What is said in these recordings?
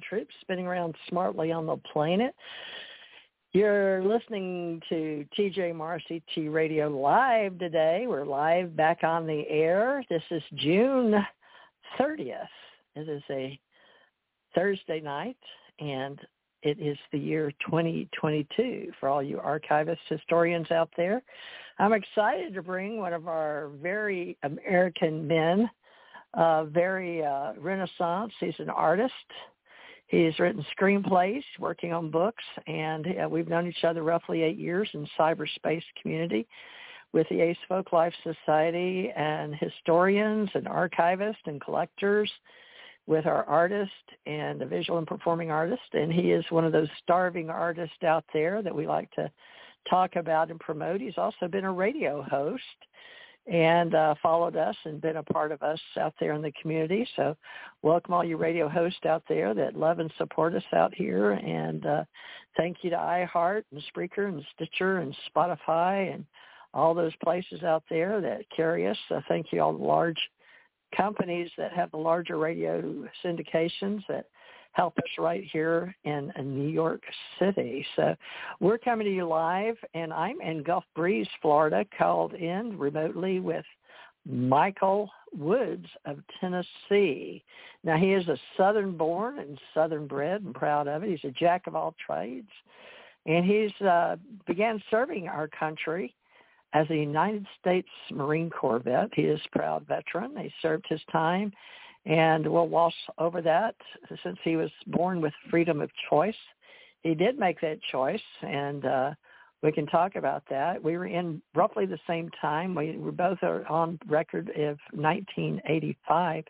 Troops spinning around smartly on the planet. You're listening to TJ Marcy T Radio Live today. We're live back on the air. This is June 30th. It is a Thursday night, and it is the year 2022 for all you archivists, historians out there. I'm excited to bring one of our very American men uh, very uh, renaissance. He's an artist. He's written screenplays, working on books, and uh, we've known each other roughly eight years in cyberspace community with the Ace Folk Life Society and historians and archivists and collectors with our artist and a visual and performing artist. And he is one of those starving artists out there that we like to talk about and promote. He's also been a radio host and uh, followed us and been a part of us out there in the community. So welcome all you radio hosts out there that love and support us out here. And uh, thank you to iHeart and Spreaker and Stitcher and Spotify and all those places out there that carry us. Uh, thank you all the large companies that have the larger radio syndications that help us right here in, New York City. So we're coming to you live, and I'm in Gulf Breeze, Florida, called in remotely with Michael Woods of Tennessee. Now he is a Southern born and Southern bred and proud of it. He's a jack of all trades. And he's uh, began serving our country as a United States Marine Corps vet. He is a proud veteran. He served his time and we'll wash over that since he was born with freedom of choice. He did make that choice, and uh, we can talk about that. We were in roughly the same time. We were both are on record of 1985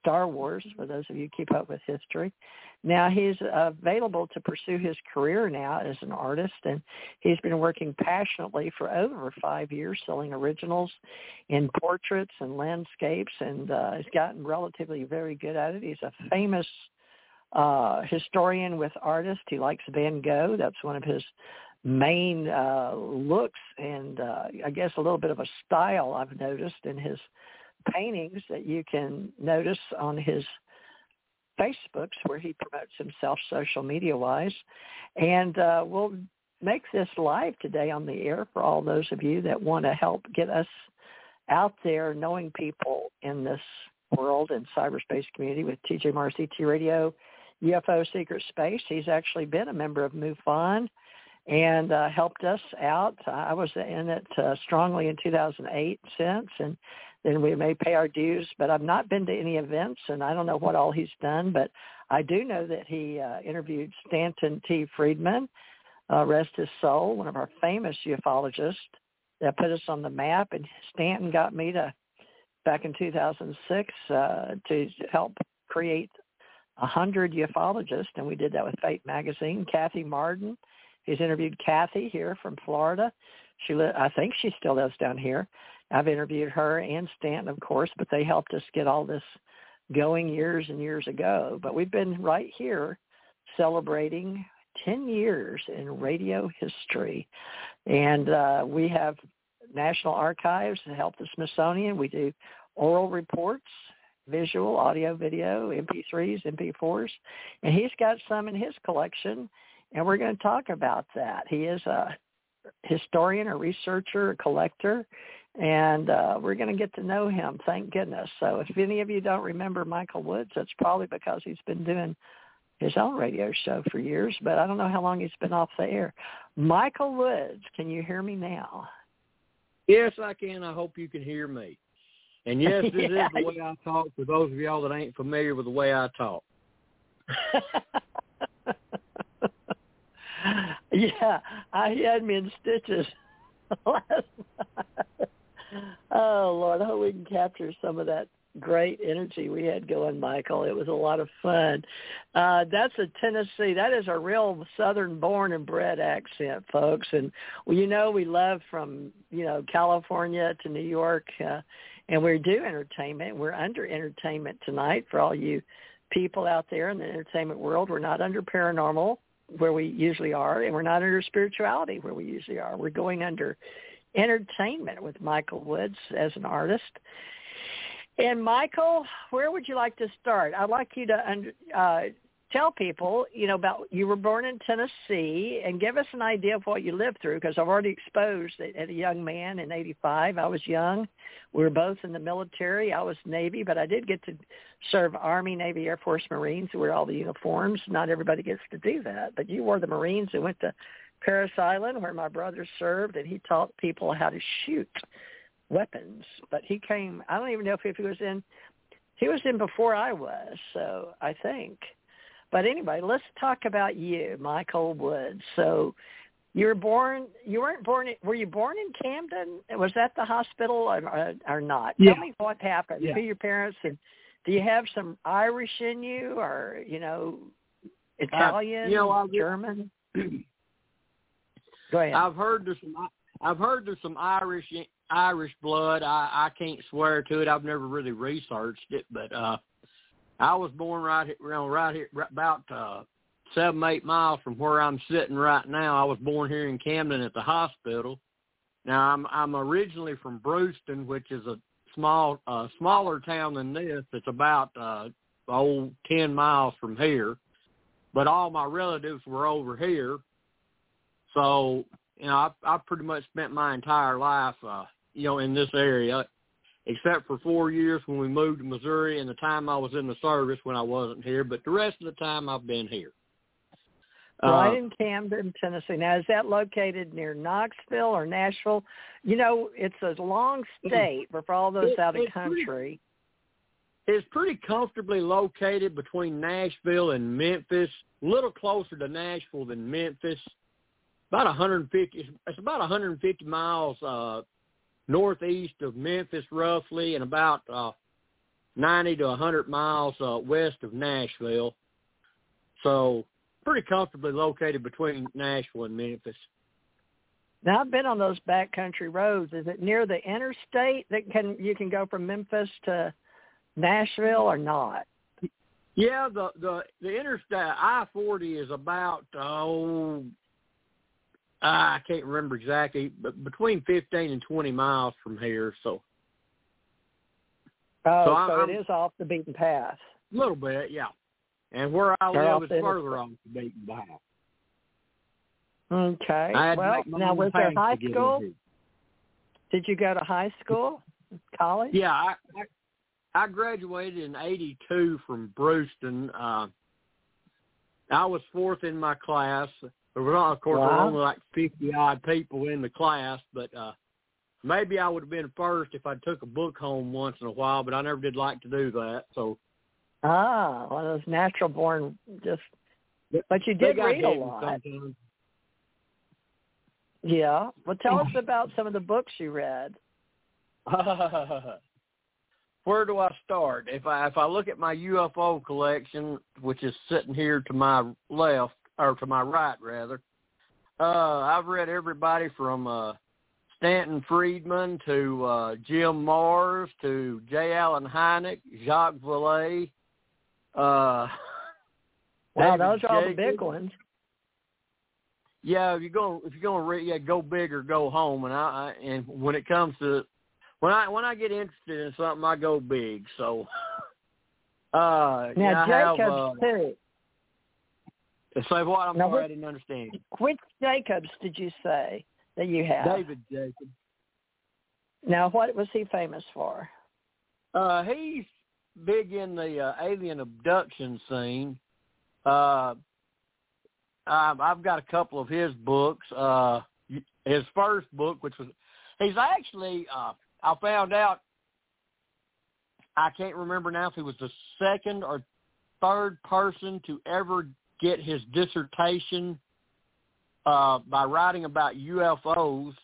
Star Wars, for those of you who keep up with history. Now he's available to pursue his career now as an artist, and he's been working passionately for over five years, selling originals in portraits and landscapes, and uh, has gotten relatively very good at it. He's a famous uh, historian with artists. He likes Van Gogh. That's one of his main uh, looks, and uh, I guess a little bit of a style I've noticed in his paintings that you can notice on his Facebooks where he promotes himself social media wise. And uh, we'll make this live today on the air for all those of you that want to help get us out there knowing people in this world and cyberspace community with TJ Marcy T Radio UFO Secret Space. He's actually been a member of MUFON and uh, helped us out. I was in it uh, strongly in 2008 since, and then we may pay our dues. But I've not been to any events, and I don't know what all he's done. But I do know that he uh, interviewed Stanton T. Friedman, uh, rest his soul, one of our famous ufologists that put us on the map. And Stanton got me to back in 2006 uh, to help create a hundred ufologists, and we did that with Fate Magazine. Kathy Marden, he's interviewed Kathy here from Florida. She, li- I think she still lives down here. I've interviewed her and Stanton, of course, but they helped us get all this going years and years ago. But we've been right here celebrating 10 years in radio history. And uh, we have National Archives to help the Smithsonian. We do oral reports, visual, audio, video, MP3s, MP4s. And he's got some in his collection, and we're going to talk about that. He is a historian, a researcher, a collector, and uh, we're going to get to know him. Thank goodness. So if any of you don't remember Michael Woods, that's probably because he's been doing his own radio show for years, but I don't know how long he's been off the air. Michael Woods, can you hear me now? Yes, I can. I hope you can hear me. And yes, this yeah. is the way I talk for those of y'all that ain't familiar with the way I talk. yeah, I had me in stitches last night. Oh Lord, I hope we can capture some of that great energy we had going, Michael. It was a lot of fun. Uh, that's a Tennessee. That is a real Southern born and bred accent, folks. And well, you know, we love from you know California to New York, uh, and we do entertainment. We're under entertainment tonight for all you people out there in the entertainment world. We're not under paranormal where we usually are, and we're not under spirituality where we usually are. We're going under entertainment with Michael Woods as an artist. And Michael, where would you like to start? I'd like you to uh, tell people, you know, about you were born in Tennessee and give us an idea of what you lived through because I've already exposed it at a young man in 85. I was young. We were both in the military. I was Navy, but I did get to serve Army, Navy, Air Force, Marines wear all the uniforms. Not everybody gets to do that, but you wore the Marines and went to Parris Island where my brother served and he taught people how to shoot weapons. But he came, I don't even know if, if he was in, he was in before I was, so I think. But anyway, let's talk about you, Michael Woods. So you were born, you weren't born, were you born in Camden? Was that the hospital or, or not? Yeah. Tell me what happened. Yeah. Who your parents and do you have some Irish in you or, you know, Italian, uh, you know, I, German? Go ahead. I've heard there's some I've heard there's some Irish Irish blood. I I can't swear to it. I've never really researched it, but uh I was born right here, know, right here, right about uh, seven eight miles from where I'm sitting right now. I was born here in Camden at the hospital. Now I'm I'm originally from Bruceton, which is a small uh, smaller town than this. It's about uh, ten miles from here, but all my relatives were over here. So you know, I I pretty much spent my entire life, uh, you know, in this area, except for four years when we moved to Missouri and the time I was in the service when I wasn't here. But the rest of the time I've been here. Right uh, in Camden, Tennessee. Now, is that located near Knoxville or Nashville? You know, it's a long state, but for all those it, out of country. Pretty, it's pretty comfortably located between Nashville and Memphis, a little closer to Nashville than Memphis about 150. It's about 150 miles uh, northeast of Memphis, roughly, and about uh, 90 to 100 miles uh, west of Nashville. So pretty comfortably located between Nashville and Memphis. Now I've been on those backcountry roads. Is it near the interstate that can you can go from Memphis to Nashville or not? Yeah, the the the interstate I forty is about oh I can't remember exactly, but between 15 and 20 miles from here. So, oh, so, so it is off the beaten path. A little bit, yeah. And where I They're live is further off the beaten path. Okay. Well, now was there high school? Did you go to high school, college? Yeah, I, I I graduated in '82 from Bruceton. Uh, I was fourth in my class. There were, of course, wow. only like 50 odd people in the class, but uh, maybe I would have been first if I took a book home once in a while, but I never did like to do that. So. Ah, of those natural born just. But you did read a lot. Sometimes. Yeah. Well, tell us about some of the books you read. Where do I start? If I if I look at my UFO collection, which is sitting here to my left, or to my right rather. Uh, I've read everybody from uh, Stanton Friedman to uh, Jim Marrs to J. Allen Hynek, Jacques Vallée. Uh, wow, David those are all the big ones. Yeah, if you're going if you're going to read, yeah, go big or go home. And I, I and when it comes to when I when I get interested in something, I go big. So. Uh, now yeah, Jacobs have, uh, too. Say what? I'm now, sorry, which, I didn't understand. Which Jacobs did you say that you have? David Jacobs. Now, what was he famous for? Uh, he's big in the uh, alien abduction scene. Uh, I've, I've got a couple of his books. Uh, his first book, which was he's actually uh, I found out I can't remember now if he was the second or third person to ever get his dissertation uh, by writing about UFOs.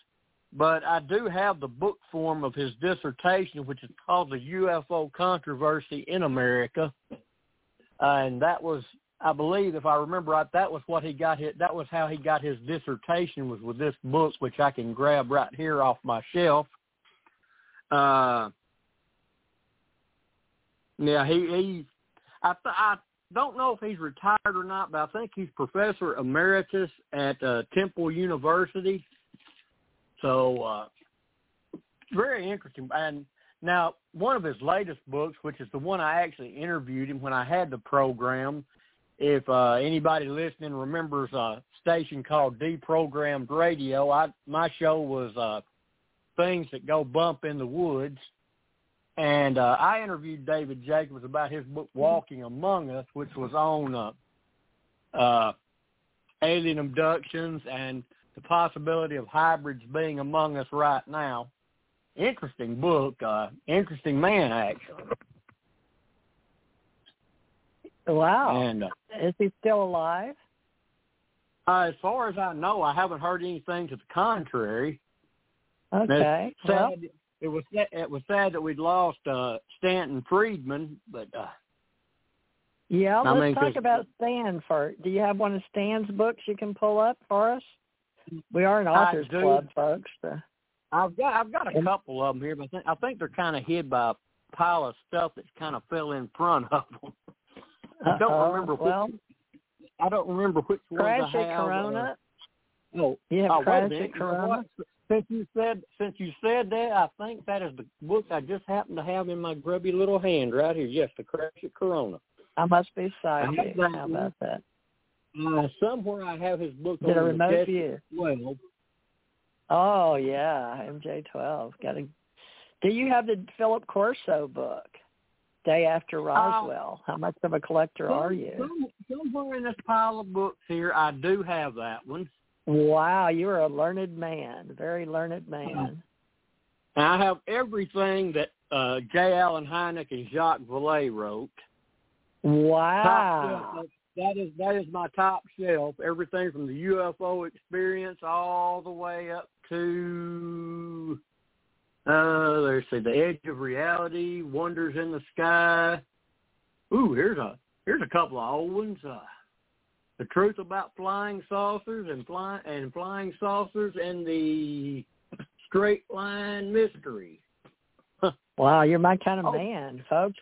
But I do have the book form of his dissertation, which is called the UFO Controversy in America, uh, and that was I believe, if I remember right, that was what he got. His, that was how he got his dissertation was with this book, which I can grab right here off my shelf. Uh, yeah, he he. I th- I don't know if he's retired or not, but I think he's professor emeritus at uh, Temple University. So uh, very interesting. And now one of his latest books, which is the one I actually interviewed him when I had the program, if uh, anybody listening remembers a station called Deprogrammed Radio, I my show was uh, things that go bump in the woods, and uh, I interviewed David Jacobs about his book Walking Among Us, which was on uh, uh, alien abductions and the possibility of hybrids being among us right now. Interesting book, uh, interesting man actually. Wow. And uh, is he still alive? Uh, as far as I know, I haven't heard anything to the contrary. Okay. Sad, well, it was it was sad that we'd lost uh, Stanton Friedman, but uh, yeah, I let's mean, talk about Stan first. Do you have one of Stan's books you can pull up for us? We are an authors club, folks. Uh, I've got I've got a couple of them here, but I think, I think they're kind of hid by a pile of stuff that's kind of fell in front of them. I don't uh-oh. remember which. Well, I don't remember which ones I Crash have. at Corona. Uh, oh, You have oh, Crash minute. at You know Corona. Since you said since you said that, I think that is the book I just happen to have in my grubby little hand right here. Yes, the Crash at Corona. I must be I psychic. How about that? Uh, somewhere I have his book a on the remote desk view. Oh yeah, MJ12. Got to. Do you have the Philip Corso book, Day After Roswell? How much of a collector are you? Some, somewhere in this pile of books here, I do have that one. Wow, you're a learned man, very learned man. I have everything that uh, J. Allen Hynek and Jacques Vallée wrote. Wow. that is that is my top shelf. Everything from the UFO experience all the way up to uh let's see, the edge of reality, wonders in the sky. Ooh, here's a here's a couple of old ones. Uh, the truth about flying saucers and flying and flying saucers and the straight line mystery. Wow, you're my kind of Oh. man, folks.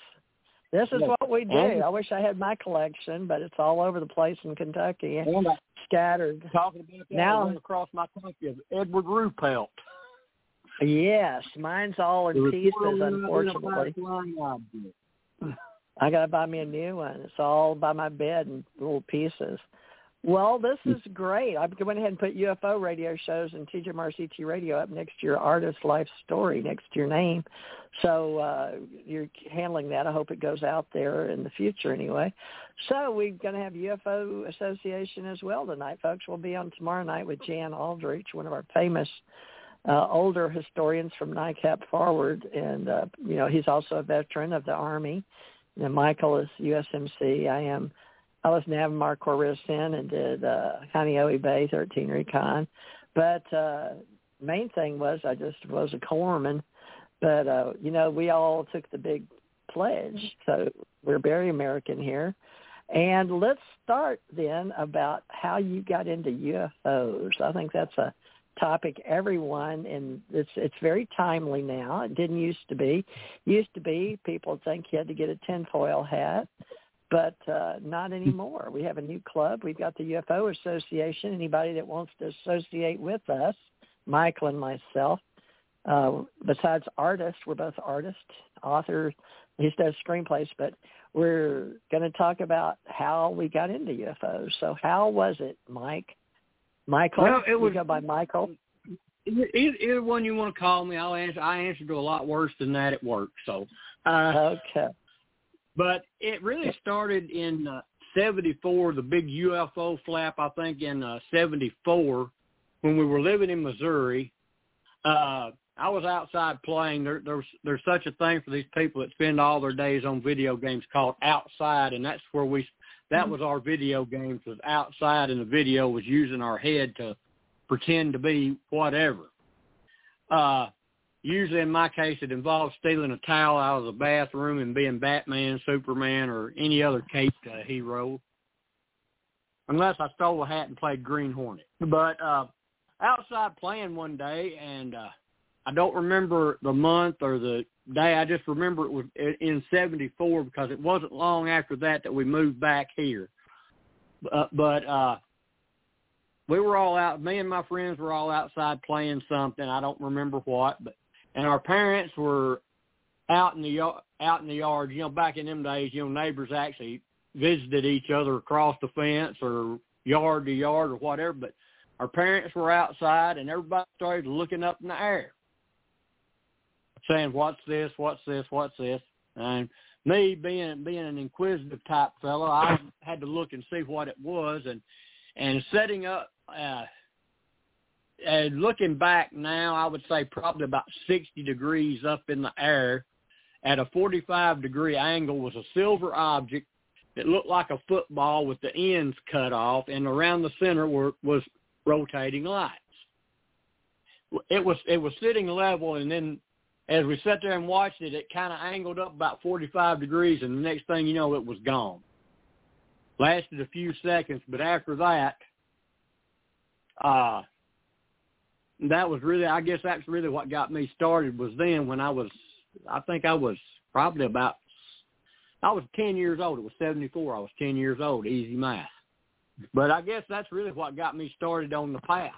This is Yeah. what we do. And- I wish I had my collection, but it's all over the place in Kentucky, And scattered. talking about that, Now- across my copy of Edward Ruppelt. Yes, mine's all in The pieces, unfortunately. I gotta buy me a new one. It's all by my bed in little pieces. Well, this is great. I went ahead and put UFO radio shows and TJMRCT radio up next to your artist life story, next to your name. So uh, you're handling that. I hope it goes out there in the future anyway. So we're going to have UFO Association as well tonight, folks. We'll be on tomorrow night with Jan Aldrich, one of our famous uh, older historians from NICAP forward. And, uh, you know, he's also a veteran of the Army. And Michael is USMC. I am I was Navamar Coruscant and did uh Kaneohe Bay 13 Recon. But uh main thing was I just was a corpsman. But uh, you know, we all took the big pledge. So we're very American here. And let's start then about how you got into UFOs. I think that's a topic everyone and it's it's very timely now. It didn't used to be. Used to be people think you had to get a tinfoil hat but uh, not anymore. We have a new club. We've got the UFO Association. Anybody that wants to associate with us, Michael and myself, uh, besides artists, we're both artists, authors. He does screenplays, but we're going to talk about how we got into UFOs. So how was it, Mike? Michael, Well, it was- you go by Michael. Either, one you want to call me, I'll answer. I answered to a lot worse than that at work. So, uh, Okay. but it really started in uh, '74, the big UFO flap. I think in uh, '74, when we were living in Missouri, uh, I was outside playing. There, there's there's such a thing for these people that spend all their days on video games called outside, and that's where we. That mm-hmm. was our video games was outside, and the video was using our head to pretend to be whatever. Uh, usually in my case it involves stealing a towel out of the bathroom and being Batman, Superman, or any other caped uh, hero. Unless I stole a hat and played Green Hornet. But uh outside playing one day and uh I don't remember the month or the day. I just remember it was in 74 because it wasn't long after that that we moved back here. Uh, but uh we were all out me and my friends were all outside playing something. I don't remember what, but and our parents were out in the out in the yard. You know, back in them days, you know, neighbors actually visited each other across the fence or yard to yard or whatever. But our parents were outside, and everybody started looking up in the air, saying, "What's this? What's this? What's this?" And me being being an inquisitive type fellow, I had to look and see what it was, and and setting up. Uh, and looking back now, I would say probably about 60 degrees up in the air at a 45 degree angle was a silver object that looked like a football with the ends cut off, and around the center were, was rotating lights. It was it was sitting level, and then as we sat there and watched it, it kind of angled up about 45 degrees, and the next thing you know, it was gone. Lasted a few seconds, but after that, uh, that was really, I guess that's really what got me started was then when I was, I think I was probably about, I was 10 years old. It was 74. I was 10 years old. Easy math. But I guess that's really what got me started on the path.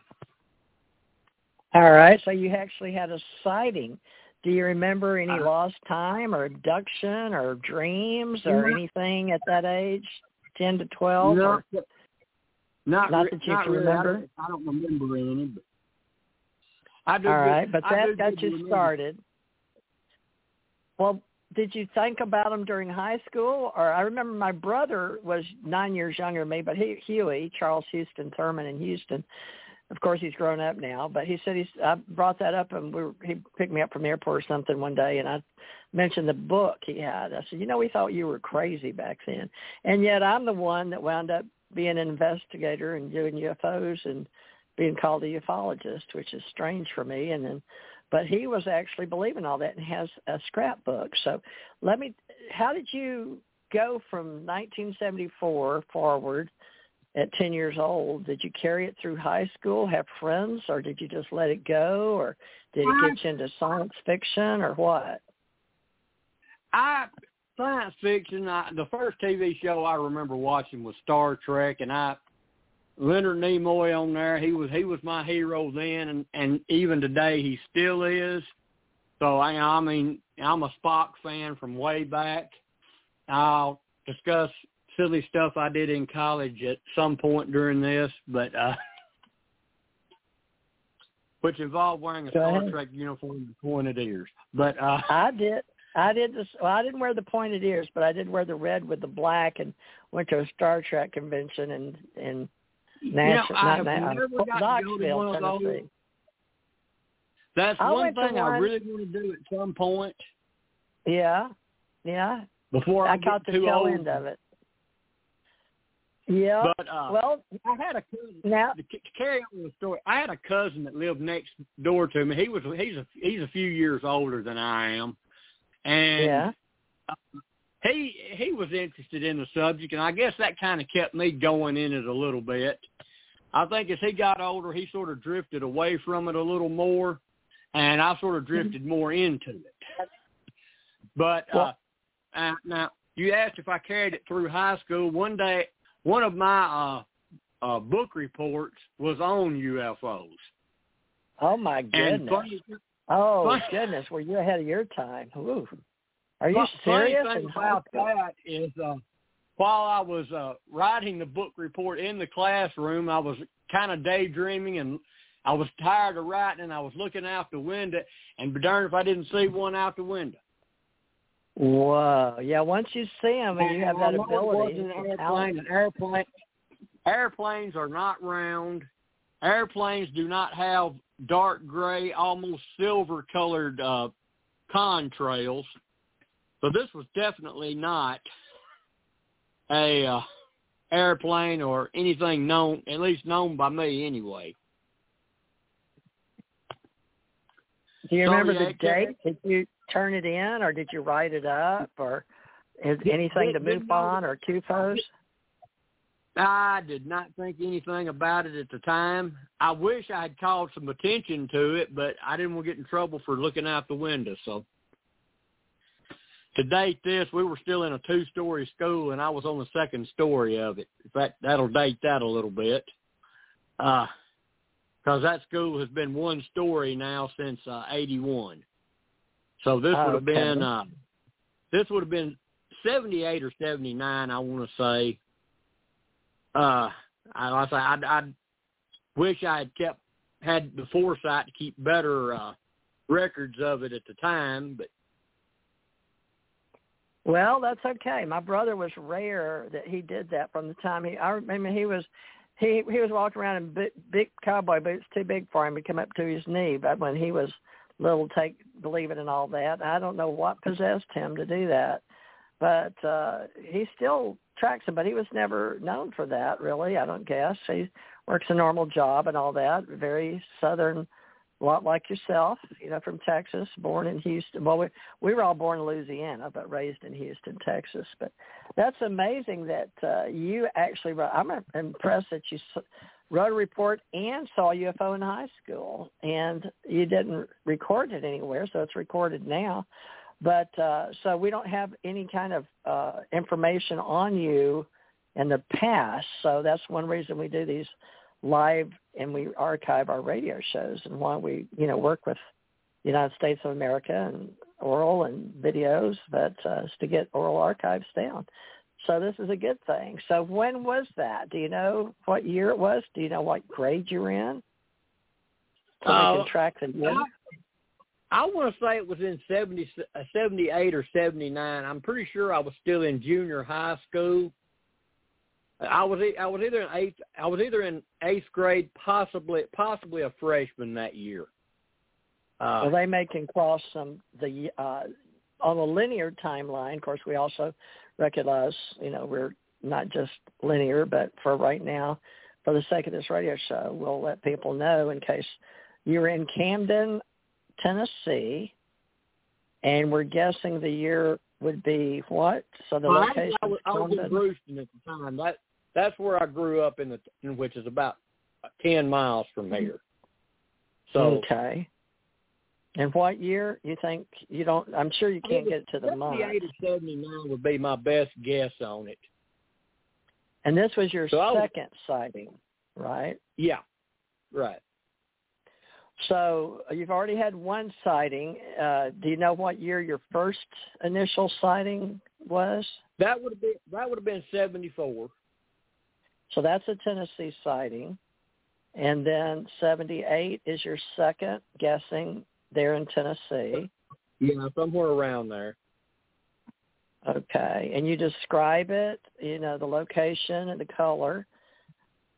All right. So you actually had a sighting. Do you remember any uh, lost time or abduction or dreams or anything at that age, 10 to 12? No, not, not that you not remember? Really. I, don't, I don't remember any, but I do All right, but that got you started. Well, did you think about them during high school? Or I remember my brother was nine years younger than me, but he, Huey, Charles Houston Thurman in Houston. Of course, he's grown up now, but he said he's. I brought that up, and we were, he picked me up from the airport or something one day, and I mentioned the book he had. I said, you know, we thought you were crazy back then, and yet I'm the one that wound up being an investigator and doing UFOs and being called a ufologist, which is strange for me. And then, but he was actually believing all that and has a scrapbook. So let me, how did you go from 1974 forward at 10 years old? Did you carry it through high school, have friends, or did you just let it go, or did it get you into science fiction, or what? I science fiction. I, the first TV show I remember watching was Star Trek, and I Leonard Nimoy on there. He was he was my hero then, and and even today he still is. So I I mean I'm a Spock fan from way back. I'll discuss silly stuff I did in college at some point during this, but uh which involved wearing a Star Trek uniform and pointed ears. But uh I did. I did this. Well, I didn't wear the pointed ears, but I did wear the red with the black, and went to a Star Trek convention and and Nash, you know, not never got to go to one of those. That's I one thing. I really want to do at some point. Yeah, yeah. Before I, I caught get the too tail old. end of it. Yeah. But uh, well, I had a cousin. now To carry on the story, I had a cousin that lived next door to me. He was he's a he's a few years older than I am, and yeah. Uh, he he was interested in the subject, and I guess that kind of kept me going in it a little bit. I think as he got older, he sort of drifted away from it a little more, and I sort of Mm-hmm. drifted more into it. But uh, uh, now you asked if I carried it through high school. One day, one of my uh, uh, book reports was on UFOs. Oh my goodness. funny, oh funny- goodness, were you ahead of your time? Ooh. Are you Funny serious? thing In high about that is, uh, while I was uh, writing the book report in the classroom, I was kind of daydreaming and I was tired of writing and I was looking out the window and be darned if I didn't see one out the window. Whoa! Yeah, once you see them and you have that ability, an airplane. An airplane. Airplanes are not round. Airplanes do not have dark gray, almost silver-colored uh, contrails. So this was definitely not a uh, airplane or anything known, at least known by me anyway. Do you So, remember yeah, the date? Did you turn it in, or did you write it up, or is anything to move on, or CUFOs? I did not think anything about it at the time. I wish I had called some attention to it, but I didn't want to get in trouble for looking out the window. So to date this, we were still in a two-story school, and I was on the second story of it. In fact, that'll date that a little bit. Uh, because that school has been one story now since uh, 81. So this would have been uh, this would have been 78 or 79, I want to say. Uh, I, I say I, I wish I had kept had the foresight to keep better uh, records of it at the time, but Well, that's okay. My brother was rare that he did that from the time he. I remember he was, he he was walking around in big, big cowboy boots, too big for him to come up to his knee. But when he was little, take believe it and all that. I don't know what possessed him to do that, but uh he still tracks him. But he was never known for that, really. I don't guess he works a normal job and all that. Very southern a lot like yourself, you know, from Texas, born in Houston. Well, we we were all born in Louisiana, but raised in Houston, Texas. But that's amazing that uh, you actually. I'm impressed that you wrote a report and saw UFO in high school, and you didn't record it anywhere, so it's recorded now. But uh, so we don't have any kind of uh, information on you in the past, so that's one reason we do these live and we archive our radio shows and why we you know work with the United States of America and oral and videos but uh, to get oral archives down. So this is a good thing. So when was that? Do you know what year it was? Do you know what grade you're in? So Uh, we can track the year. I want to say it was in 70, uh, 78 or 79. I'm pretty sure I was still in junior high school. I was I was either in eighth I was either in eighth grade, possibly possibly a freshman that year. Uh, well, they may can cross some the uh, on a linear timeline. Of course, we also recognize you know we're not just linear, but for right now, for the sake of this radio show, we'll let people know in case you're in Camden, Tennessee, and we're guessing the year would be what? So the well, location I, was, I was in? Bruceton at the time. That that's where I grew up in the which is about ten miles from mm-hmm. here. So okay. And what year you think you don't? I'm sure you can't get to the month. 78 or 79 would be my best guess on it. And this was your So I was- second sighting, right? Yeah, right. So uh, you've already had one sighting. Uh, do you know what year your first initial sighting was? That would have been that would have been 74. So that's a Tennessee sighting. And then 78 is your second, guessing there in Tennessee. Yeah, somewhere around there. Okay. And you describe it, you know, the location and the color.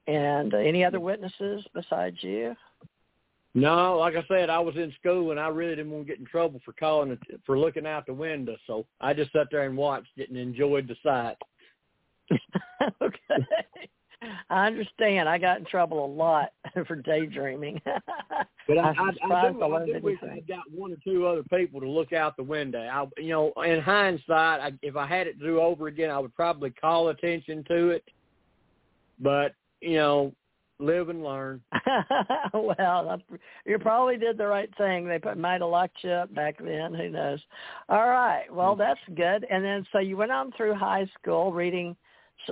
And any other witnesses besides you? No, like I said, I was in school and I really didn't want to get in trouble for calling it for looking out the window, so I just sat there and watched it and enjoyed the sight. okay. I understand. I got in trouble a lot for daydreaming. But I, I, I, surprised do, I I do wish I had got one or two other people to look out the window. I, you know, in hindsight, I, if I had it to do over again, I would probably call attention to it. But you know, live and learn. well, you probably did the right thing. They put, might have locked you up back then. Who knows? All right. Well, that's good. And then, so you went on through high school reading.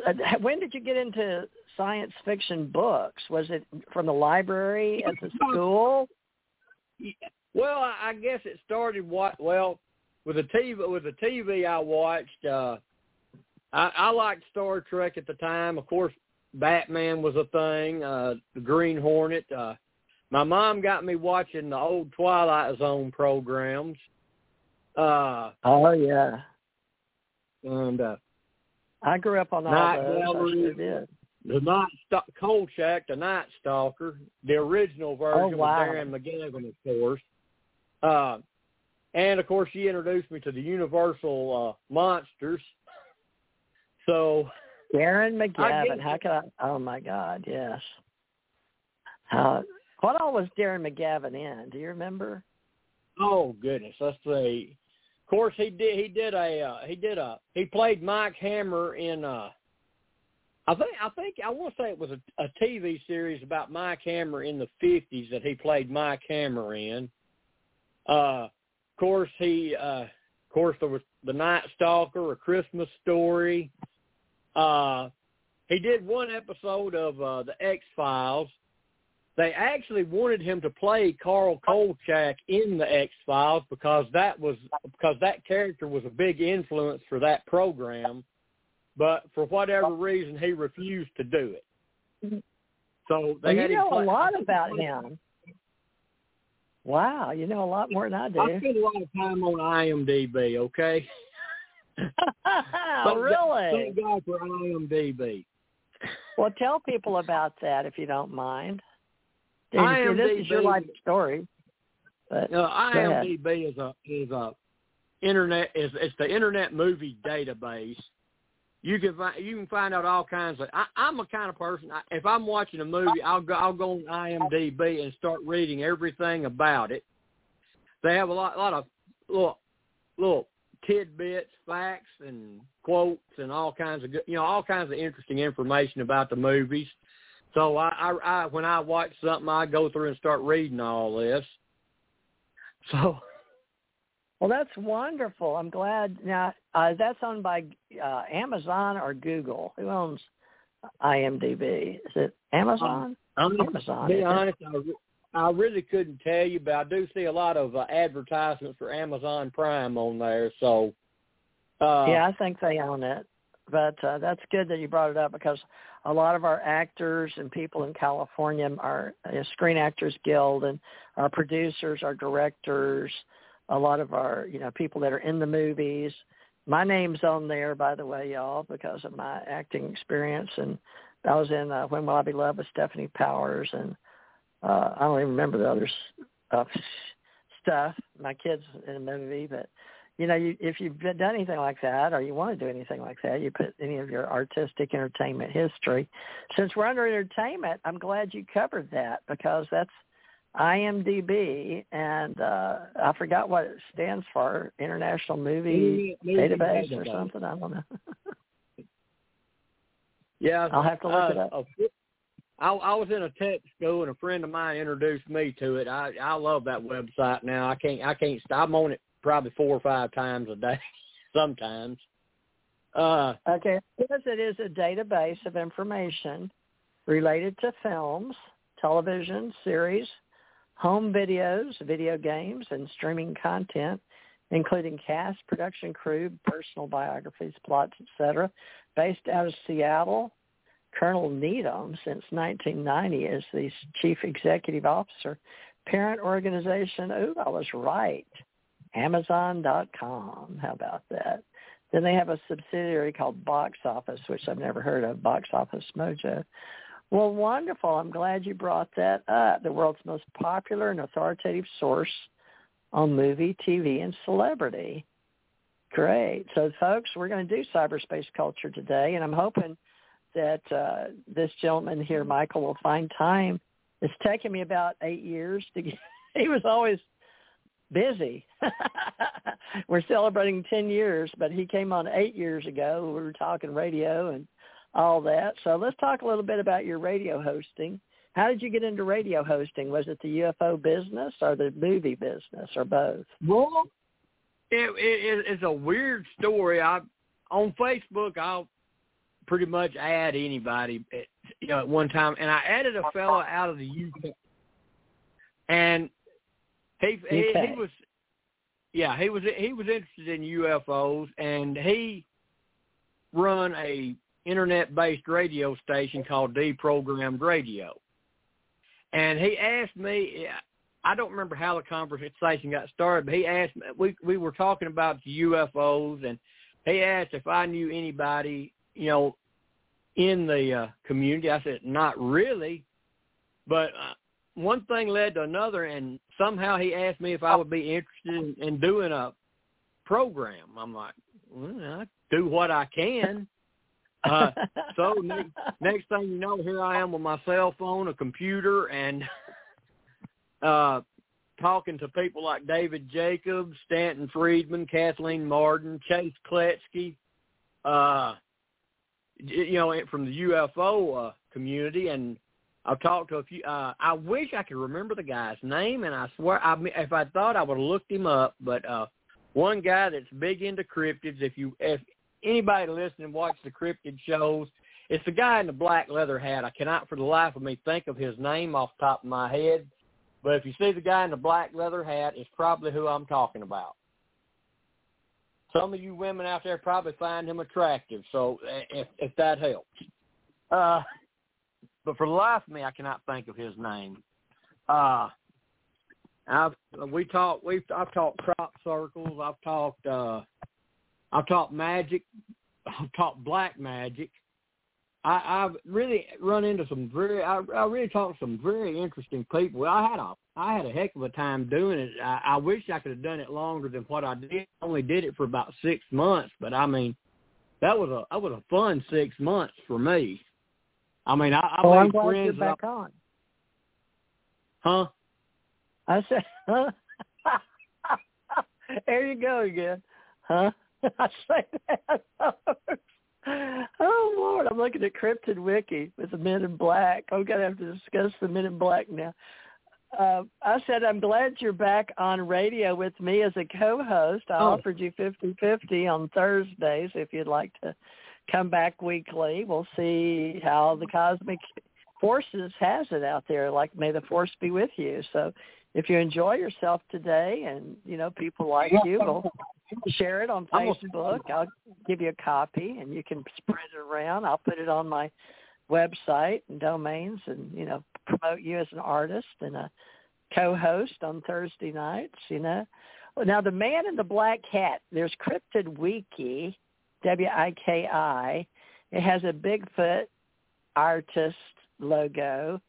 uh, When did you get into science fiction books? Was it from the library at the school? Well, I, I guess it started what well with the TV with the TV I watched. uh I, I liked Star Trek at the time. Of course, Batman was a thing. Uh The Green Hornet. Uh My mom got me watching the old Twilight Zone programs. Uh Oh yeah. and uh, I grew up on all Night those. Gallery. I sure did. The Night St- Kolchak, the Night Stalker, the original version Oh, wow. with Darren McGavin, of course. Uh, and of course, she introduced me to the Universal uh, monsters. So Darren McGavin. How could I? Oh my God, yes. Uh, what all was Darren McGavin in? Do you remember? Oh goodness, let's see. Of course, he did. He did a. Uh, he did a. He played Mike Hammer in. uh I think. I think. I want to say it was a, a TV series about Mike Hammer in the fifties that he played Mike Hammer in. Uh, of course, he. Uh, of course, there was the Night Stalker, A Christmas Story. Uh, he did one episode of uh, the X Files they actually wanted him to play Carl Kolchak in the X Files because that was because that character was a big influence for that program, but for whatever oh. reason he refused to do it. Mm-hmm. So they Well, you know a lot about him. Wow, you know a lot more than I do. I spend a lot of time on IMDb. Okay, Thank really? Thank God for IMDb. Well, tell people about that if you don't mind. If This is your life story. But ahead. IMDb is a is a internet is it's the internet movie database. You can find you can find out all kinds of. I, I'm a kind of person. I, if I'm watching a movie, I'll go I'll go on IMDb and start reading everything about it. They have a lot lot of little little tidbits, facts, and quotes, and all kinds of good, you know all kinds of interesting information about the movies. So I, I, I when I watch something, I go through and start reading all this. So Well, that's wonderful. I'm glad. Now, uh, that's owned by uh, Amazon or Google. Who owns IMDb? Is it Amazon? I'm gonna Amazon. be honest, I, I really couldn't tell you, but I do see a lot of uh, advertisements for Amazon Prime on there. So, uh, yeah, I think they own it. But uh, that's good that you brought it up because a lot of our actors and people in California, our uh, Screen Actors Guild, and our producers, our directors, a lot of our you know people that are in the movies. My name's on there, by the way, y'all, because of my acting experience. And I was in uh, When Will I Be Loved with Stefanie Powers, and uh, I don't even remember the other uh, stuff. My kids in a movie, but you know, you, if you've done anything like that, or you want to do anything like that, you put any of your artistic entertainment history. Since we're under entertainment, I'm glad you covered that because that's IMDb, and uh, I forgot what it stands for, International Movie Movie Database or something. I don't know. yeah, I'll have to look it uh, up. I was in a tech school, and a friend of mine introduced me to it. I I love that website now. I can't I can't stop. I'm on it probably four or five times a day, sometimes. Uh, Okay, because it is a database of information related to films, television, series, home videos, video games, and streaming content, including cast, production crew, personal biographies, plots, etc. Based out of Seattle, Colonel Needham, since 1990, is the chief executive officer. Parent organization, ooh, I was right, Amazon.com. How about that? Then they have a subsidiary called Box Office, which I've never heard of, Box Office Mojo. Well, wonderful. I'm glad you brought that up. The world's most popular and authoritative source on movie, TV, and celebrity. Great. So, folks, we're going to do cyberspace culture today, and I'm hoping that uh, this gentleman here, Michael, will find time. It's taken me about eight years to get. He was always busy. we're celebrating 10 years, but he came on eight years ago. We were talking radio and all that. So let's talk a little bit about your radio hosting. How did you get into radio hosting? Was it the UFO business or the movie business or both? Well, it, it, it's a weird story. I on Facebook, I'll pretty much add anybody, at, you know, at one time, and I added a fella out of the UK, and he he, UK. he was, yeah, he was he was interested in UFOs, and he run a internet-based radio station called Deprogrammed Radio, and he asked me. I don't remember how the conversation got started, but he asked me. We we were talking about UFOs, and he asked if I knew anybody, you know, in the uh, community. I said, not really, but uh, one thing led to another, and somehow he asked me if I would be interested in, in doing a program. I'm like, well, I do what I can. Uh, so next, next thing you know, here I am with my cell phone, a computer, and uh, talking to people like David Jacobs, Stanton Friedman, Kathleen Marden, Chase Kloetzke, uh, you know, from the UFO uh, community, and I've talked to a few. Uh, I wish I could remember the guy's name, and I swear, I, if I thought, I would have looked him up. But uh, one guy that's big into cryptids. If you, if anybody listening watch the cryptid shows, it's the guy in the black leather hat. I cannot, for the life of me, think of his name off the top of my head. But if you see the guy in the black leather hat, it's probably who I'm talking about. Some of you women out there probably find him attractive, so if, if that helps. Uh, but for the life of me, I cannot think of his name. Uh, I've we talked We've I've talked crop circles. I've talked uh, I've talked magic. I've talked black magic. I, I've really run into some very, I, I really talked to some very interesting people. I had a, I had a heck of a time doing it. I, I wish I could have done it longer than what I did. I only did it for about six months, but I mean, that was a, that was a fun six months for me. I mean, I, I well, made I'm glad friends. You're back I, on. Huh? I said, huh? there you go again, huh? I say that. oh Lord, I'm looking at Cryptid Wiki with the Men in Black. I'm gonna have to discuss the Men in Black now. Uh, I said I'm glad you're back on radio with me as a co-host. I Oh. offered you fifty-fifty on Thursdays if you'd like to come back weekly. We'll see how the cosmic forces has it out there. Like may the force be with you. So if you enjoy yourself today, and you know people like you, will share it on Facebook. I'll give you a copy, and you can spread it around. I'll put it on my website and domains, and you know promote you as an artist and a co-host on Thursday nights. You know. Now the man in the black hat. There's Cryptid Wiki, W I K I. It has a Bigfoot artist logo.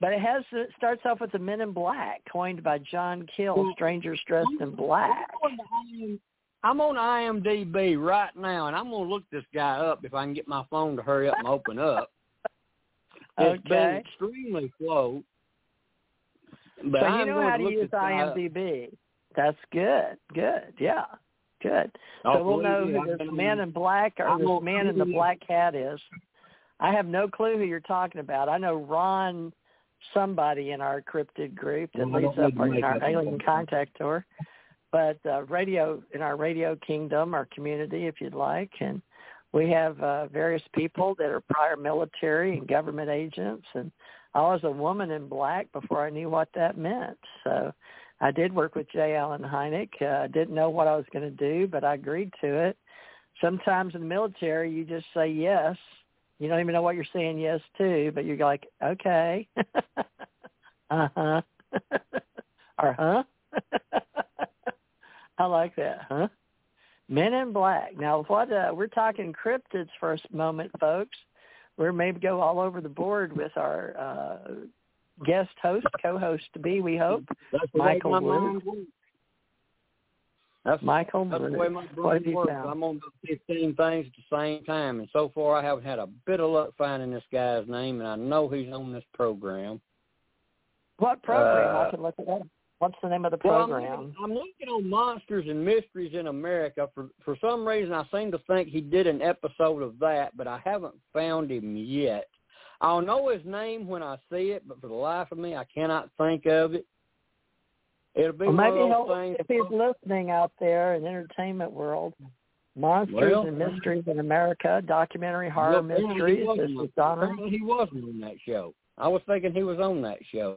But it has it starts off with the Men in Black, coined by John Keel, strangers dressed in black. I'm on IMDb right now, and I'm gonna look this guy up if I can get my phone to hurry up and open up. It's been Okay. extremely slow. But so I'm you know how to use this guy up. IMDb. That's good. Good. Yeah. Good. Oh, so we'll know who this man in black or I'm this man in the black hat is. I have no clue who you're talking about. I know Ron somebody in our cryptid group that Well, I leads don't up need our, alien contact tour. But uh, radio in our radio kingdom, our community, if you'd like, and we have uh, various people that are prior military and government agents, and I was a woman in black before I knew what that meant. So I did work with J. Allen Hynek. Uh, I didn't know what I was going to do, but I agreed to it. Sometimes in the military, you just say yes. You don't even know what you're saying yes to, but you're like, okay, uh huh, or huh. I like that, huh? Men in Black. Now, what uh, we're talking cryptids for a moment, folks. We're maybe go all over the board with our uh, guest host, co-host to be. We hope That's Michael Wood. That's, Michael. that's the way my brain works. found? I'm on the 15 things at the same time, and so far I haven't had a bit of luck finding this guy's name, and I know he's on this program. What program? Uh, I can look it up. What's the name of the Well, I'm program? looking, I'm looking on Monsters and Mysteries in America. For for some reason, I seem to think he did an episode of that, but I haven't found him yet. I'll know his name when I see it, but for the life of me, I cannot think of it. It'll be Well, maybe of he'll, those things. if he's listening out there in the entertainment world, Monsters Well, and Mysteries in America, documentary horror he mysteries. wasn't This is Donna. He wasn't on that show. I was thinking he was on that show.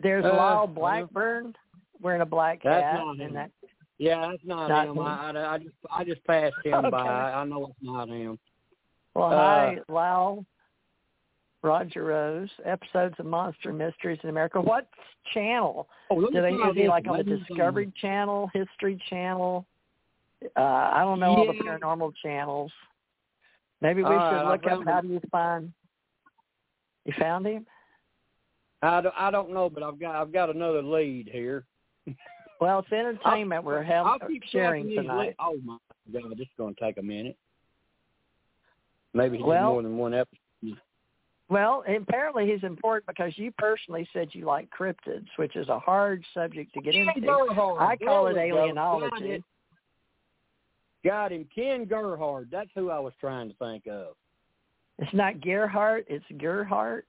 There's Uh, Lyle well- Blackburn wearing a black hat, and that Yeah, that's not, Not him. him. I, I, I just I just passed him Okay. by. I know it's not him. Well, Uh, hi, Lyle, Roger Rose. Episodes of Monster Mysteries in America. What channel? Oh, Do they try is he this. like on the Discovery Channel, History Channel? Uh, I don't know yeah. all the paranormal channels. Maybe we all should look up how do you find. You found him? I don't, I don't know, but I've got I've got another lead here. Well, it's entertainment we're hel- I'll keep sharing tonight. Oh my god, this is going to take a minute. Maybe he did more than one episode. Well, apparently he's important because you personally said you like cryptids, which is a hard subject to get Ken into. Gerhard. I call it There we go. Got alienology. it. Got him, Ken Gerhard. That's who I was trying to think of. It's not Gerhardt, it's Gerhardt.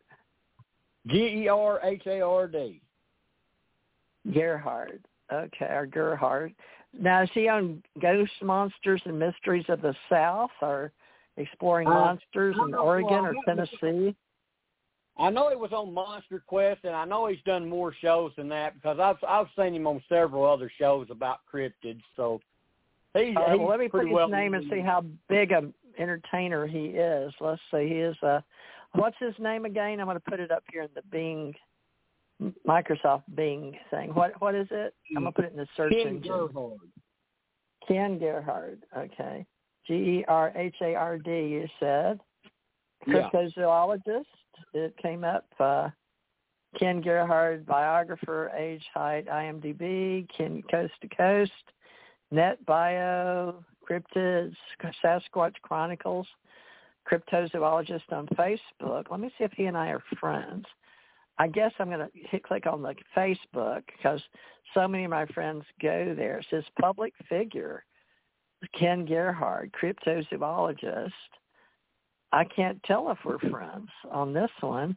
G E R H A R D. Gerhard. Okay, or Gerhard. Now, is he on Ghost Monsters and Mysteries of the South or Exploring Uh, Monsters in. Oregon or. Tennessee? I know he was on Monster Quest, and I know he's done more shows than that because I've I've seen him on several other shows about cryptids. So he's, right, he's well, let me put his well name and see how big a entertainer he is. Let's see. He is uh what's his name again? I'm going to put it up here in the Bing Microsoft Bing thing. What what is it? I'm going to put it in the search Ken engine. Gerhard. Ken Gerhard. Okay. G E R H A R D. You said Yeah. It came up. Uh, Ken Gerhard, biographer, age, height, IMDb, Ken Coast to Coast, Net Bio, Cryptids, Sasquatch Chronicles, cryptozoologist on Facebook. Let me see if he and I are friends. I guess I'm going to hit click on the Facebook because so many of my friends go there. It says public figure, Ken Gerhard, cryptozoologist. I can't tell if we're friends on this one,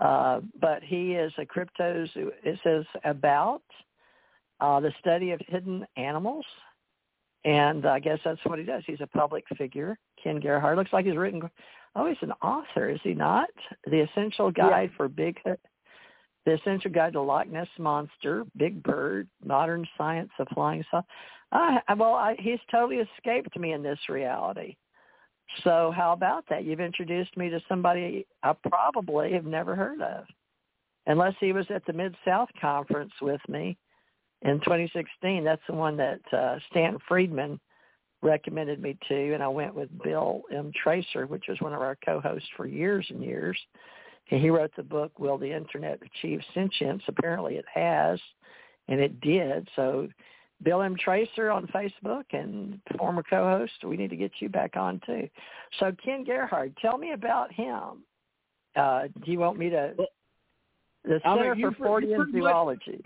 uh, but he is a crypto. It says about uh, the study of hidden animals, and I guess that's what he does. He's a public figure. Ken Gerhard looks like he's written. Oh, he's an author, is he not? The Essential Guide for Bigfoot. The Essential Guide to Loch Ness Monster, Big Bird, Modern Science of Flying Saucer. I, well, I, he's totally escaped me in this reality. So how about that? You've introduced me to somebody I probably have never heard of, unless he was at the Mid South conference with me in 2016. That's the one that uh, Stanton Friedman recommended me to, and I went with Bill M. Tracer, which was one of our co-hosts for years and years. And he wrote the book, Will the Internet Achieve Sentience? Apparently it has, and it did. So Bill M. Tracer on Facebook and former co-host, we need to get you back on too. So Ken Gerhard, tell me about him. Uh, do you want me to? The I mean, Center for Fortean much- Zoology.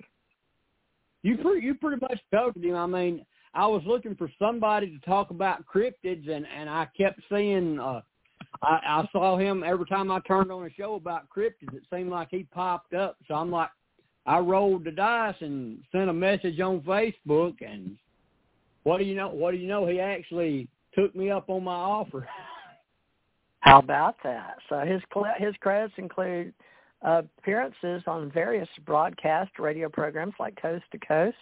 You pretty you pretty much covered him. I mean, I was looking for somebody to talk about cryptids, and and I kept seeing. uh I, I saw him every time I turned on a show about cryptids. It seemed like he popped up. So I'm like, I rolled the dice and sent a message on Facebook, and what do you know? What do you know? He actually took me up on my offer. How about that? So his his credits include appearances on various broadcast radio programs like Coast to Coast,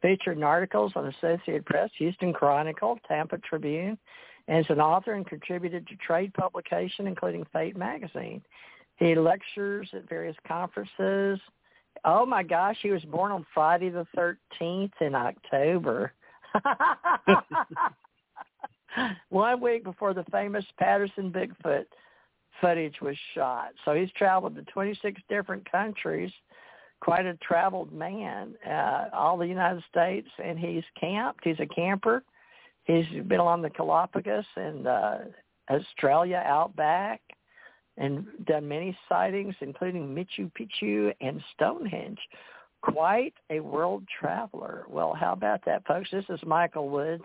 featured articles on Associated Press, Houston Chronicle, Tampa Tribune, and is an author and contributed to trade publication, including Fate magazine. He lectures at various conferences. Oh my gosh, he was born on Friday the 13th in October. One week before the famous Patterson Bigfoot footage was shot. So he's traveled to 26 different countries, quite a traveled man, uh, all the United States, and he's camped. He's a camper. He's been along the Galapagos and uh, Australia outback and done many sightings, including Machu Picchu and Stonehenge. Quite a world traveler. Well, how about that, folks? This is Michael Woods.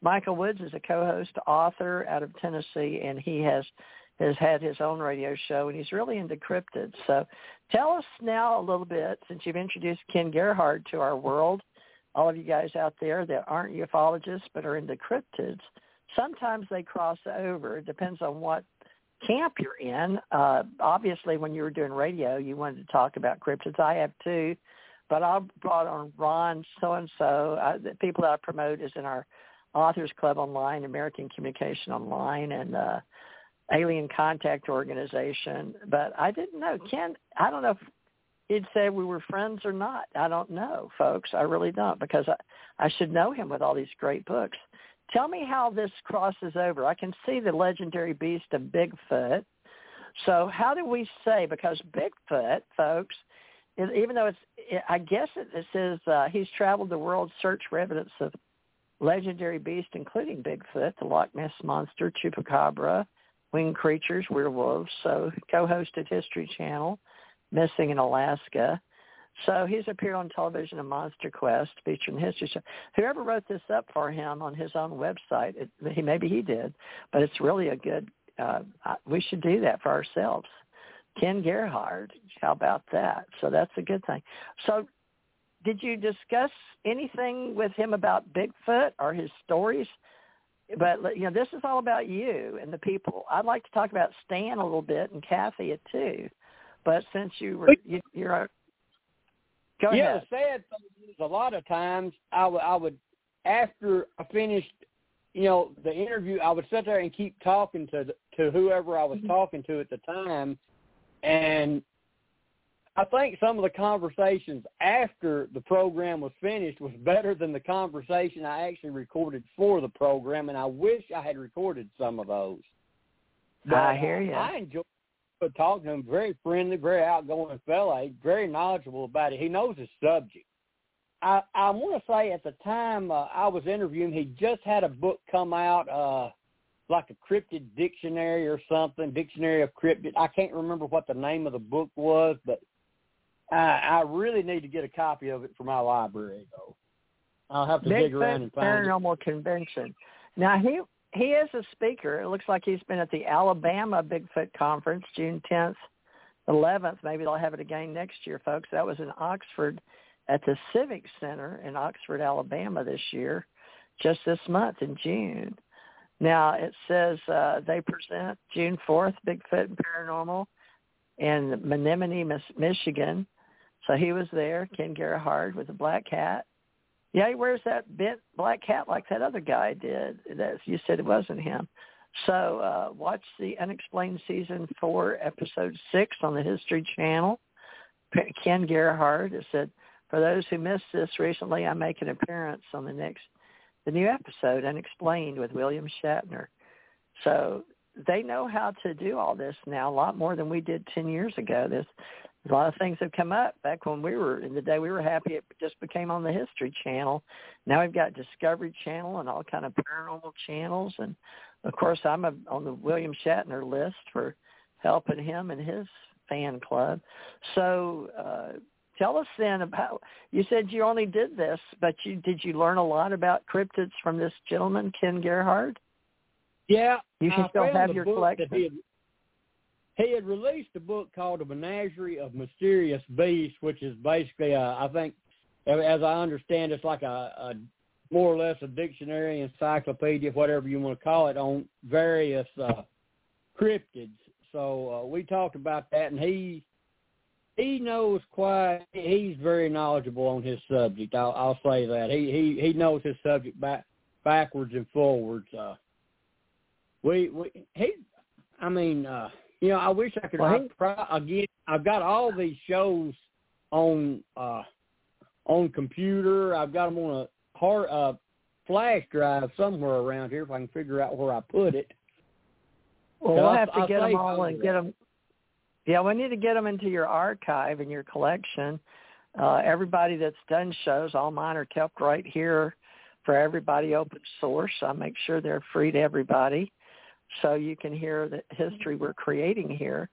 Michael Woods is a co-host, author out of Tennessee, and he has has had his own radio show, and he's really into cryptids. So tell us now a little bit, since you've introduced Ken Gerhard to our world, all of you guys out there that aren't ufologists but are into cryptids, sometimes they cross over. It depends on what camp you're in. Uh, obviously, when you were doing radio, you wanted to talk about cryptids. I have too, but I brought on Ron so-and-so. The people that I promote is in our Authors Club Online, American Communication Online, and uh, Alien Contact Organization. But I didn't know Ken. I don't know if he'd say we were friends or not. I don't know, folks. I really don't because I, I should know him with all these great books. Tell me how this crosses over. I can see the legendary beast of Bigfoot. So how do we say, because Bigfoot, folks, even though it's, I guess it, says uh, he's traveled the world search for evidence of legendary beasts, including Bigfoot, the Loch Ness Monster, Chupacabra, winged creatures, werewolves. So co-hosted History Channel, Missing in Alaska. So he's appeared on television in Monster Quest, featuring History Show. Whoever wrote this up for him on his own website, it, he maybe he did, but it's really a good. Uh, we should do that for ourselves. Ken Gerhard, how about that? So that's a good thing. So, did you discuss anything with him about Bigfoot or his stories? But you know, this is all about you and the people. I'd like to talk about Stan a little bit and Kathy too. But since you were you, you're a Go yeah, ahead. the sad thing is a lot of times I would I would after I finished, you know, the interview, I would sit there and keep talking to the, to whoever I was mm-hmm. talking to at the time, and I think some of the conversations after the program was finished was better than the conversation I actually recorded for the program, and I wish I had recorded some of those. But I hear you. I enjoy talking to him. Very friendly, very outgoing fella. very knowledgeable about it. He knows his subject. I I want to say at the time uh, I was interviewing, he just had a book come out, uh, like a cryptid dictionary or something, dictionary of cryptid. I can't remember what the name of the book was, but I, I really need to get a copy of it for my library though. I'll have to Bigfoot dig around and find Paranormal it. Convention. Now he he is a speaker. It looks like he's been at the Alabama Bigfoot Conference, June 10th, 11th. Maybe they'll have it again next year, folks. That was in Oxford at the Civic Center in Oxford, Alabama this year, just this month in June. Now it says uh, they present June 4th, Bigfoot and Paranormal in Menominee, Michigan. So he was there, Ken Gerhard with a black hat. Yeah, he wears that bent black hat like that other guy did. That you said it wasn't him. So uh, watch the Unexplained Season 4, Episode 6 on the History Channel. Ken Gerhard has said, for those who missed this recently, I make an appearance on the next, the new episode, Unexplained, with William Shatner. So they know how to do all this now, a lot more than we did 10 years ago. This a lot of things have come up. Back when we were in the day we were happy it just became on the history channel. Now we've got discovery channel and all kind of paranormal channels. And of course i'm a, on the william shatner list for helping him and his fan club. So uh tell us then about you said you only did this but you did you learn a lot about cryptids from this gentleman ken gerhard yeah you should still have your collection he had released a book called A Menagerie of Mysterious Beasts, which is basically, a, I think, as I understand, it's like a, a more or less a dictionary, encyclopedia, whatever you want to call it, on various uh, cryptids. So uh, we talked about that, and he he knows quite. He's very knowledgeable on his subject. I'll, I'll say that he he he knows his subject back backwards and forwards. Uh, we we he, I mean. uh you know, I wish I could. Well, I, again, I've got all these shows on uh on computer. I've got them on a hard uh, flash drive somewhere around here if I can figure out where I put it. Well, we'll have to I'll get them all and get them. Yeah, we need to get them into your archive and your collection. Uh, everybody that's done shows, all mine are kept right here for everybody, open source. I make sure they're free to everybody so you can hear the history we're creating here.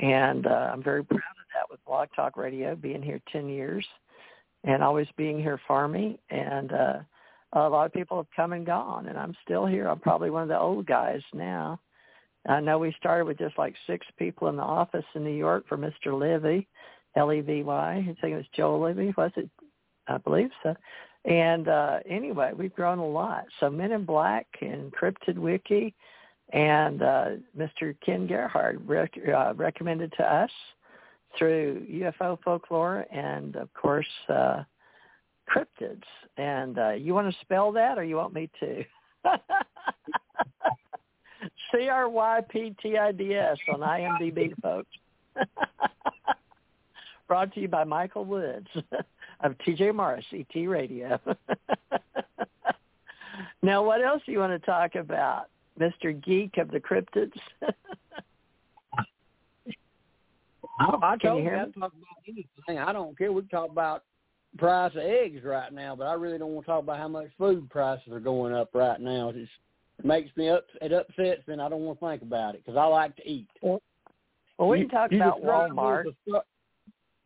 And uh, I'm very proud of that with Blog Talk Radio being here 10 years and always being here for me. And uh, a lot of people have come and gone, and I'm still here. I'm probably one of the old guys now. I know we started with just like six people in the office in New York for Mr. Levy, L-E-V-Y. I think it was Joel Levy, was it? I believe so. And uh, anyway, we've grown a lot. So Men in Black and Cryptid Wiki, and uh, Mr. Ken Gerhard rec- uh, recommended to us through UFO folklore and, of course, uh, cryptids. And uh, you want to spell that, or you want me to? C R Y P T I D S on IMDb, folks. brought to you by Michael Woods of TJ Morris ET Radio. now, what else do you want to talk about, Mr. Geek of the Cryptids? I, I Can you hear me? Talk about anything. I don't care. We can talk about price of eggs right now, but I really don't want to talk about how much food prices are going up right now. It just makes me up. It upsets me, and I don't want to think about it because I like to eat. Well, we You- can talk you about Walmart. a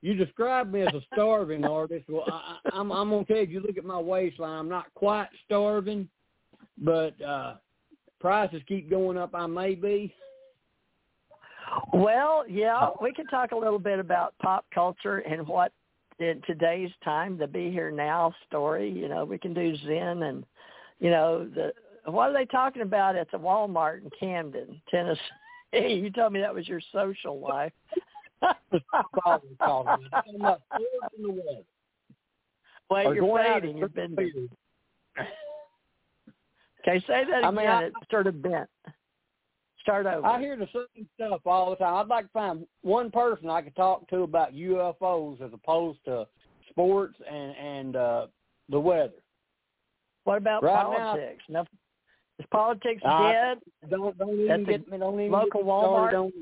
You describe me as a starving artist. Well, I, I- I'm I'm gonna tell you. If you look at my waistline, I'm not quite starving, but uh prices keep going up. I may be. Well, yeah, we can talk a little bit about pop culture and what in today's time the be here now story. You know, we can do Zen and you know the what are they talking about at the Walmart in Camden, Tennessee? You told me that was your social life. Probably talking about I'm not starving in the weather. Well, you're fading. You've been drinking okay. Say that I again. mean, I- it sort of bent. Start over. I hear the same stuff all the time. I'd like to find one person I could talk to about UFOs as opposed to sports and and uh the weather. what about right politics? Now, is politics Uh, dead? Don't don't even get me. Don't even local get Walmart? on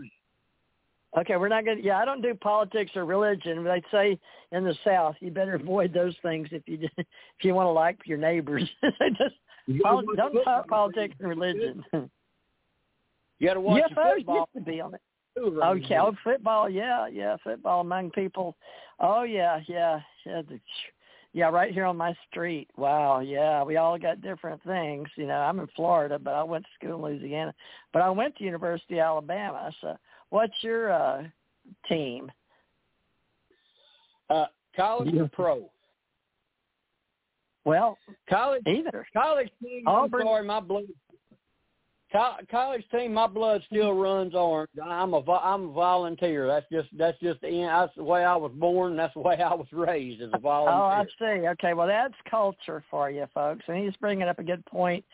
that. Okay, we're not going to. Yeah, I don't do politics or religion. They say in the South, you better avoid those things if you if you want to like your neighbors. They just poli- don't football. talk politics and religion. You got to watch your UFOs football used to be on it. too, around Okay, oh, football, yeah, yeah, football among people. Oh yeah, yeah, yeah. The, yeah, right here on my street. Wow, yeah, we all got different things. You know, I'm in Florida, but I went to school in Louisiana. But I went to University of Alabama. So, what's your uh team? Uh, college Yeah. or pro? Well, College either. college team. Auburn- I'm sorry, my blood. Co- college team, my blood still runs orange. I'm a I'm a volunteer. That's just that's just the end. That's the way I was born. That's the way I was raised as a volunteer. Oh, I see. Okay, well, that's culture for you, folks. And he's bringing up a good point.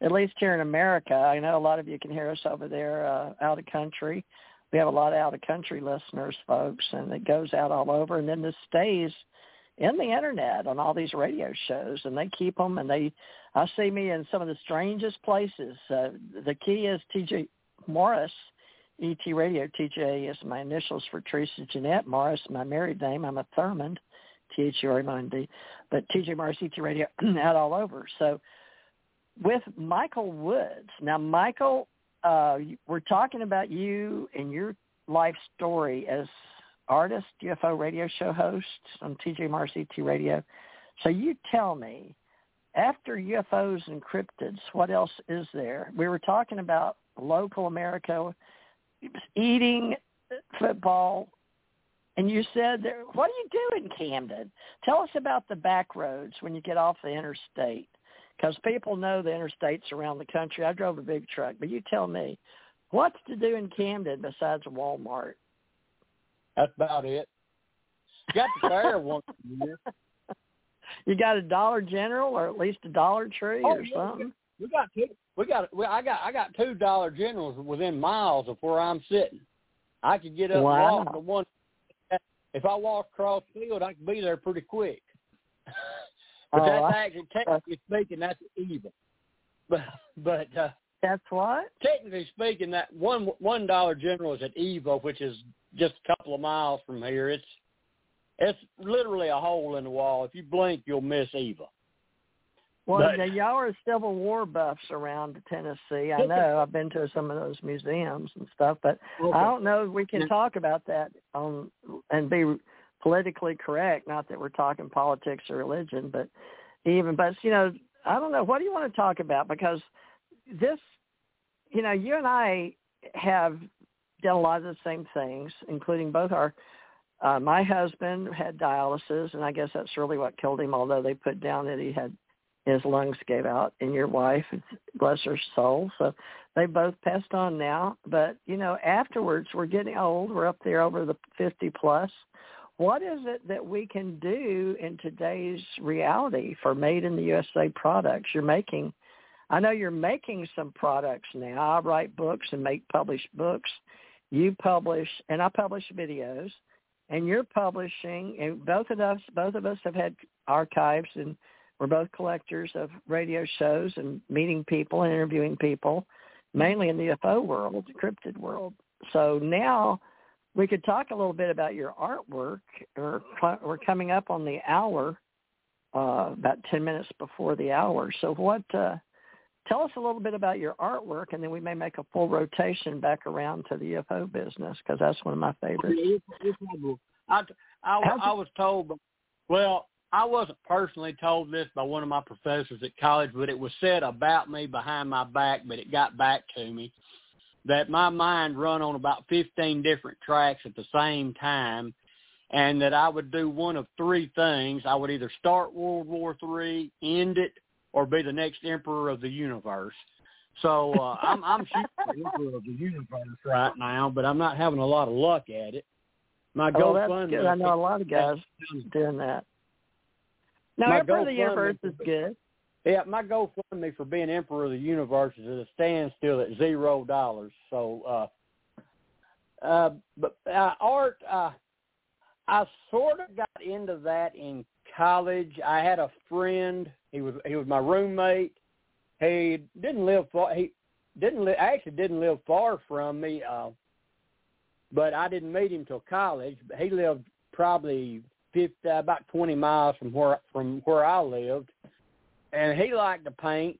At least here in America, I know a lot of you can hear us over there uh, out of country. We have a lot of out of country listeners, folks, and it goes out all over. And then this stays in the internet on all these radio shows, and they keep them. And they, I see me in some of the strangest places. Uh, the key is T.J. Morris, ET Radio. TJ is my initials for Teresa Jeanette Morris, my married name. I'm a Thurmond. T-H-U-R-M-O-N-D, but TJ Morris ET Radio out all over. So with Michael Woods. Now, Michael, uh, we're talking about you and your life story as artist, UFO radio show host on TJ ET Radio. So you tell me, after UFOs and cryptids, what else is there? We were talking about local America eating football, and you said, there, what do you do in Camden? Tell us about the back roads when you get off the interstate, because people know the interstates around the country. I drove a big truck, but you tell me, what's to do in Camden besides Walmart? That's about it. Got the fair once a year. You got a Dollar General or at least a Dollar Tree Oh, or yeah, something? We got two. We got. We, I got. I got two Dollar Generals within miles of where I'm sitting. I could get up Wow. and walk the one. If I walk across the field, I could be there pretty quick. but Oh, that's I- actually, technically speaking, that's evil. But but uh, That's what? technically speaking, that one one Dollar General is at Eva, which is just a couple of miles from here. It's it's literally a hole in the wall. If you blink, you'll miss Eva. Well, But- now, y'all are Civil War buffs around Tennessee. I know. I've been to some of those museums and stuff, but I don't know if we can talk about that on and be politically correct. Not that we're talking politics or religion, but even but you know, I don't know. What do you want to talk about? Because this, you know, you and I have done a lot of the same things, including both our. Uh, my husband had dialysis, and I guess that's really what killed him. Although they put down that he had his lungs gave out, and your wife, bless her soul, so they both passed on now. But you know, afterwards, we're getting old. We're up there over the fifty plus. What is it that we can do in today's reality for made in the USA products? You're making, I know you're making some products now. I write books and make published books. You publish, and I publish videos. and you're publishing. And both of us, both of us have had archives, and we're both collectors of radio shows and meeting people and interviewing people, mainly in the UFO world, the cryptid world. So now we could talk a little bit about your artwork. Or we're coming up on the hour, uh, about ten minutes before the hour. So what? Uh, tell us a little bit about your artwork, and then we may make a full rotation back around to the UFO business because that's one of my favorites. I, I, I was told, well, I wasn't personally told this by one of my professors at college, but it was said about me behind my back, but it got back to me that my mind run on about 15 different tracks at the same time and that I would do one of three things. I would either start World War Three, end it, or be the next emperor of the universe. So uh, I'm I'm shooting the emperor of the universe right now, but I'm not having a lot of luck at it. My oh, that's good. I know a lot of guys doing that. No, Emperor of the Universe is good. Yeah, my GoFundMe for being Emperor of the Universe is at a standstill at zero dollars. So, uh, uh, but uh, art, uh, I sort of got into that in college. I had a friend. He was he was my roommate. He didn't live far. He didn't li- actually didn't live far from me. Uh, but I didn't meet him till college. But he lived probably 50, about 20 miles from where from where I lived, and he liked to paint.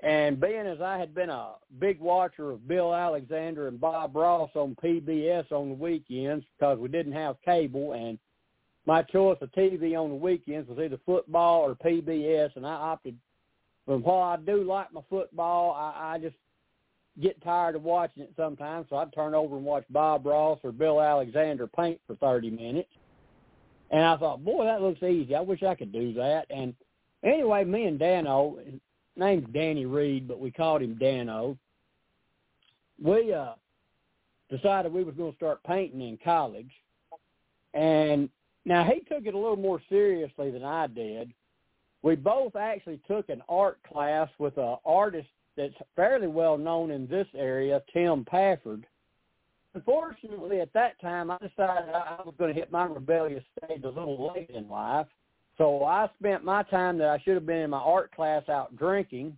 And being as I had been a big watcher of Bill Alexander and Bob Ross on PBS on the weekends because we didn't have cable, and my choice of TV on the weekends was either football or PBS, and I opted. But while I do like my football, I, I just get tired of watching it sometimes, so I'd turn over and watch Bob Ross or Bill Alexander paint for 30 minutes. And I thought, boy, that looks easy. I wish I could do that. And anyway, me and Dano, name's Danny Reed, but we called him Dano. We uh decided we was going to start painting in college. And now he took it a little more seriously than I did. We both actually took an art class with an artist that's fairly well known in this area, Tim Pafford. Unfortunately, at that time, I decided I was going to hit my rebellious stage a little late in life. So I spent my time that I should have been in my art class out drinking.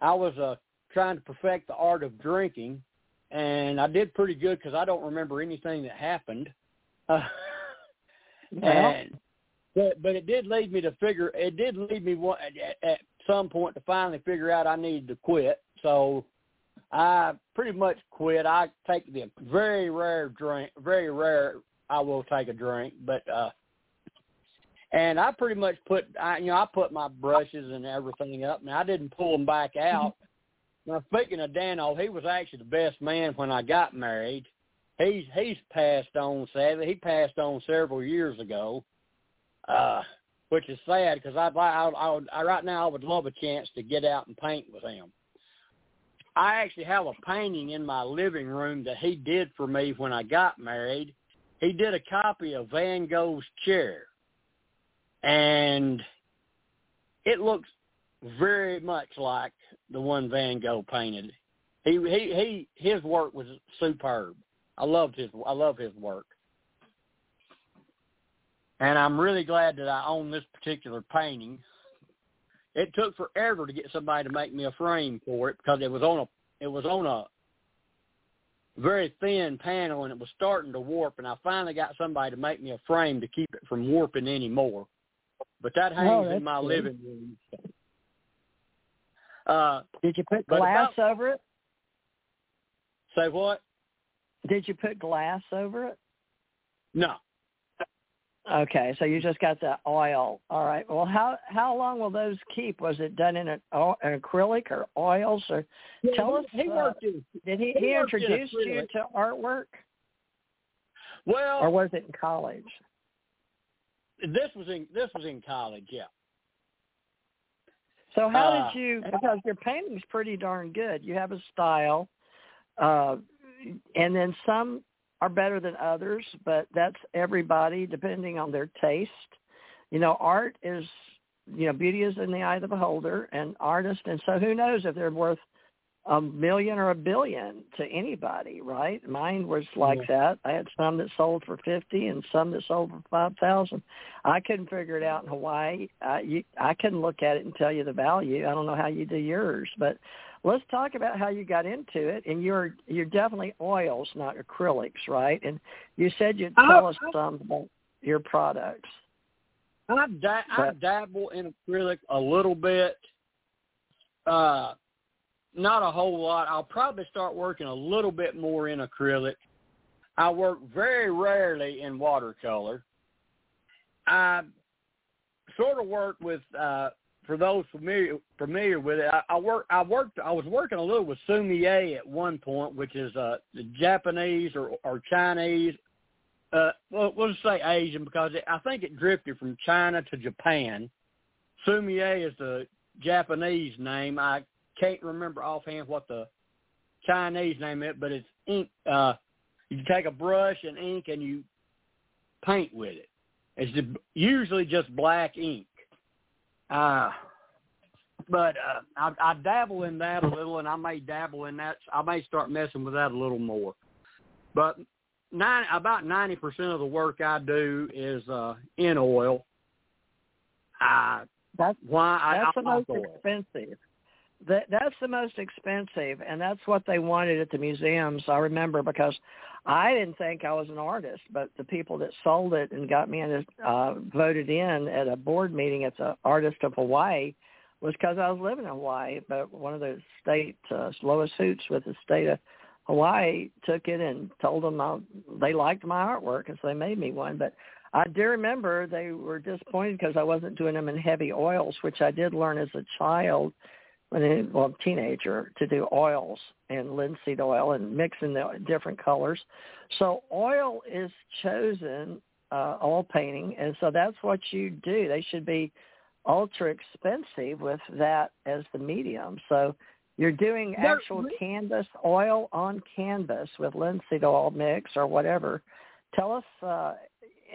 I was uh, trying to perfect the art of drinking, and I did pretty good because I don't remember anything that happened. Uh, and but but it did lead me to figure. It did lead me one, at, at some point to finally figure out I needed to quit. So I pretty much quit. I take the very rare drink, very rare. I will take a drink, but uh and I pretty much put, I, you know, I put my brushes and everything up, and I didn't pull them back out. now, speaking of Dano, he was actually the best man when I got married. He's he's passed on sadly. He passed on several years ago. Uh, which is sad because I, I, I, I right now I would love a chance to get out and paint with him. I actually have a painting in my living room that he did for me when I got married. He did a copy of Van Gogh's chair, and it looks very much like the one Van Gogh painted. He he he his work was superb. I loved his I love his work. And I'm really glad that I own this particular painting. It took forever to get somebody to make me a frame for it because it was on a it was on a very thin panel and it was starting to warp and I finally got somebody to make me a frame to keep it from warping anymore. But that hangs oh, in my living room. Uh, Did you put glass about, over it? Say what? Did you put glass over it? No. Okay, so you just got the oil. All right. Well, how how long will those keep? Was it done in an, an acrylic or oils? Or yeah, tell us. He worked in, did he, he, he introduce you to artwork? Well, or was it in college? This was in this was in college. Yeah. So how uh, did you? Because your painting's pretty darn good. You have a style, uh, and then some are better than others, but that's everybody depending on their taste. You know, art is, you know, beauty is in the eye of the beholder and artist. And so who knows if they're worth a million or a billion to anybody, right? Mine was like yeah. that. I had some that sold for fifty and some that sold for five thousand. I couldn't figure it out in Hawaii. I you, I couldn't look at it and tell you the value. I don't know how you do yours, but let's talk about how you got into it. And you're you're definitely oils, not acrylics, right? And you said you'd tell us some about your products. I, da- I dabble in acrylic a little bit. Uh, not a whole lot. I'll probably start working a little bit more in acrylic. I work very rarely in watercolor. I sort of work with uh for those familiar familiar with it, I, I work I worked I was working a little with Sumi-e at one point, which is uh the Japanese or or Chinese uh well we'll just say Asian because it, I think it drifted from China to Japan. Sumi-e is the Japanese name. I can't remember offhand what the Chinese name is, but it's ink. Uh, you take a brush and ink and you paint with it. It's usually just black ink. Uh, but uh, I, I dabble in that a little, and I may dabble in that. I may start messing with that a little more. But nine, about ninety percent of the work I do is uh, in oil. I, that's why that's I, the most oil. expensive. That that's the most expensive, and that's what they wanted at the museums. I remember because I didn't think I was an artist, but the people that sold it and got me in, uh, voted in at a board meeting at the Artist of Hawaii was because I was living in Hawaii. But one of the state uh, Lois Hoots with the state of Hawaii took it and told them I, they liked my artwork, and so they made me one. But I do remember they were disappointed because I wasn't doing them in heavy oils, which I did learn as a child when I, well, teenager to do oils and linseed oil and mixing the different colors. So oil is chosen, uh, oil painting, and so that's what you do. They should be ultra expensive with that as the medium. So you're doing actual canvas oil on canvas with linseed oil mix or whatever. Tell us, uh,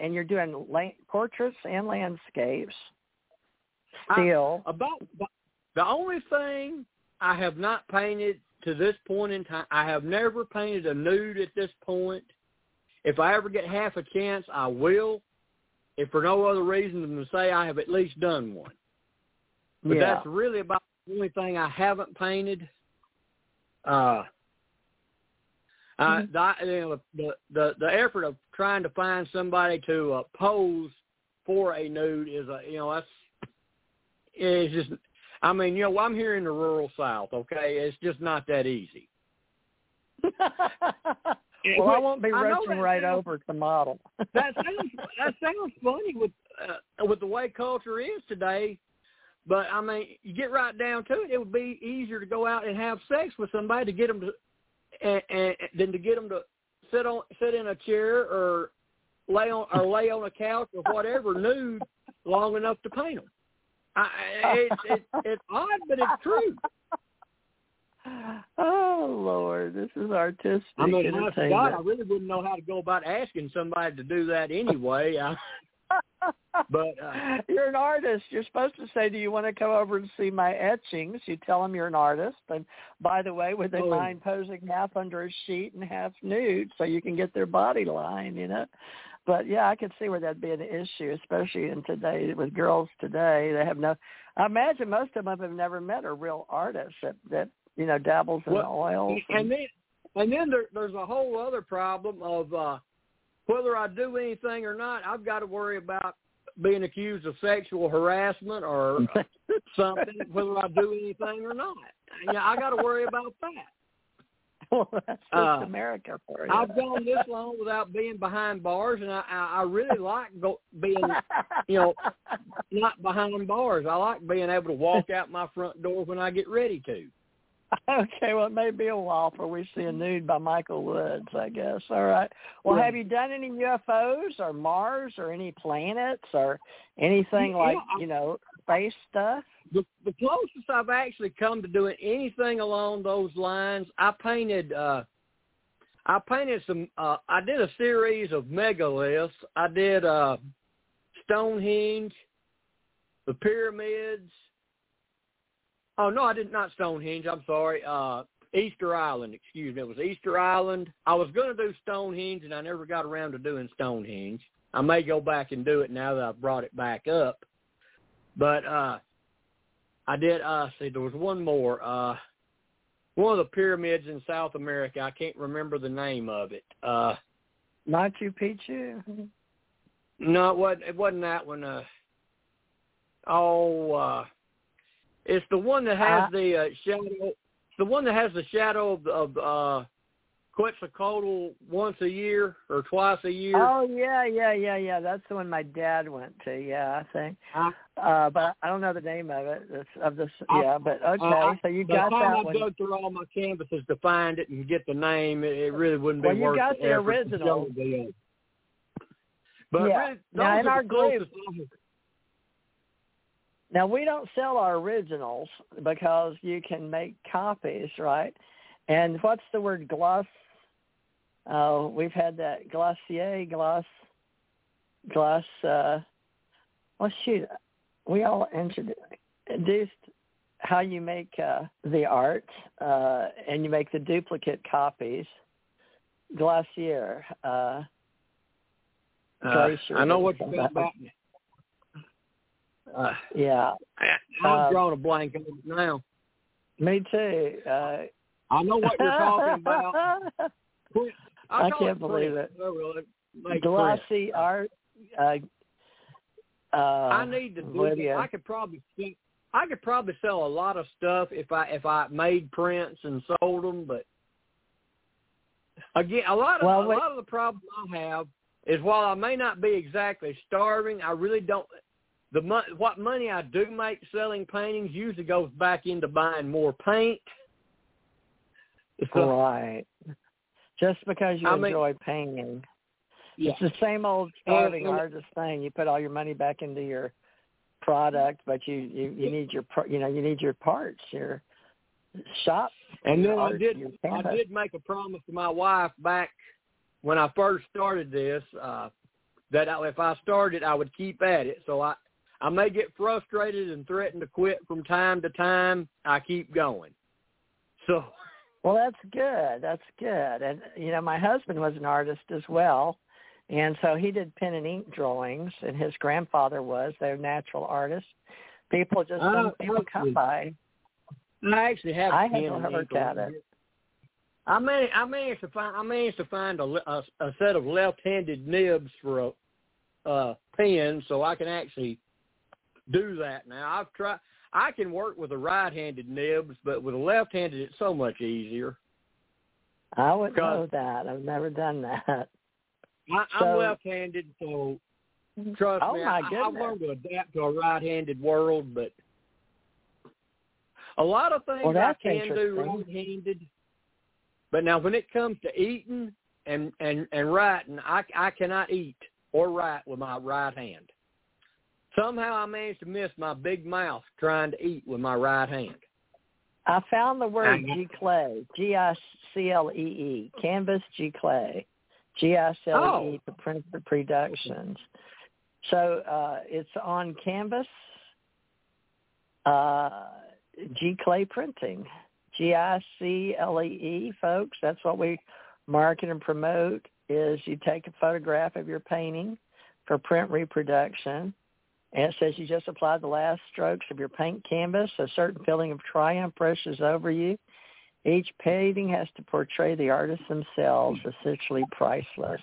and you're doing la- portraits and landscapes. Still, I, about the only thing I have not painted to this point in time, I have never painted a nude at this point. If I ever get half a chance, I will. If for no other reason than to say I have at least done one. But yeah. that's really about the only thing I haven't painted. Uh, mm-hmm. uh, the, the the the effort of trying to find somebody to uh, pose for a nude is a you know that's it's just I mean, you know, I'm here in the rural South. Okay, it's just not that easy. well, I won't be rushing right sounds, over to the model. that sounds that sounds funny with uh, with the way culture is today. But I mean, you get right down to it, it would be easier to go out and have sex with somebody to get them to, and, and than to get them to sit on sit in a chair or lay on or lay on a couch or whatever nude long enough to paint them. I, it's it's it's odd, but it's true. Oh Lord, this is artistic. I mean, entertainment. God, I really wouldn't know how to go about asking somebody to do that anyway. I, but uh, you're an artist. You're supposed to say, "Do you want to come over and see my etchings?" You tell them you're an artist, and by the way, would they oh. mind posing half under a sheet and half nude so you can get their body line? You know. But yeah, I could see where that'd be an issue, especially in today with girls today. They have no. I imagine most of them have never met a real artist that that you know dabbles in well, oils. And, and then and then there, there's a whole other problem of uh whether I do anything or not. I've got to worry about being accused of sexual harassment or something, whether I do anything or not. Yeah, I got to worry about that. that's just uh, America for you. I've gone this long without being behind bars, and I, I, I really like go, being, you know, not behind bars. I like being able to walk out my front door when I get ready to. Okay, well, it may be a while before we see a nude by Michael Woods, I guess. All right. Well, have you done any UFOs or Mars or any planets or anything yeah, like, I, you know, space stuff? The, the closest I've actually come to doing anything along those lines, I painted. uh I painted some. uh I did a series of megaliths. I did uh Stonehenge, the pyramids. Oh no, I did not Stonehenge. I'm sorry. Uh Easter Island, excuse me. It was Easter Island. I was going to do Stonehenge, and I never got around to doing Stonehenge. I may go back and do it now that I've brought it back up. But uh I did uh see there was one more. Uh one of the pyramids in South America. I can't remember the name of it. Uh Machu Picchu. No, it wasn't it wasn't that one. Uh oh uh it's the one that has uh, the uh, shadow the one that has the shadow of, of uh Quetzalcoatl once a year or twice a year. Oh yeah, yeah, yeah, yeah. That's the one my dad went to. Yeah, I think. Uh, uh but I don't know the name of it. It's, of this. Yeah, but okay. Uh, so you got that I one. I dug through all my canvases to find it and get the name, it, it really wouldn't be well, worth you got the, the original. But yeah. really, now in our group. Now we don't sell our originals because you can make copies, right? And what's the word gloss uh, we've had that Glossier, Gloss, Gloss. Uh, well, shoot, we all introduced how you make uh, the art, uh, and you make the duplicate copies. Glossier. Uh, uh, I know what you're about. Uh, yeah. I, I'm uh, drawing a blank on it now. Me too. Uh, I know what you're talking about. I can't believe it. Glossy art. Uh, uh, I need to do that. I could probably see, I could probably sell a lot of stuff if I if I made prints and sold them, but again, a lot of well, a lot of the problem I have is while I may not be exactly starving, I really don't. The mo- what money I do make selling paintings usually goes back into buying more paint. So, right just because you I mean, enjoy painting. Yeah. It's the same old starving artist thing. You put all your money back into your product, but you you, you need your you know you need your parts, your shop. And then I did I did make a promise to my wife back when I first started this uh, that I, if I started, I would keep at it. So I I may get frustrated and threaten to quit from time to time. I keep going. So well, that's good. That's good. And you know, my husband was an artist as well, and so he did pen and ink drawings, and his grandfather was. They're natural artists. People just uh, people come by. I actually have. I haven't heard at it. I managed, I managed to find I managed to find a, a, a set of left-handed nibs for a uh, pen, so I can actually do that now. I've tried. I can work with a right-handed nibs, but with a left-handed, it's so much easier. I would know that. I've never done that. I, so, I'm left-handed, so trust oh me, my I, I've learned to adapt to a right-handed world. But a lot of things well, I can do right-handed. But now, when it comes to eating and and and writing, I I cannot eat or write with my right hand. Somehow I managed to miss my big mouth trying to eat with my right hand. I found the word Giclée, G-I-C-L-E-E, Canvas G Giclée, G-I-C-L-E-E oh. for Printer Productions. So uh, it's on Canvas, uh, Giclée Printing, G-I-C-L-E-E, folks. That's what we market and promote is you take a photograph of your painting for print reproduction and says you just applied the last strokes of your paint canvas. A certain feeling of triumph rushes over you. Each painting has to portray the artists themselves, essentially priceless.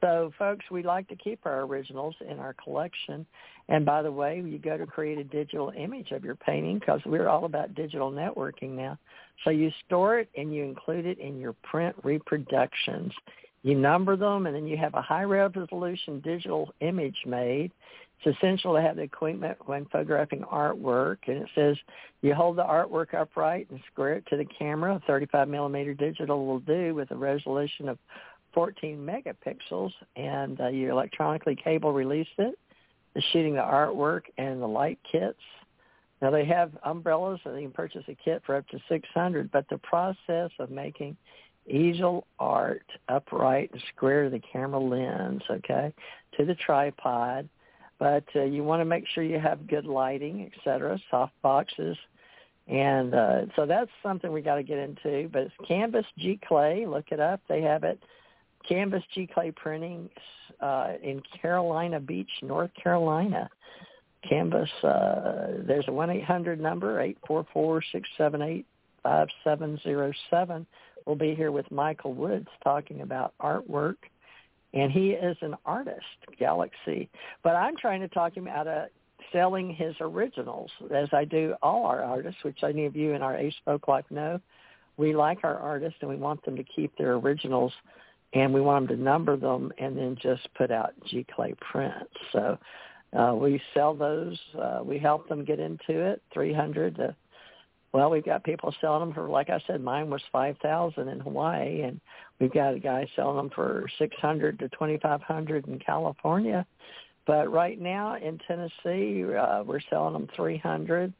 So, folks, we like to keep our originals in our collection. And by the way, you go to create a digital image of your painting because we're all about digital networking now. So you store it and you include it in your print reproductions. You number them and then you have a high resolution digital image made it's essential to have the equipment when photographing artwork, and it says you hold the artwork upright and square it to the camera. 35 millimeter digital will do with a resolution of 14 megapixels, and uh, you electronically cable release it. Shooting the artwork and the light kits. Now they have umbrellas, and you can purchase a kit for up to 600. But the process of making easel art upright and square to the camera lens, okay, to the tripod but uh, you want to make sure you have good lighting, etc., soft boxes, And uh, so that's something we got to get into. But it's Canvas Giclée. Look it up. They have it. Canvas Giclée Printing uh, in Carolina Beach, North Carolina. Canvas, uh, there's a 1-800 number, 844-678-5707. We'll be here with Michael Woods talking about artwork. And he is an artist, Galaxy. But I'm trying to talk him out of selling his originals, as I do all our artists, which any of you in our Ace Folk Life know. We like our artists and we want them to keep their originals and we want them to number them and then just put out Giclée prints. So uh, we sell those. Uh, we help them get into it. Three hundred. To, well, we've got people selling them for, like I said, mine was five thousand in Hawaii, and we've got a guy selling them for six hundred to twenty five hundred in California. But right now in Tennessee, uh, we're selling them 300.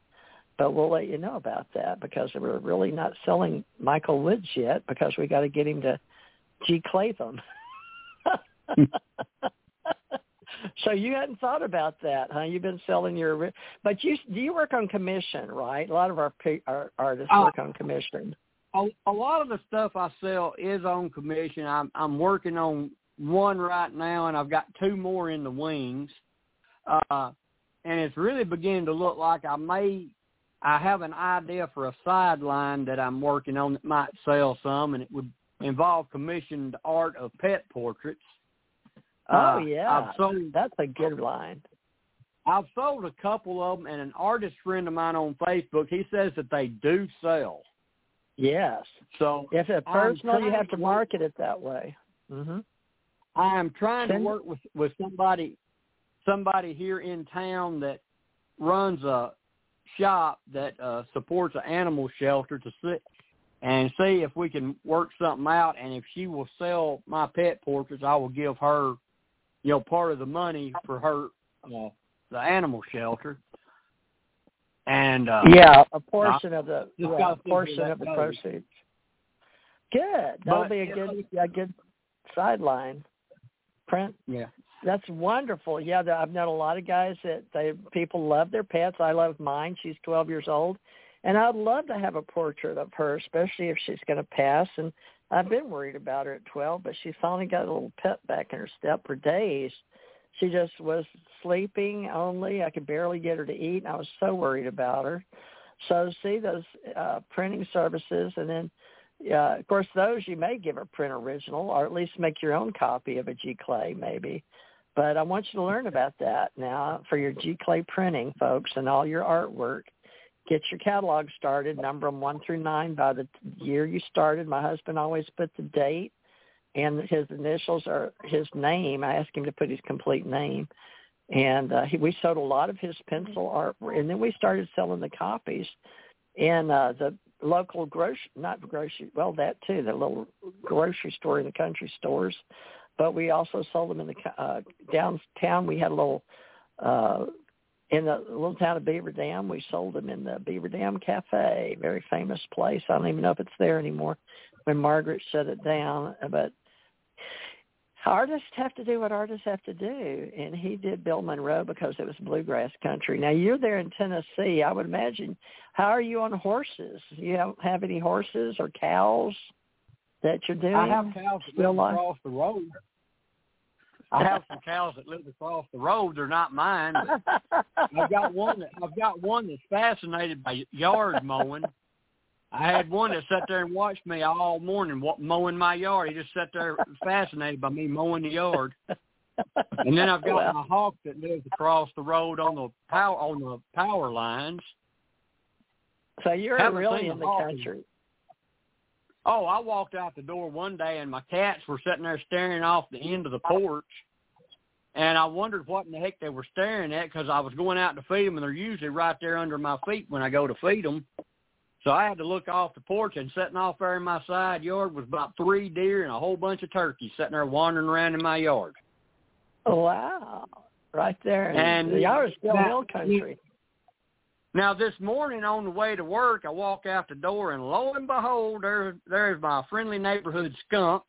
But we'll let you know about that because we're really not selling Michael Woods yet because we got to get him to Giclée them. so you hadn't thought about that, huh? You've been selling your, but you do you work on commission, right? A lot of our, our artists uh, work on commission. A, a lot of the stuff I sell is on commission. I'm I'm working on one right now, and I've got two more in the wings. Uh, and it's really beginning to look like I may, I have an idea for a sideline that I'm working on that might sell some, and it would involve commissioned art of pet portraits. Oh uh, yeah, I've sold, that's a good line. I've sold a couple of them, and an artist friend of mine on Facebook, he says that they do sell. Yes. So if it's personal, you have to market it that way. Mm-hmm. I am trying to work with with somebody somebody here in town that runs a shop that uh supports an animal shelter to sit and see if we can work something out and if she will sell my pet portraits I will give her you know part of the money for her uh, the animal shelter and uh yeah a portion I, of the yeah, a portion of the goes. proceeds good that'll but, be a good a good sideline print. Yeah. That's wonderful. Yeah, I've known a lot of guys that they people love their pets. I love mine. She's 12 years old, and I'd love to have a portrait of her, especially if she's going to pass. And I've been worried about her at 12, but she finally got a little pep back in her step for days. She just was sleeping only. I could barely get her to eat, and I was so worried about her. So see those uh, printing services, and then uh, of course, those you may give a print original, or at least make your own copy of a Giclée, maybe. But I want you to learn about that now for your Giclée printing, folks, and all your artwork. Get your catalog started, number them one through nine by the year you started. My husband always put the date, and his initials are his name. I asked him to put his complete name, and uh, he, we sold a lot of his pencil art, and then we started selling the copies. And uh, the local grocery, not grocery, well, that too, the little grocery store in the country stores. But we also sold them in the uh, downtown. We had a little, uh, in the little town of Beaver Dam, we sold them in the Beaver Dam Cafe, very famous place. I don't even know if it's there anymore when Margaret shut it down. But artists have to do what artists have to do, and he did Bill Monroe because it was bluegrass country. Now you're there in Tennessee. I would imagine. How are you on horses? You don't have any horses or cows that you're doing? I have cows that live across the road. I have some cows that live across the road. They're not mine. I've got one that I've got one that's fascinated by yard mowing I had one that sat there and watched me all morning mowing my yard. He just sat there fascinated by me mowing the yard. And then I've got well, my hawk that lives across the road on the power on the power lines. So you're really in the country. Oh, I walked out the door one day and my cats were sitting there staring off the end of the porch. And I wondered what in the heck they were staring at because I was going out to feed them and they're usually right there under my feet when I go to feed them. So I had to look off the porch and sitting off there in my side yard was about three deer and a whole bunch of turkeys sitting there wandering around in my yard. Wow. Right there. And y'all are still hill country. Now this morning on the way to work, I walk out the door and lo and behold, there there's my friendly neighborhood skunk,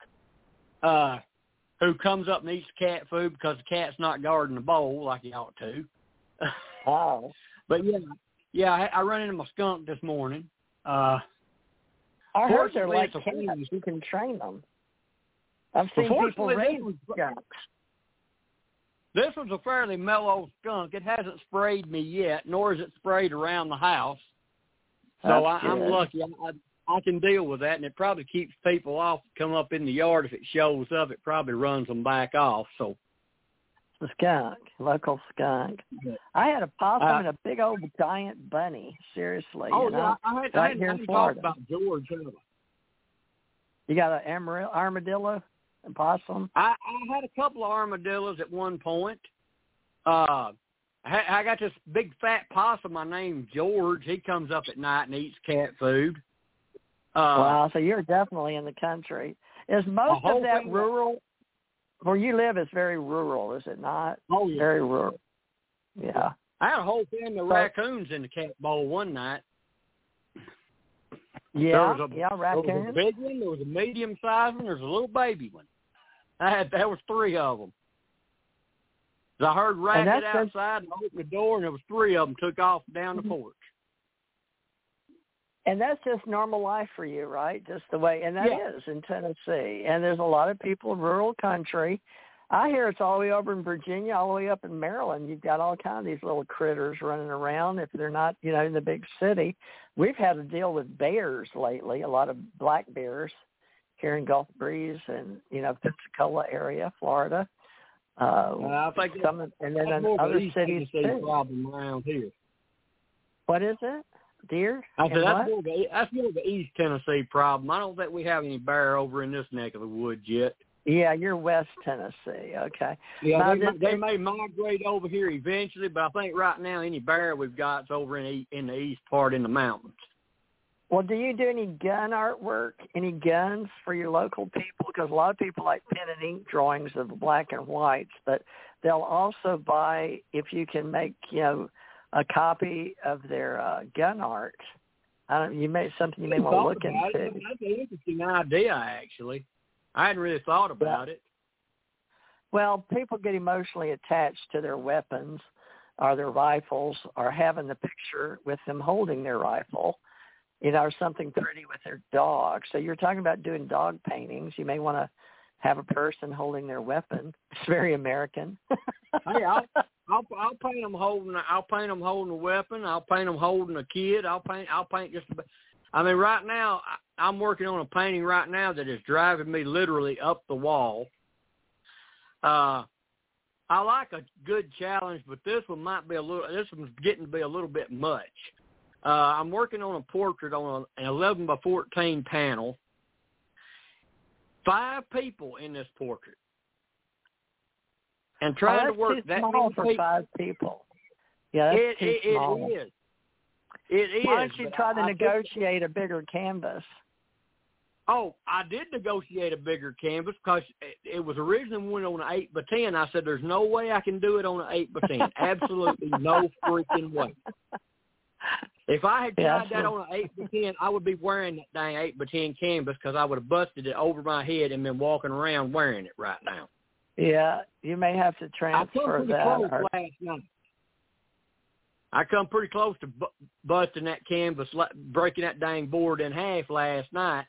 uh, who comes up and eats cat food because the cat's not guarding the bowl like he ought to. Oh. but yeah, yeah, I, I run into my skunk this morning. Uh, I heard they're like cats. You can train them. I've seen people raise skunks. This was a fairly mellow skunk. It hasn't sprayed me yet, nor is it sprayed around the house. So That's I, I'm good. lucky. I, I I can deal with that, and it probably keeps people off. Come up in the yard if it shows up, it probably runs them back off. So The skunk, local skunk. I had a possum Uh, and a big old giant bunny. Seriously, oh you know. yeah, I, had, right I hadn't, here I in hadn't Florida. talked about George. You got an armadillo, and possum. I, I had a couple of armadillos at one point. Uh, I, I got this big fat possum I named George. He comes up at night and eats cat food. Uh, wow, so you're definitely in the country. Is most of that rural? Where you live is very rural, is it not? Oh yeah. Very rural. Yeah. I had a whole family of So- raccoons in the cat bowl one night. Yeah, there was a, yeah, There was a big one, there was a medium sized one, there was a little baby one. I had there was three of them. I heard racket outside and opened the door and there was three of them took off down Mm-hmm. the porch. And that's just normal life for you, right? Just the way, and that is Yeah. in Tennessee. And there's a lot of people in rural country. I hear it's all the way over in Virginia, all the way up in Maryland. You've got all kind of these little critters running around. If they're not, you know, in the big city, we've had to deal with bears lately. A lot of black bears here in Gulf Breeze and you know Pensacola area, Florida. Uh, I think some, and then in more of an other cities too. problem around here. What is it? Deer? I said that's more, of a, that's more of the East Tennessee problem. I don't think we have any bear over in this neck of the woods yet. Yeah, you're West Tennessee. Okay. Yeah, Now, they, this- they may migrate over here eventually, but I think right now any bear we've got's over in the, in the east part in the mountains. Well, do you do any gun artwork, any guns for your local people? Because a lot of people like pen and ink drawings of the black and whites, but they'll also buy if you can make you know a copy of their uh, gun art. I don't, you may something you may want to look into. it. That's an interesting idea, actually. I hadn't really thought about it. Well, people get emotionally attached to their weapons or their rifles or having the picture with them holding their rifle, you know, or something pretty with their dog. So you're talking about doing dog paintings. You may want to have a person holding their weapon. It's very American. Hey, I'll, I'll I'll paint them holding. I'll paint them holding a weapon. I'll paint them holding a kid. I'll paint. I'll paint just. About, I mean, right now I, I'm working on a painting right now that is driving me literally up the wall. Uh, I like a good challenge, but this one might be a little. This one's getting to be a little bit much. Uh, I'm working on a portrait on an 11 by 14 panel. Five people in this portrait, and trying oh, to work that small for people. five people. Yeah, that's It, too it, small. it is. It is. Why don't you try to I- I think- negotiate a bigger canvas? Oh, I did negotiate a bigger canvas because it, it was originally one on an eight by ten. I said, "There's no way I can do it on an eight by ten. Absolutely no freaking way." If I had Yeah, tried that on an eight by ten, I would be wearing that dang eight by ten canvas because I would have busted it over my head and been walking around wearing it right now. Yeah, you may have to I come transfer that. close or- last night. I come pretty close to bu- busting that canvas, breaking that dang board in half last night.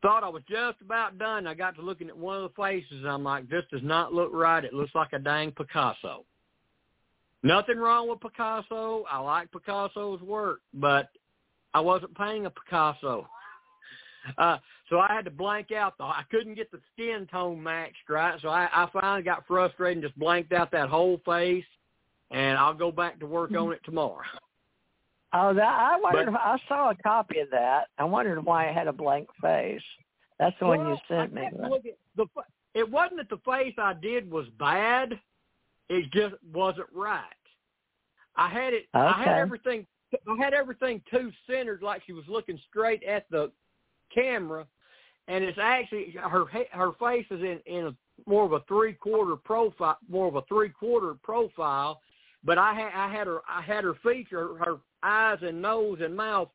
Thought I was just about done. I got to looking at one of the faces, and I'm like, this does not look right. It looks like a dang Picasso. Nothing wrong with Picasso. I like Picasso's work, but I wasn't painting a Picasso. Uh, so I had to blank out the. I couldn't get the skin tone matched right, so I, I finally got frustrated and just blanked out that whole face. And I'll go back to work on it tomorrow. Oh, that I wondered. But- if- I saw a copy of that. I wondered why it had a blank face. That's the one you sent me. looking- the it wasn't that the face I did was bad. It just wasn't right. I had it. I had everything. I had everything too centered, like she was looking straight at the camera, and it's actually her her face is in in a, more of a three quarter profile, more of a three quarter profile. But I had I had her I had her feature her eyes and nose and mouth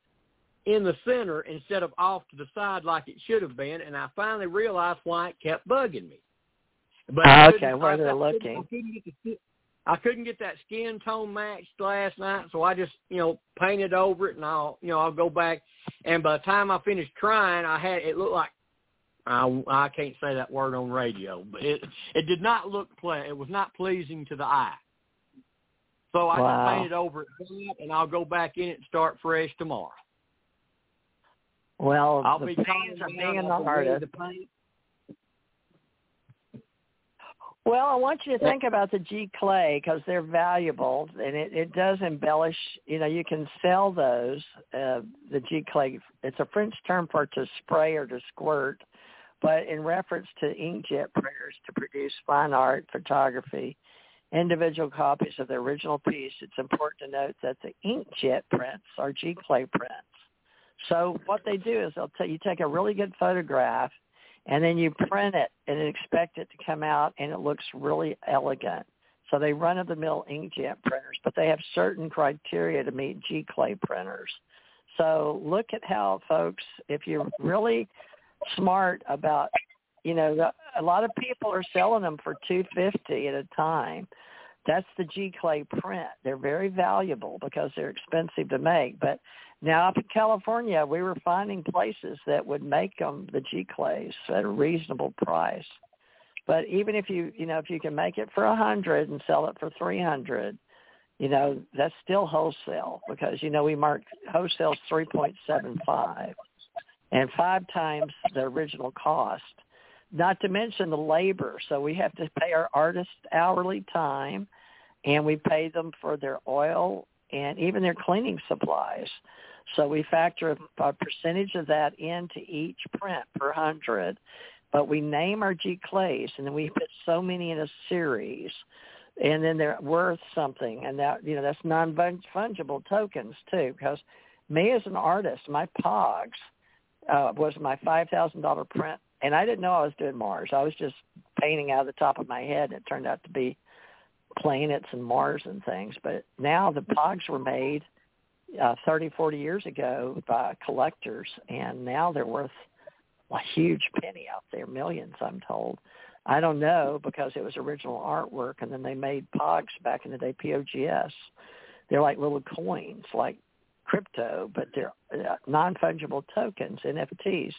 in the center instead of off to the side like it should have been, and I finally realized why it kept bugging me. But Ah, okay, where they're I looking. I couldn't get the skin- I couldn't get that skin tone matched last night, so I just you know painted over it, and I'll you know I'll go back. And by the time I finished trying, I had it looked like I I can't say that word on radio, but it it did not look ple- It was not pleasing to the eye. So I wow. just painted over it, and I'll go back in it and start fresh tomorrow. Well, I'll the be of calling being an down, I'll be ready artist. to paint. Well, I want you to think about the Giclée because they're valuable, and it, it does embellish. You know, you can sell those. Uh, the Giclée. It's a French term for to spray or to squirt, but in reference to inkjet printers to produce fine art, photography, individual copies of the original piece. It's important to note that the inkjet prints are Giclée prints. So what they do is they'll tell you take a really good photograph and then you print it and expect it to come out and it looks really elegant. So they run of the mill inkjet printers, but they have certain criteria to meet Giclée printers. So look at how folks, if you're really smart about, you know, a lot of people are selling them for two fifty at a time. That's the Giclée print. They're very valuable because they're expensive to make. But now up in California, we were finding places that would make them the Giclées at a reasonable price. But even if you, you know, if you can make it for a hundred and sell it for three hundred, you know, that's still wholesale because you know we mark wholesale's three point seven five, and five times the original cost. Not to mention the labor. So we have to pay our artists hourly time, and we pay them for their oil and even their cleaning supplies. So we factor a, percentage of that into each print per hundred, but we name our Giclées and then we put so many in a series and then they're worth something and that, you know, that's non-fungible tokens too because me as an artist, my POGs uh, was my $5,000 print and I didn't know I was doing Mars. I was just painting out of the top of my head. And it turned out to be planets and Mars and things. But now the pogs were made uh, 30, 40 years ago by collectors, and now they're worth a huge penny out there, millions, I'm told. I don't know because it was original artwork, and then they made pogs back in the day, POGS. They're like little coins, like crypto, but they're uh, non-fungible tokens, NFTs.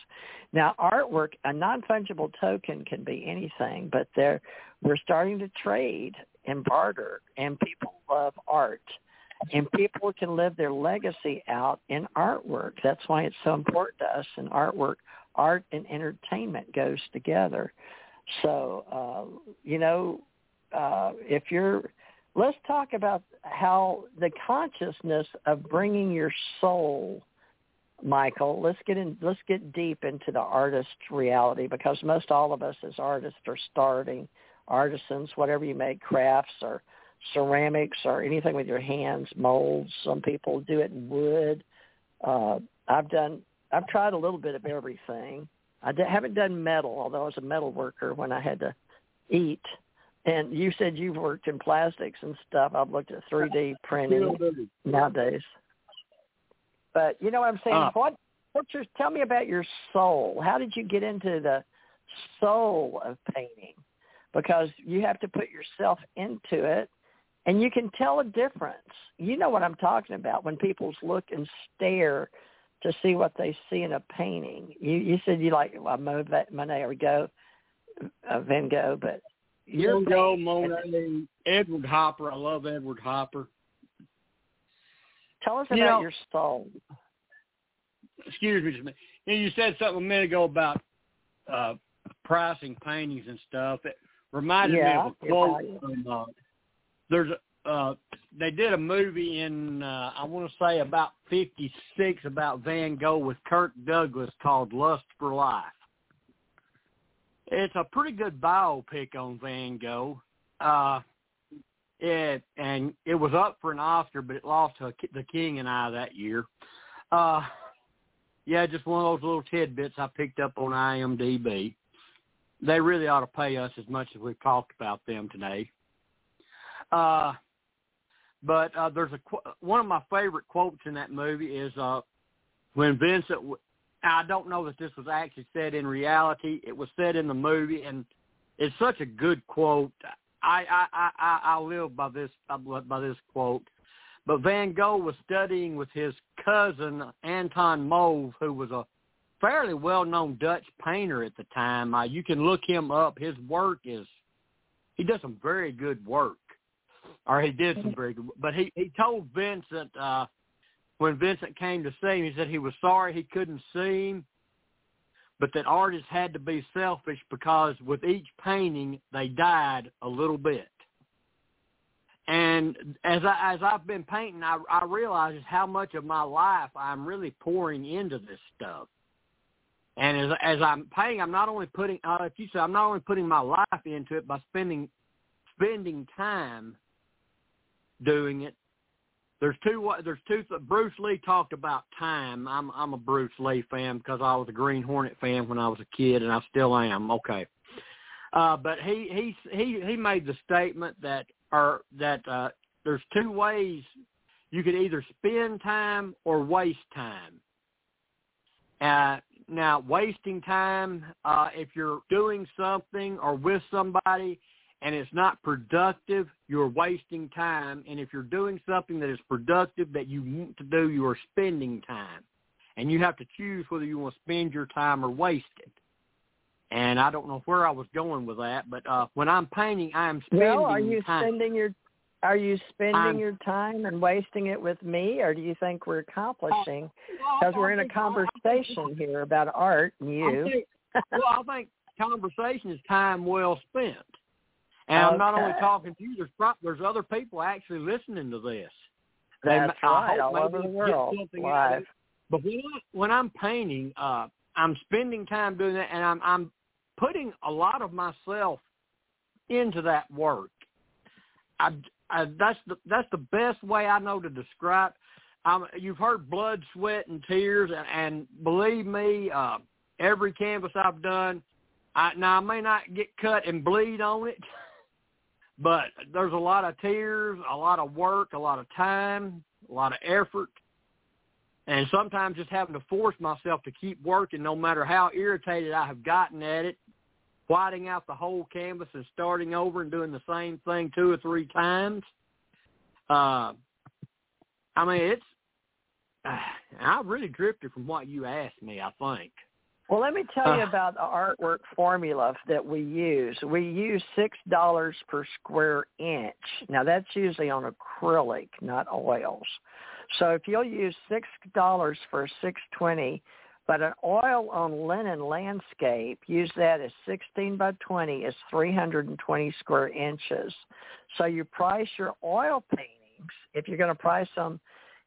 Now, artwork, a non-fungible token can be anything, but they're we're starting to trade and barter, and people love art. And people can live their legacy out in artwork. That's why it's so important to us in artwork. Art and entertainment goes together. So, uh, you know, uh, if you're, let's talk about how the consciousness of bringing your soul Michael, let's get in let's get deep into the artist reality because most all of us as artists are starting artisans, whatever you make, crafts or ceramics or anything with your hands, molds. Some people do it in wood. Uh, I've done, I've tried a little bit of everything. I d- haven't done metal, although I was a metal worker when I had to eat. And you said you've worked in plastics and stuff. I've looked at 3D printing nowadays. But you know what I'm saying? Uh, what, what's your, tell me about your soul. How did you get into the soul of painting? because you have to put yourself into it and you can tell a difference. You know what I'm talking about when people look and stare to see what they see in a painting. You you said you like uh, Monet or Go, uh, Van Gogh, but Van Gogh, Monet, Edward Hopper. I love Edward Hopper. Tell us about you know, your soul. Excuse me. You, know, you said something a minute ago about uh pricing paintings and stuff. It, reminded yeah, me of a quote from uh, there's uh they did a movie in uh I want to say about 56 about Van Gogh with Kirk Douglas called Lust for Life. It's a pretty good biopic on Van Gogh. Uh it and it was up for an Oscar but it lost to The King and I that year. Uh yeah, just one of those little tidbits I picked up on IMDb they really ought to pay us as much as we've talked about them today. Uh, but uh, there's a one of my favorite quotes in that movie is uh, when Vincent. I don't know that this was actually said in reality. It was said in the movie, and it's such a good quote. I I I I live by this by this quote. But Van Gogh was studying with his cousin Anton Mauve, who was a fairly well-known Dutch painter at the time. Uh, you can look him up. His work is he does some very good work, or he did some very good. But he he told Vincent uh, when Vincent came to see him, he said he was sorry he couldn't see him, but that artists had to be selfish because with each painting they died a little bit. And as I as I've been painting, I, I realize how much of my life I'm really pouring into this stuff. And as as I'm painting, I'm not only putting, uh, if you say, I'm not only putting my life into it by spending spending time doing it. There's two. There's two. Bruce Lee talked about time. I'm I'm a Bruce Lee fan because I was a Green Hornet fan when I was a kid, and I still am. Okay, uh, but he he he he made the statement that or that uh, there's two ways you could either spend time or waste time. Uh, now, wasting time, uh, if you're doing something or with somebody and it's not productive, you're wasting time. And if you're doing something that is productive that you want to do, you are spending time. And you have to choose whether you want to spend your time or waste it. And I don't know where I was going with that, but uh, when I'm painting, I am spending well, are you time. spending your are you spending I'm, your time and wasting it with me, or do you think we're accomplishing? Because we're in a conversation here about art and you. Well, I think conversation is time well spent. And okay. I'm not only talking to you. There's there's other people actually listening to this. That's and right, all over the world, live. But when, I, when I'm painting, uh, I'm spending time doing that, and I'm I'm putting a lot of myself into that work. I, I, that's the that's the best way I know to describe. Um, you've heard blood, sweat, and tears, and, and believe me, uh, every canvas I've done, I, now I may not get cut and bleed on it, but there's a lot of tears, a lot of work, a lot of time, a lot of effort, and sometimes just having to force myself to keep working, no matter how irritated I have gotten at it, whiting out the whole canvas and starting over and doing the same thing two or three times. Uh, I mean, it's, I really drifted from what you asked me, I think. Well, let me tell you about the artwork formula that we use. We use six dollars per square inch. Now that's usually on acrylic, not oils. So if you'll use six dollars for six twenty, but an oil on linen landscape, use that as 16 by 20 is 320 square inches. So you price your oil paintings, if you're going to price them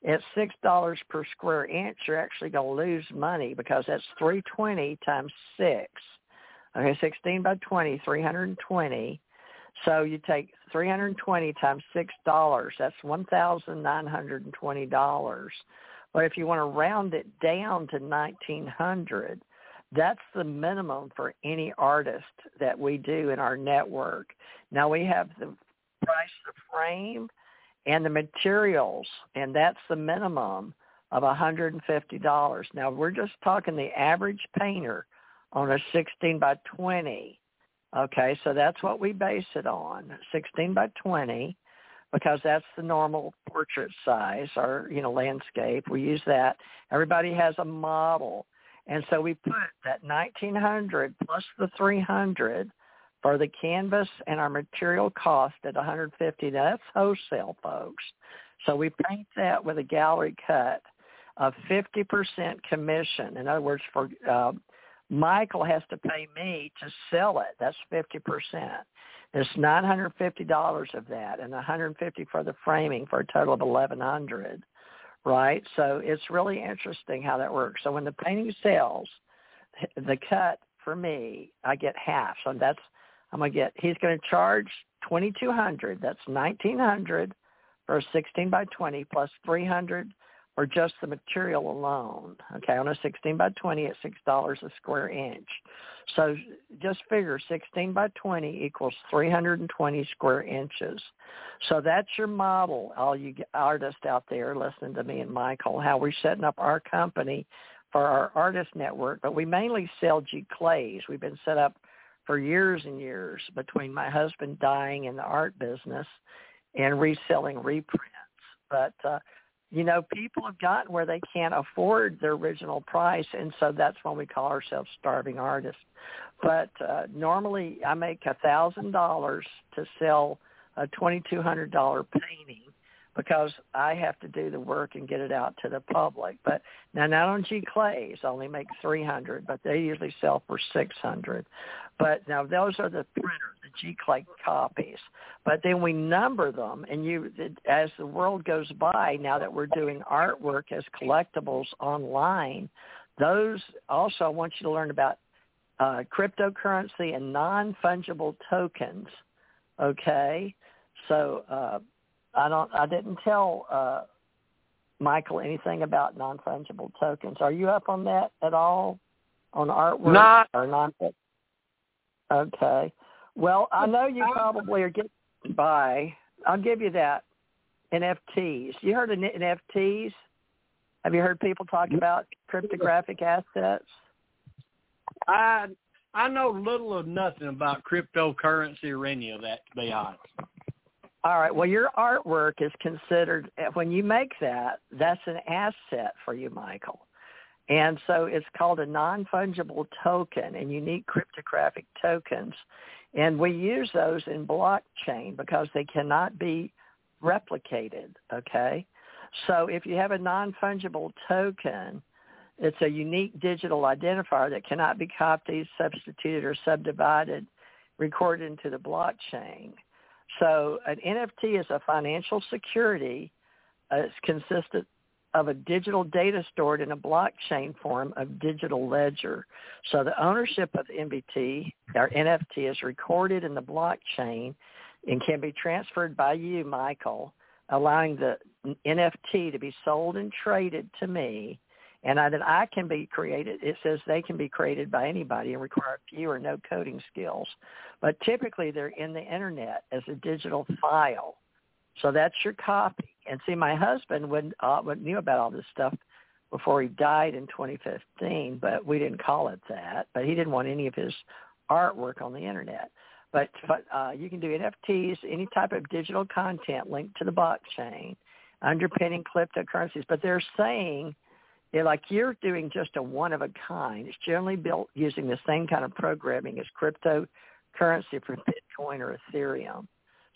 at $6 per square inch, you're actually going to lose money because that's 320 times 6. Okay, 16 by twenty, three hundred and twenty. So you take 320 times $6, that's $1,920. But if you want to round it down to 1900, that's the minimum for any artist that we do in our network. Now we have the price of frame and the materials, and that's the minimum of $150. Now we're just talking the average painter on a 16 by 20. Okay, so that's what we base it on, 16 by 20 because that's the normal portrait size or, you know, landscape. We use that. Everybody has a model. And so we put that 1900 plus the 300 for the canvas and our material cost at 150. Now that's wholesale, folks. So we paint that with a gallery cut of 50% commission. In other words, for uh, Michael has to pay me to sell it. That's 50%. There's $950 of that and 150 for the framing for a total of 1100 right? So it's really interesting how that works. So when the painting sells, the cut for me, I get half. So that's I'm gonna get. He's gonna charge twenty two hundred. That's nineteen hundred for a sixteen by twenty plus three hundred or just the material alone. Okay, on a 16 by 20 at $6 a square inch. So just figure 16 by 20 equals 320 square inches. So that's your model, all you artists out there listening to me and Michael, how we're setting up our company for our artist network. But we mainly sell Giclées. We've been set up for years and years between my husband dying in the art business and reselling reprints. But uh, you know, people have gotten where they can't afford their original price, and so that's when we call ourselves starving artists. But uh, normally, I make a thousand dollars to sell a twenty-two hundred dollar painting because I have to do the work and get it out to the public. But now, not on Giclées, I only make three hundred, but they usually sell for six hundred. But now those are the printers, the Giclée copies. But then we number them, and you, as the world goes by, now that we're doing artwork as collectibles online, those also I want you to learn about uh, cryptocurrency and non-fungible tokens. Okay, so uh, I don't. I didn't tell uh, Michael anything about non fungible tokens. Are you up on that at all? On artwork Not. or non? Okay. Well, I know you probably are getting by. I'll give you that. NFTs. You heard of NFTs? Have you heard people talk about cryptographic assets? I I know little or nothing about cryptocurrency or any of that, to be honest. All right. Well, your artwork is considered when you make that, that's an asset for you, Michael. And so it's called a non-fungible token and unique cryptographic tokens. And we use those in blockchain because they cannot be replicated, okay? So if you have a non-fungible token, it's a unique digital identifier that cannot be copied, substituted, or subdivided, recorded into the blockchain. So an NFT is a financial security. Uh, it's consistent of a digital data stored in a blockchain form of digital ledger. So the ownership of NBT or NFT is recorded in the blockchain and can be transferred by you, Michael, allowing the NFT to be sold and traded to me and I, that I can be created. It says they can be created by anybody and require few or no coding skills, but typically they're in the internet as a digital file. So that's your copy. And see, my husband would, uh, knew about all this stuff before he died in 2015, but we didn't call it that. But he didn't want any of his artwork on the internet. But, but uh, you can do NFTs, any type of digital content linked to the blockchain, underpinning cryptocurrencies. But they're saying – yeah, like you're doing just a one of a kind. It's generally built using the same kind of programming as cryptocurrency for Bitcoin or Ethereum.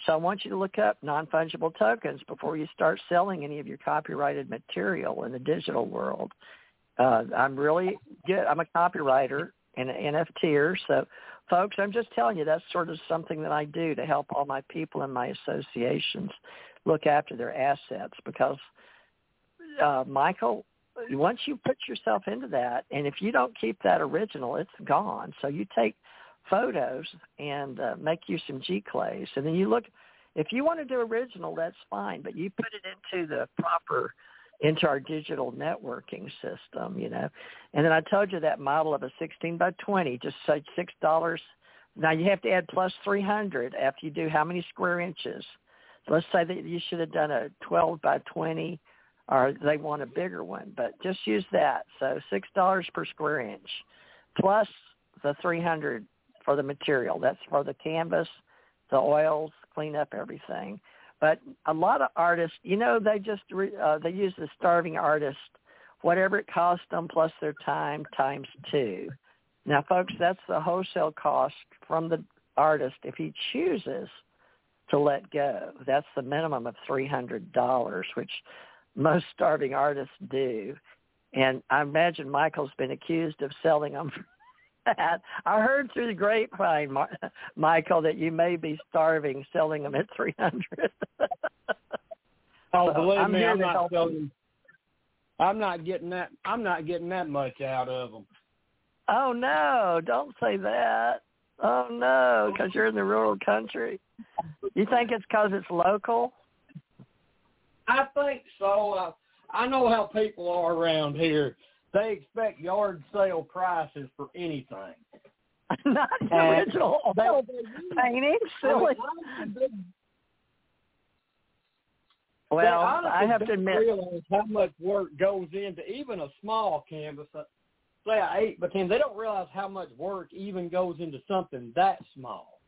So I want you to look up non-fungible tokens before you start selling any of your copyrighted material in the digital world. Uh, I'm really good. I'm a copywriter and an NFTer. So, folks, I'm just telling you that's sort of something that I do to help all my people in my associations look after their assets because, uh, Michael, once you put yourself into that, and if you don't keep that original, it's gone. So you take photos and uh, make you some Giclées, and then you look. If you want to do original, that's fine, but you put it into the proper into our digital networking system, you know. And then I told you that model of a 16 by 20, just say six dollars. Now you have to add plus 300 after you do how many square inches. So let's say that you should have done a 12 by 20 or they want a bigger one. But just use that. So six dollars per square inch, plus the three hundred for the material. That's for the canvas, the oils, clean up everything. But a lot of artists, you know, they just uh, they use the starving artist, whatever it costs them plus their time times two. Now, folks, that's the wholesale cost from the artist if he chooses to let go. That's the minimum of three hundred dollars, which most starving artists do. And I imagine Michael's been accused of selling them that. I heard through the grapevine, Michael, that you may be starving selling them at 300 Oh, believe I'm me, I'm not selling. I'm not getting that. I'm not getting that much out of them. Oh no! Don't say that. Oh no, because you're in the rural country. You think it's because it's local? I think so. Uh, I know how people are around here. They expect yard sale prices for anything. Not the original oil painting, silly. Well, I have to admit, realize how much work goes into even a small canvas. say a eight by ten, they don't realize how much work even goes into something that small.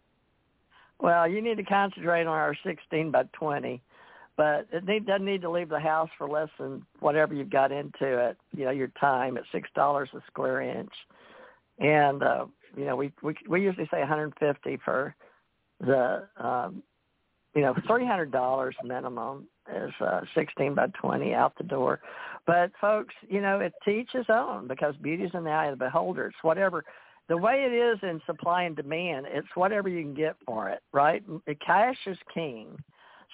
Well, you need to concentrate on our 16 by 20, but it need, doesn't need to leave the house for less than whatever you've got into it. You know, your time at six dollars a square inch, and uh, you know we we we usually say 150 for the um, you know three hundred dollars minimum is uh, 16 by 20 out the door. But folks, you know, it teaches own because beauty's in the eye of the beholder. It's whatever the way it is in supply and demand, it's whatever you can get for it, right? Cash is king.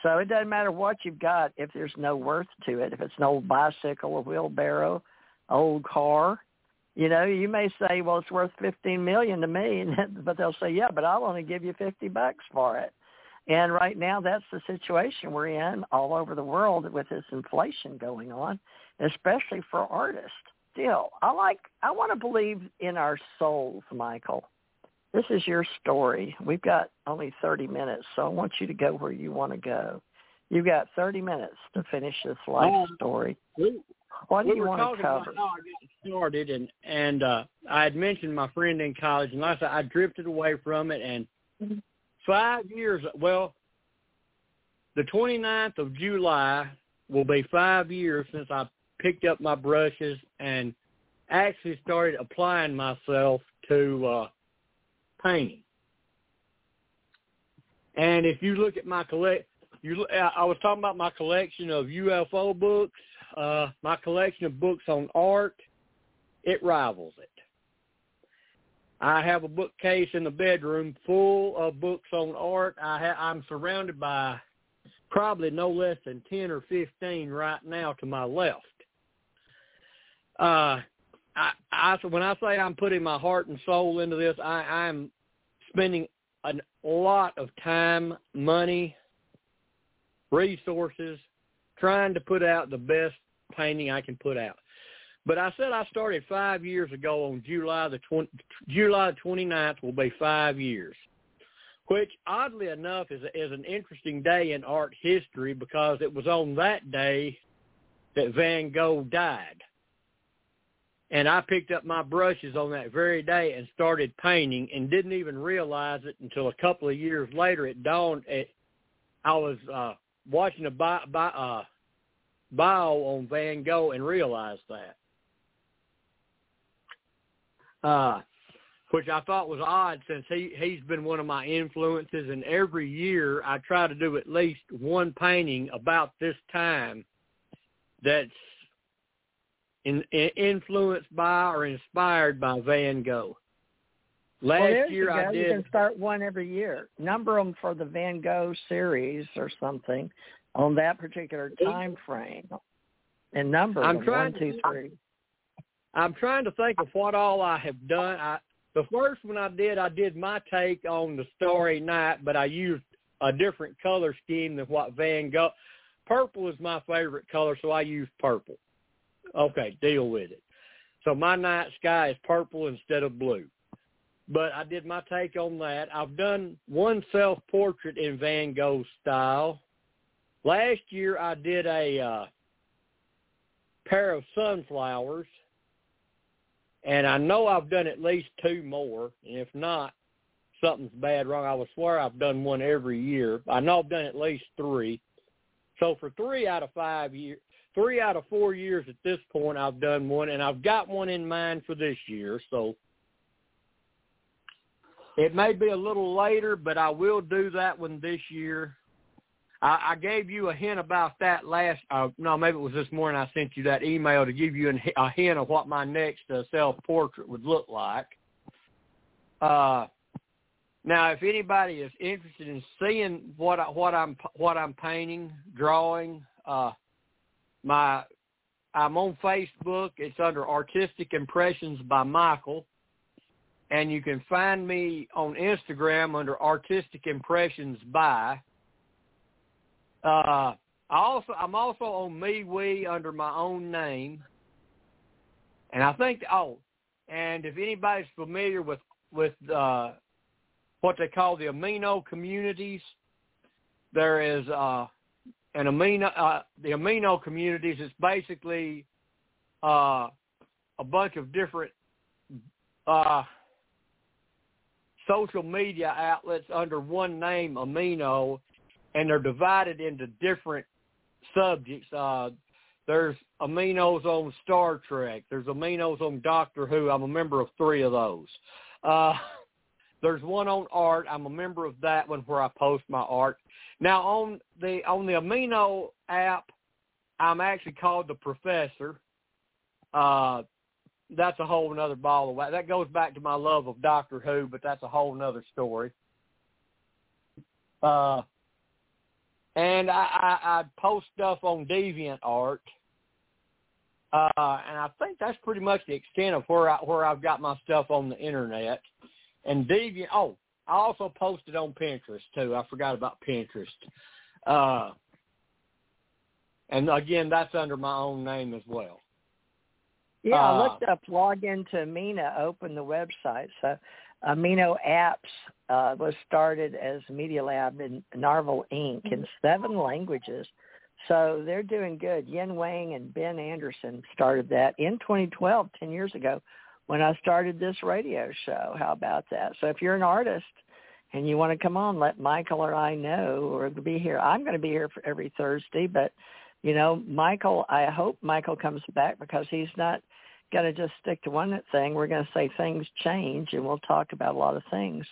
So it doesn't matter what you've got if there's no worth to it. If it's an old bicycle, a wheelbarrow, old car, you know, you may say, well, it's worth fifteen million to me, but they'll say, yeah, but I'll only give you fifty bucks for it. And right now, that's the situation we're in all over the world with this inflation going on, especially for artists. Still, I like, I want to believe in our souls, Michael. This is your story. We've got only 30 minutes, so I want you to go where you want to go. You've got 30 minutes to finish this life um, story. what do you want to cover? how I got started, and and uh, I had mentioned my friend in college, and like I said, I drifted away from it, and mm-hmm five years. Well, the 29th of July will be five years since I picked up my brushes and actually started applying myself to uh, painting. And if you look at my collect, you I was talking about my collection of UFO books. Uh, my collection of books on art, it rivals it. I have a bookcase in the bedroom full of books on art. I ha- I'm surrounded by probably no less than 10 or 15 right now to my left. Uh, I, I, when I say I'm putting my heart and soul into this, I, I'm spending a lot of time, money, resources trying to put out the best painting I can put out. But I said I started five years ago on July the 20, July 29th will be five years, which oddly enough is, is an interesting day in art history because it was on that day that Van Gogh died. And I picked up my brushes on that very day and started painting and didn't even realize it until a couple of years later. It dawned. It, I was uh, watching a bio, bio, uh, bio on Van Gogh and realized that uh, which I thought was odd since he he's been one of my influences, and every year I try to do at least one painting about this time that's in, in, influenced by or inspired by Van Gogh. Last well, year I did. You can start one every year. Number them for the Van Gogh series or something on that particular time frame, and number I'm them trying one, two, three. I'm trying to think of what all I have done. I the first one I did, I did my take on the Starry Night, but I used a different color scheme than what Van Gogh. Purple is my favorite color, so I used purple. Okay, deal with it. So my night sky is purple instead of blue. But I did my take on that. I've done one self-portrait in Van Gogh style. Last year I did a uh, pair of sunflowers and I know I've done at least two more. And if not, something's bad wrong. I would swear I've done one every year. I know I've done at least three. So for three out of five years, three out of four years at this point, I've done one, and I've got one in mind for this year. So it may be a little later, but I will do that one this year. I, I gave you a hint about that last. Uh, no, maybe it was this morning. I sent you that email to give you an, a hint of what my next uh, self portrait would look like. Uh, now, if anybody is interested in seeing what I, what I'm what I'm painting, drawing, uh, my I'm on Facebook. It's under Artistic Impressions by Michael, and you can find me on Instagram under Artistic Impressions by. Uh, I also I'm also on MeWe under my own name, and I think oh, and if anybody's familiar with with uh, what they call the amino communities, there is uh, an amino uh, the amino communities is basically uh, a bunch of different uh, social media outlets under one name, Amino, and they're divided into different subjects. Uh, there's aminos on Star Trek. There's aminos on Doctor Who. I'm a member of three of those. Uh, there's one on art. I'm a member of that one where I post my art. Now on the on the Amino app, I'm actually called the Professor. Uh, that's a whole another ball of wax. That goes back to my love of Doctor Who, but that's a whole another story. Uh, and I, I, I post stuff on Deviant Art, uh, and I think that's pretty much the extent of where I where I've got my stuff on the internet. And Deviant, oh, I also posted on Pinterest too. I forgot about Pinterest. Uh, and again, that's under my own name as well. Yeah, uh, I looked up log into Amino, open the website. So Amino Apps uh, was started as Media Lab in Narvii Inc. in seven languages. So they're doing good. Yin Wang and Ben Anderson started that in 2012, 10 years ago, when I started this radio show. How about that? So if you're an artist and you want to come on, let Michael or I know or be here. I'm going to be here for every Thursday, but you know, Michael, I hope Michael comes back because he's not going to just stick to one thing. We're going to say things change, and we'll talk about a lot of things.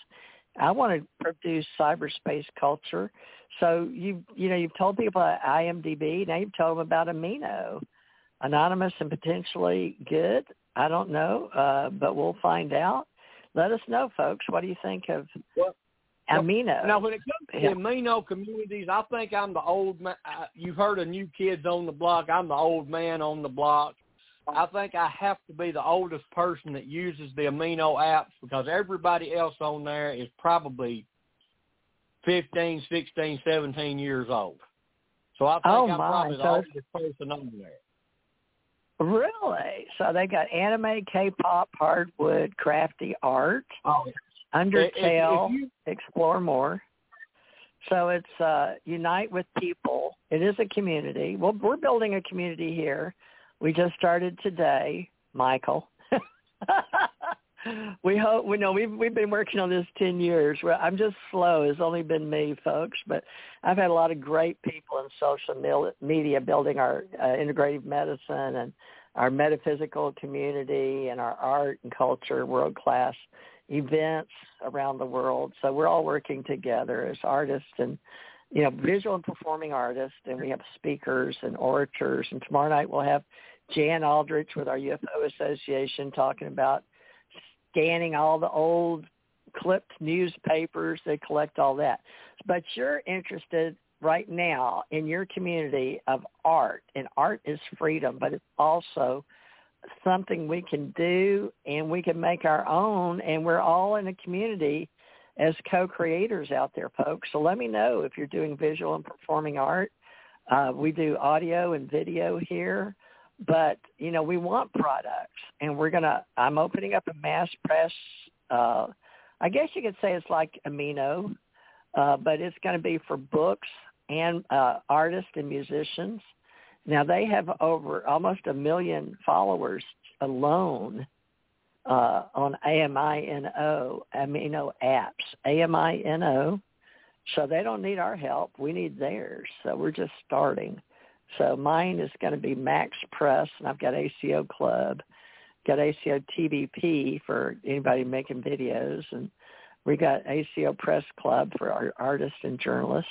I want to produce cyberspace culture. So you you know you've told people about IMDb. Now you've told them about Amino, anonymous and potentially good. I don't know, uh, but we'll find out. Let us know, folks. What do you think of well, Amino? Now, when it comes to yeah. Amino communities, I think I'm the old man. You've heard of New Kids on the Block. I'm the old man on the block. I think I have to be the oldest person that uses the amino apps because everybody else on there is probably 15, 16, 17 years old. So I think oh I'm probably the oldest person on there. Really? So they got anime, K-pop, hardwood, crafty art, oh, Undertale, if, if you, explore more. So it's uh, unite with people. It is a community. Well, we're building a community here we just started today, Michael. we hope we know we've we've been working on this ten years. Well, I'm just slow. It's only been me, folks, but I've had a lot of great people in social media building our uh, integrative medicine and our metaphysical community and our art and culture world class events around the world. So we're all working together as artists and you know visual and performing artists, and we have speakers and orators. And tomorrow night we'll have Jan Aldrich with our UFO Association talking about scanning all the old clipped newspapers. They collect all that. But you're interested right now in your community of art, and art is freedom, but it's also something we can do and we can make our own, and we're all in a community as co-creators out there, folks. So let me know if you're doing visual and performing art. Uh, we do audio and video here but you know we want products and we're gonna i'm opening up a mass press uh i guess you could say it's like amino uh but it's going to be for books and uh artists and musicians. Now they have over almost a million followers alone uh on amino amino apps amino so they don't need our help. We need theirs. So we're just starting so mine is going to be Max Press, and I've got ACO Club, got ACO TVP for anybody making videos, and we got ACO Press Club for our artists and journalists.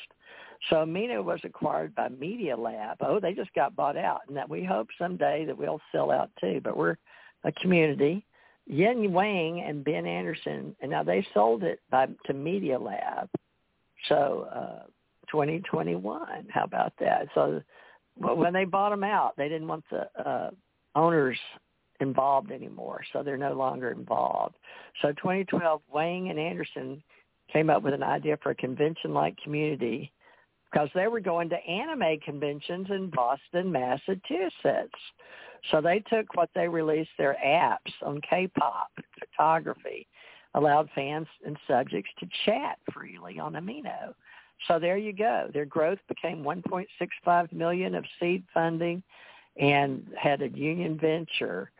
So Amino was acquired by Media Lab. Oh, they just got bought out, and that we hope someday that we'll sell out too. But we're a community. Yin Wang and Ben Anderson, and now they sold it by to Media Lab. So uh, 2021, how about that? So when they bought them out, they didn't want the uh, owners involved anymore, so they're no longer involved. So 2012, Wang and Anderson came up with an idea for a convention-like community because they were going to anime conventions in Boston, Massachusetts. So they took what they released, their apps on K-pop, photography, allowed fans and subjects to chat freely on Amino. So there you go. Their growth became 1.65 million of seed funding and had a union venture.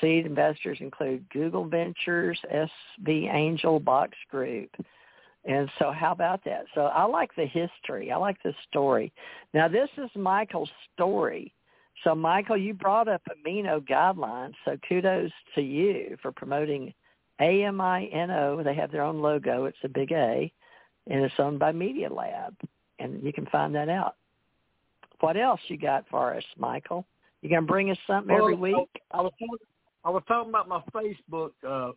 Seed investors include Google Ventures, SV Angel, Box Group. And so how about that? So I like the history. I like the story. Now this is Michael's story. So Michael, you brought up amino guidelines. So kudos to you for promoting AMINO. They have their own logo. It's a big A, and it's owned by Media Lab, and you can find that out. What else you got for us, Michael? You gonna bring us something well, every week? I was talking, I was talking about my Facebook uh,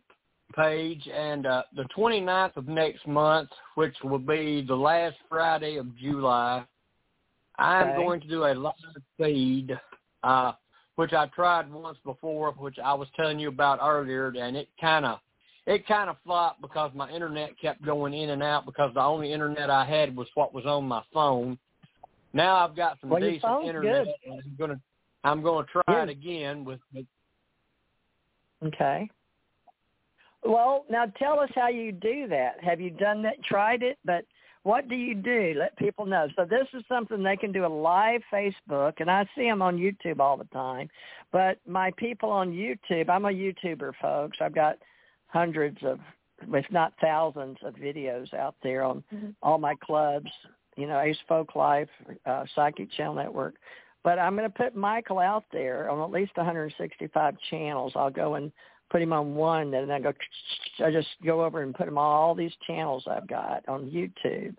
page, and uh, the 29th of next month, which will be the last Friday of July, I'm Okay. going to do a live feed, uh, which I tried once before, which I was telling you about earlier, and it kind of it kind of flopped because my internet kept going in and out because the only internet I had was what was on my phone. Now I've got some Well, decent internet, good. and I'm gonna I'm gonna try it again with, with Okay. Well, now tell us how you do that. Have you done that? Tried it? But what do you do? Let people know. So this is something they can do a live Facebook, and I see them on YouTube all the time. But my people on YouTube, I'm a YouTuber, folks. I've got hundreds of, if not thousands, of videos out there on all my clubs. You know, Ace Folk Life, uh, Psychic Channel Network. But I'm going to put Michael out there on at least 165 channels. I'll go and put him on one, and then I go. I just go over and put him on all these channels I've got on YouTube,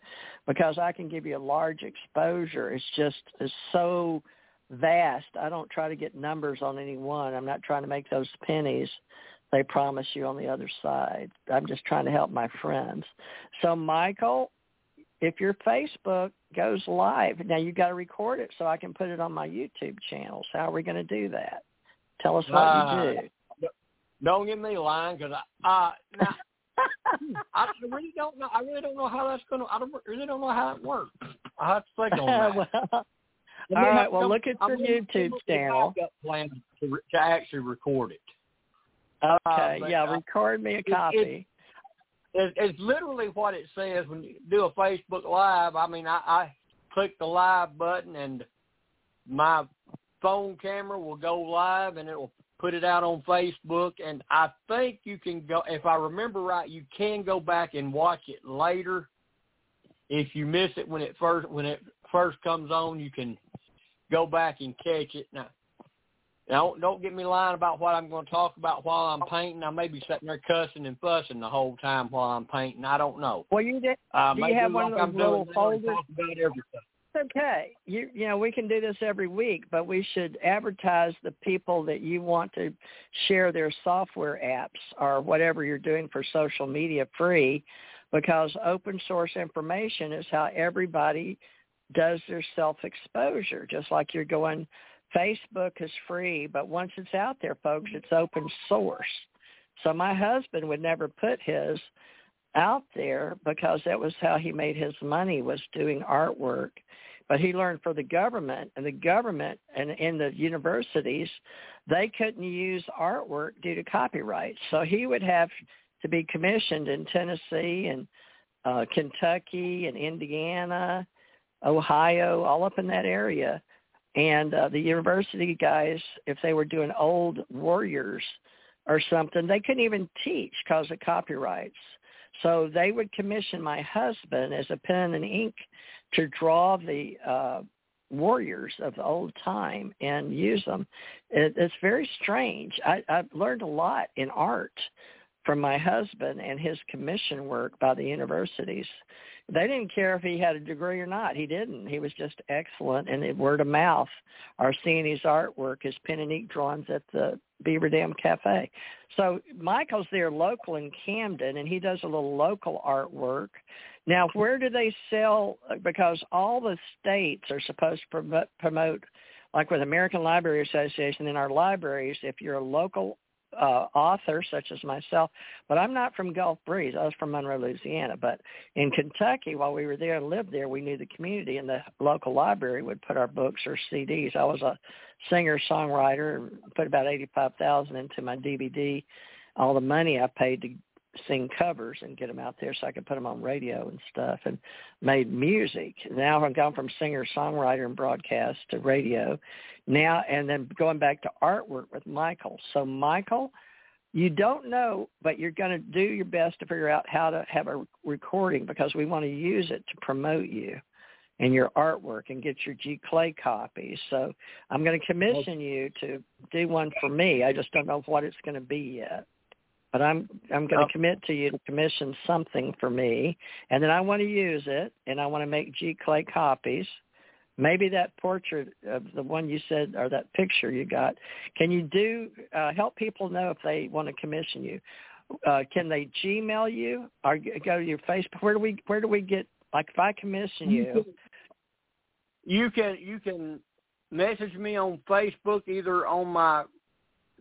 because I can give you a large exposure. It's just it's so vast. I don't try to get numbers on any one. I'm not trying to make those pennies they promise you on the other side. I'm just trying to help my friends. So Michael, if your Facebook goes live, now you've got to record it so I can put it on my YouTube channels. How are we going to do that? Tell us what Uh, you do. don't get me lying because I uh, now, I really don't know. I really don't know how that's gonna. I don't really don't know how it works. I have to think on that. well, all right. Well, look at I'm your YouTube with a channel. plan to, to actually record it. Okay. but, yeah. uh, Record me a it- copy. It's, it's literally what it says when you do a Facebook Live. I mean, I, I click the live button and my phone camera will go live and it will put it out on Facebook. And I think you can go, if I remember right, you can go back and watch it later. If you miss it when it first when it first comes on, you can go back and catch it. Now, don't don't get me lying about what I'm going to talk about while I'm painting. I may be sitting there cussing and fussing the whole time while I'm painting. I don't know. well, you did. Uh, Do you have one of I'm those little now folders? about everything. It's okay. You you know we can do this every week, but we should advertise the people that you want to share their software apps or whatever you're doing for social media free, because open source information is how everybody does their self exposure. Just like you're going, Facebook is free, but once it's out there, folks, it's open source. So my husband would never put his out there because that was how he made his money was doing artwork. But he learned for the government and the government and in the universities, they couldn't use artwork due to copyright. So he would have to be commissioned in Tennessee and uh, Kentucky and Indiana, Ohio, all up in that area. And uh, the university guys, if they were doing old warriors or something, they couldn't even teach because of copyrights. So they would commission my husband as a pen and ink to draw the uh, warriors of the old time and use them. It, it's very strange. I, I've learned a lot in art from my husband and his commission work by the universities. They didn't care if he had a degree or not. He didn't. He was just excellent, and it word of mouth are seeing his artwork, his pen and ink drawings at the Beaver Dam Cafe. So Michael's there local in Camden, and he does a little local artwork. Now, where do they sell? Because all the states are supposed to promote, promote like with American Library Association in our libraries, if you're a local uh, author such as myself, but I'm not from Gulf Breeze. I was from Monroe, Louisiana. But in Kentucky, while we were there and lived there, we knew the community, and the local library would put our books or CDs. I was a singer songwriter, put about eighty five thousand into my DVD. All the money I paid to sing covers and get them out there so I could put them on radio and stuff and made music. Now I've gone from singer, songwriter, and broadcast to radio. Now and then going back to artwork with Michael. So Michael, you don't know, but you're going to do your best to figure out how to have a recording because we want to use it to promote you and your artwork and get your G Clay copies. So I'm going to commission you to do one for me. I just don't know what it's going to be yet. But I'm I'm going to commit to you to commission something for me, and then I want to use it, and I want to make Giclée copies. Maybe that portrait of the one you said, or that picture you got. Can you do uh, help people know if they want to commission you? Uh, can they Gmail you or go to your Facebook? Where do we where do we get like if I commission you? You can you can message me on Facebook either on my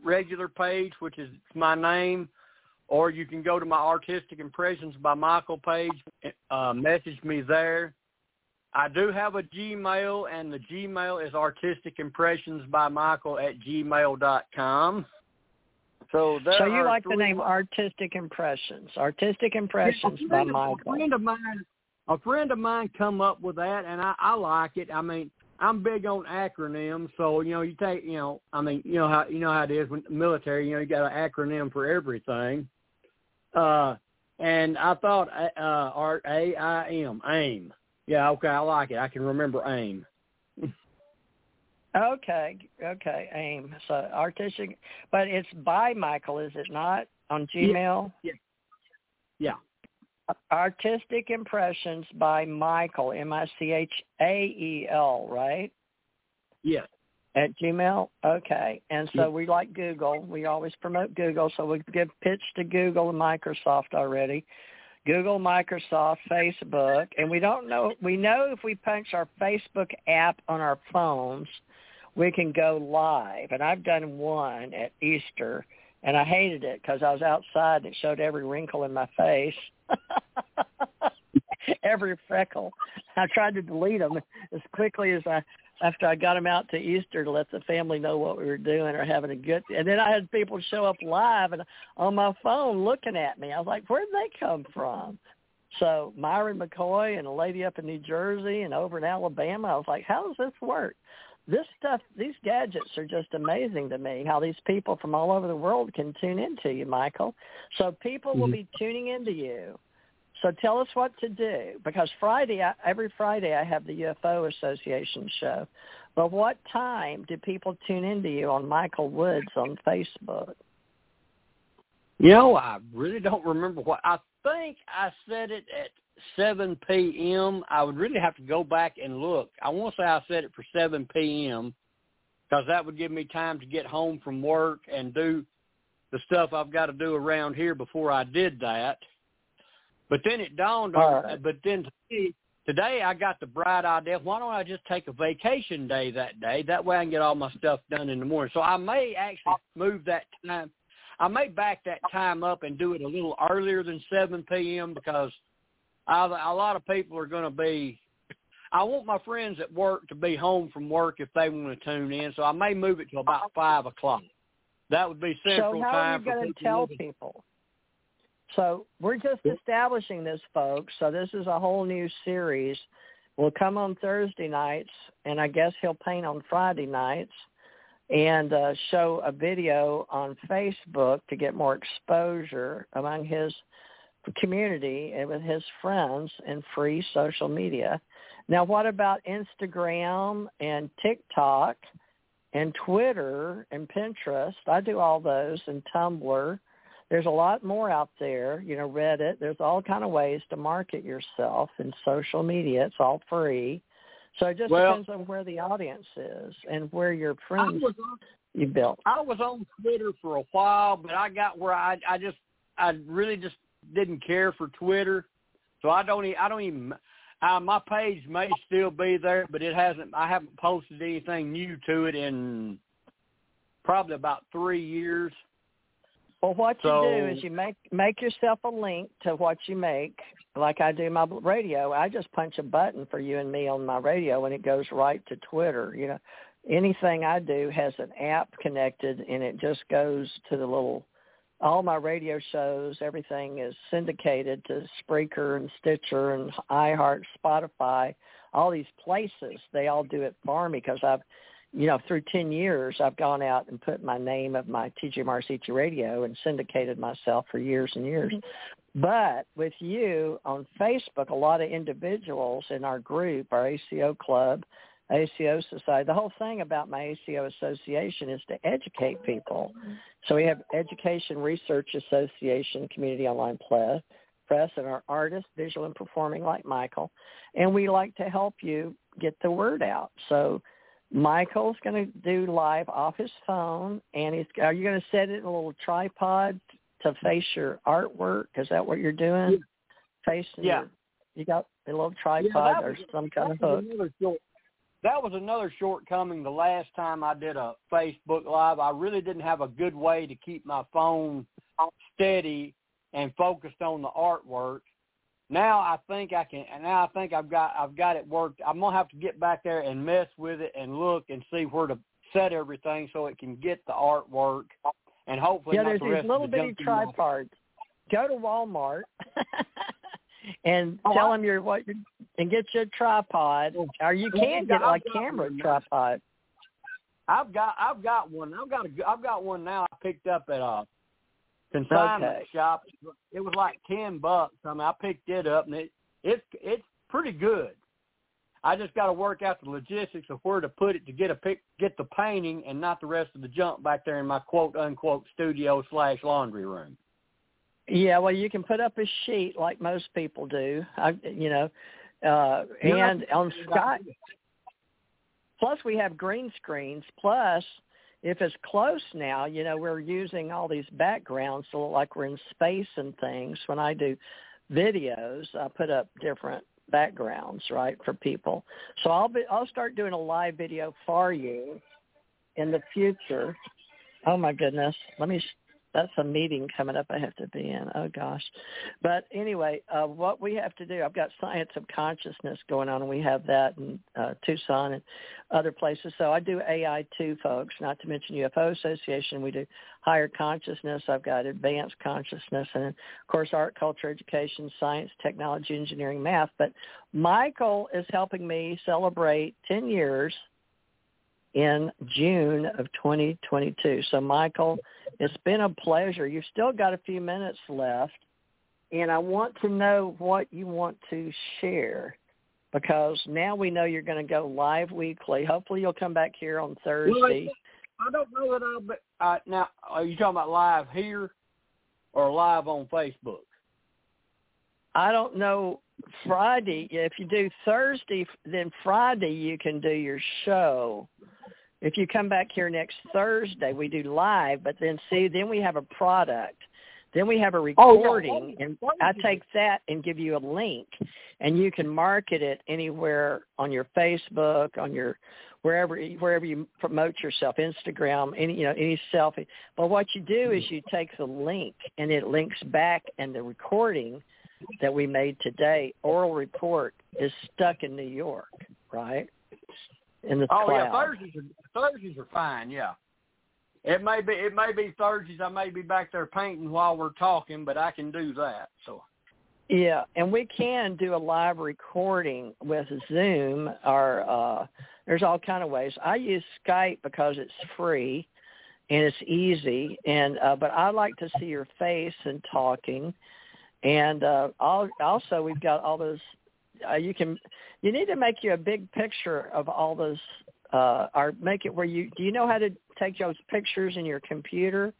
regular page, which is my name, or you can go to my Artistic Impressions by Michael page, uh, message me there. I do have a Gmail, and the Gmail is Artistic Impressions by Michael at gmail dot com. So, so you like the name Artistic Impressions, Artistic Impressions yeah, by Michael. A friend of mine a friend of mine come up with that, and I, I like it. I mean, I'm big on acronyms, so you know, you take, you know, I mean, you know how you know how it is when military. You know, you got an acronym for everything. Uh, and I thought uh, R A I M aim. Yeah, okay, I like it. I can remember aim. okay, okay, aim. So artistic, but it's by Michael, is it not on Gmail? Yeah. Yeah. Artistic Impressions by Michael, M-I-C-H-A-E-L, right? Yes. At Gmail? Okay. And so we like Google. We always promote Google, so we give pitch to Google and Microsoft already. Google, Microsoft, Facebook, and we don't know, we know if we punch our Facebook app on our phones, we can go live. And I've done one at Easter, and I hated it because I was outside and it showed every wrinkle in my face Every freckle. I tried to delete them as quickly as I after I got them out to Easter to let the family know what we were doing or having a good. And then I had people show up live and on my phone looking at me. I was like, where did they come from? So Myron McCoy and a lady up in New Jersey and over in Alabama. I was like, how does this work? This stuff, these gadgets are just amazing to me. How these people from all over the world can tune into you, Michael. So people mm-hmm. will be tuning into you so tell us what to do because Friday, I, every Friday, I have the UFO Association show. But what time do people tune into you on Michael Woods on Facebook? You know, I really don't remember what. I think I said it at 7 p.m. I would really have to go back and look. I want to say I said it for 7 p.m. because that would give me time to get home from work and do the stuff I've got to do around here before I did that. But then it dawned on right. but then today, today I got the bright idea, why don't I just take a vacation day that day? That way I can get all my stuff done in the morning. So I may actually move that time. I may back that time up and do it a little earlier than 7 p.m. because I, a lot of people are going to be I want my friends at work to be home from work if they want to tune in, so I may move it to about five o'clock. That would be central so how time. Are you going to tell people? So we're just establishing this, folks. So this is a whole new series. We'll come on Thursday nights, and I guess he'll paint on Friday nights and uh, show a video on Facebook to get more exposure among his community and with his friends and free social media. Now, what about Instagram and TikTok and Twitter and Pinterest? I do all those and Tumblr there's a lot more out there, you know, Reddit. There's all kind of ways to market yourself in social media. It's all free. So it just well, depends on where the audience is and where your friends on, you built. I was on Twitter for a while, but I got where I I just I really just didn't care for Twitter. So I don't I don't even uh, my page may still be there, but it hasn't. I haven't posted anything new to it in probably about three years. Well, what so, you do is you make make yourself a link to what you make, like I do my radio. I just punch a button for you and me on my radio, and it goes right to Twitter. You know, anything I do has an app connected, and it just goes to the little all my radio shows, everything is syndicated to Spreaker and Stitcher and iHeart, Spotify, all these places. They all do it for me because I've, you know, through 10 years, I've gone out and put my name of my TJ Morris ET radio and syndicated myself for years and years. Mm-hmm. But with you on Facebook, a lot of individuals in our group, our ACO club, ACO Society. The whole thing about my ACO Association is to educate people. So we have Education Research Association, Community Online Press, Press, and our artists, visual and performing like Michael. And we like to help you get the word out. So Michael's going to do live off his phone, and he's. Are you going to set it in a little tripod to face your artwork? Is that what you're doing? Yeah. Facing yeah. Your, you got a little tripod yeah, or some kind of hook that was another shortcoming the last time I did a Facebook Live. I really didn't have a good way to keep my phone steady and focused on the artwork. Now I think I can. And now I think I've got I've got it worked. I'm gonna have to get back there and mess with it and look and see where to set everything so it can get the artwork and hopefully yeah. There's the these little the bitty tripods. Go to Walmart and oh, tell I, them you're what you're and get your tripod, oh, or you can get like camera tripod. I've got I've got one. I've got a I've got one now. I picked up at a consignment okay. shop. It was like ten bucks. I mean, I picked it up and it it's it's pretty good. I just got to work out the logistics of where to put it to get a pick, get the painting and not the rest of the junk back there in my quote unquote studio slash laundry room. Yeah, well, you can put up a sheet like most people do. I, you know, uh, and on Skype. Plus, we have green screens. Plus, if it's close now, you know, we're using all these backgrounds to look like we're in space and things. When I do videos, I put up different backgrounds, right, for people. So I'll be I'll start doing a live video for you in the future. Oh my goodness. Let me that's a meeting coming up I have to be in. Oh gosh. But anyway, uh, what we have to do, I've got science of consciousness going on and we have that in uh, Tucson and other places. So I do AI too, folks, not to mention UFO Association. We do higher consciousness. I've got advanced consciousness and of course art, culture, education, science, technology, engineering, math. But Michael is helping me celebrate 10 years in June of 2022. So Michael, it's been a pleasure. You've still got a few minutes left, and I want to know what you want to share because now we know you're going to go live weekly. Hopefully you'll come back here on Thursday. Well, I don't know that I'll be, uh, now, are you talking about live here or live on Facebook? I don't know Friday. If you do Thursday, then Friday you can do your show if you come back here next Thursday, we do live, but then see, then we have a product. Then we have a recording, oh, yeah. and I take that and give you a link, and you can market it anywhere on your Facebook, on your wherever wherever you promote yourself, Instagram, any you know any selfie. But what you do is you take the link, and it links back, and the recording that we made today, oral report, is stuck in New York, right? In the oh cloud. yeah, Thursdays are Thursdays are fine. Yeah, it may be it may be Thursdays. I may be back there painting while we're talking, but I can do that. So. Yeah, and we can do a live recording with Zoom or uh there's all kind of ways. I use Skype because it's free and it's easy and uh but I like to see your face and talking. And uh all, also we've got all those uh, you can you need to make you a big picture of all those uh or make it where you do you know how to take those pictures in your computer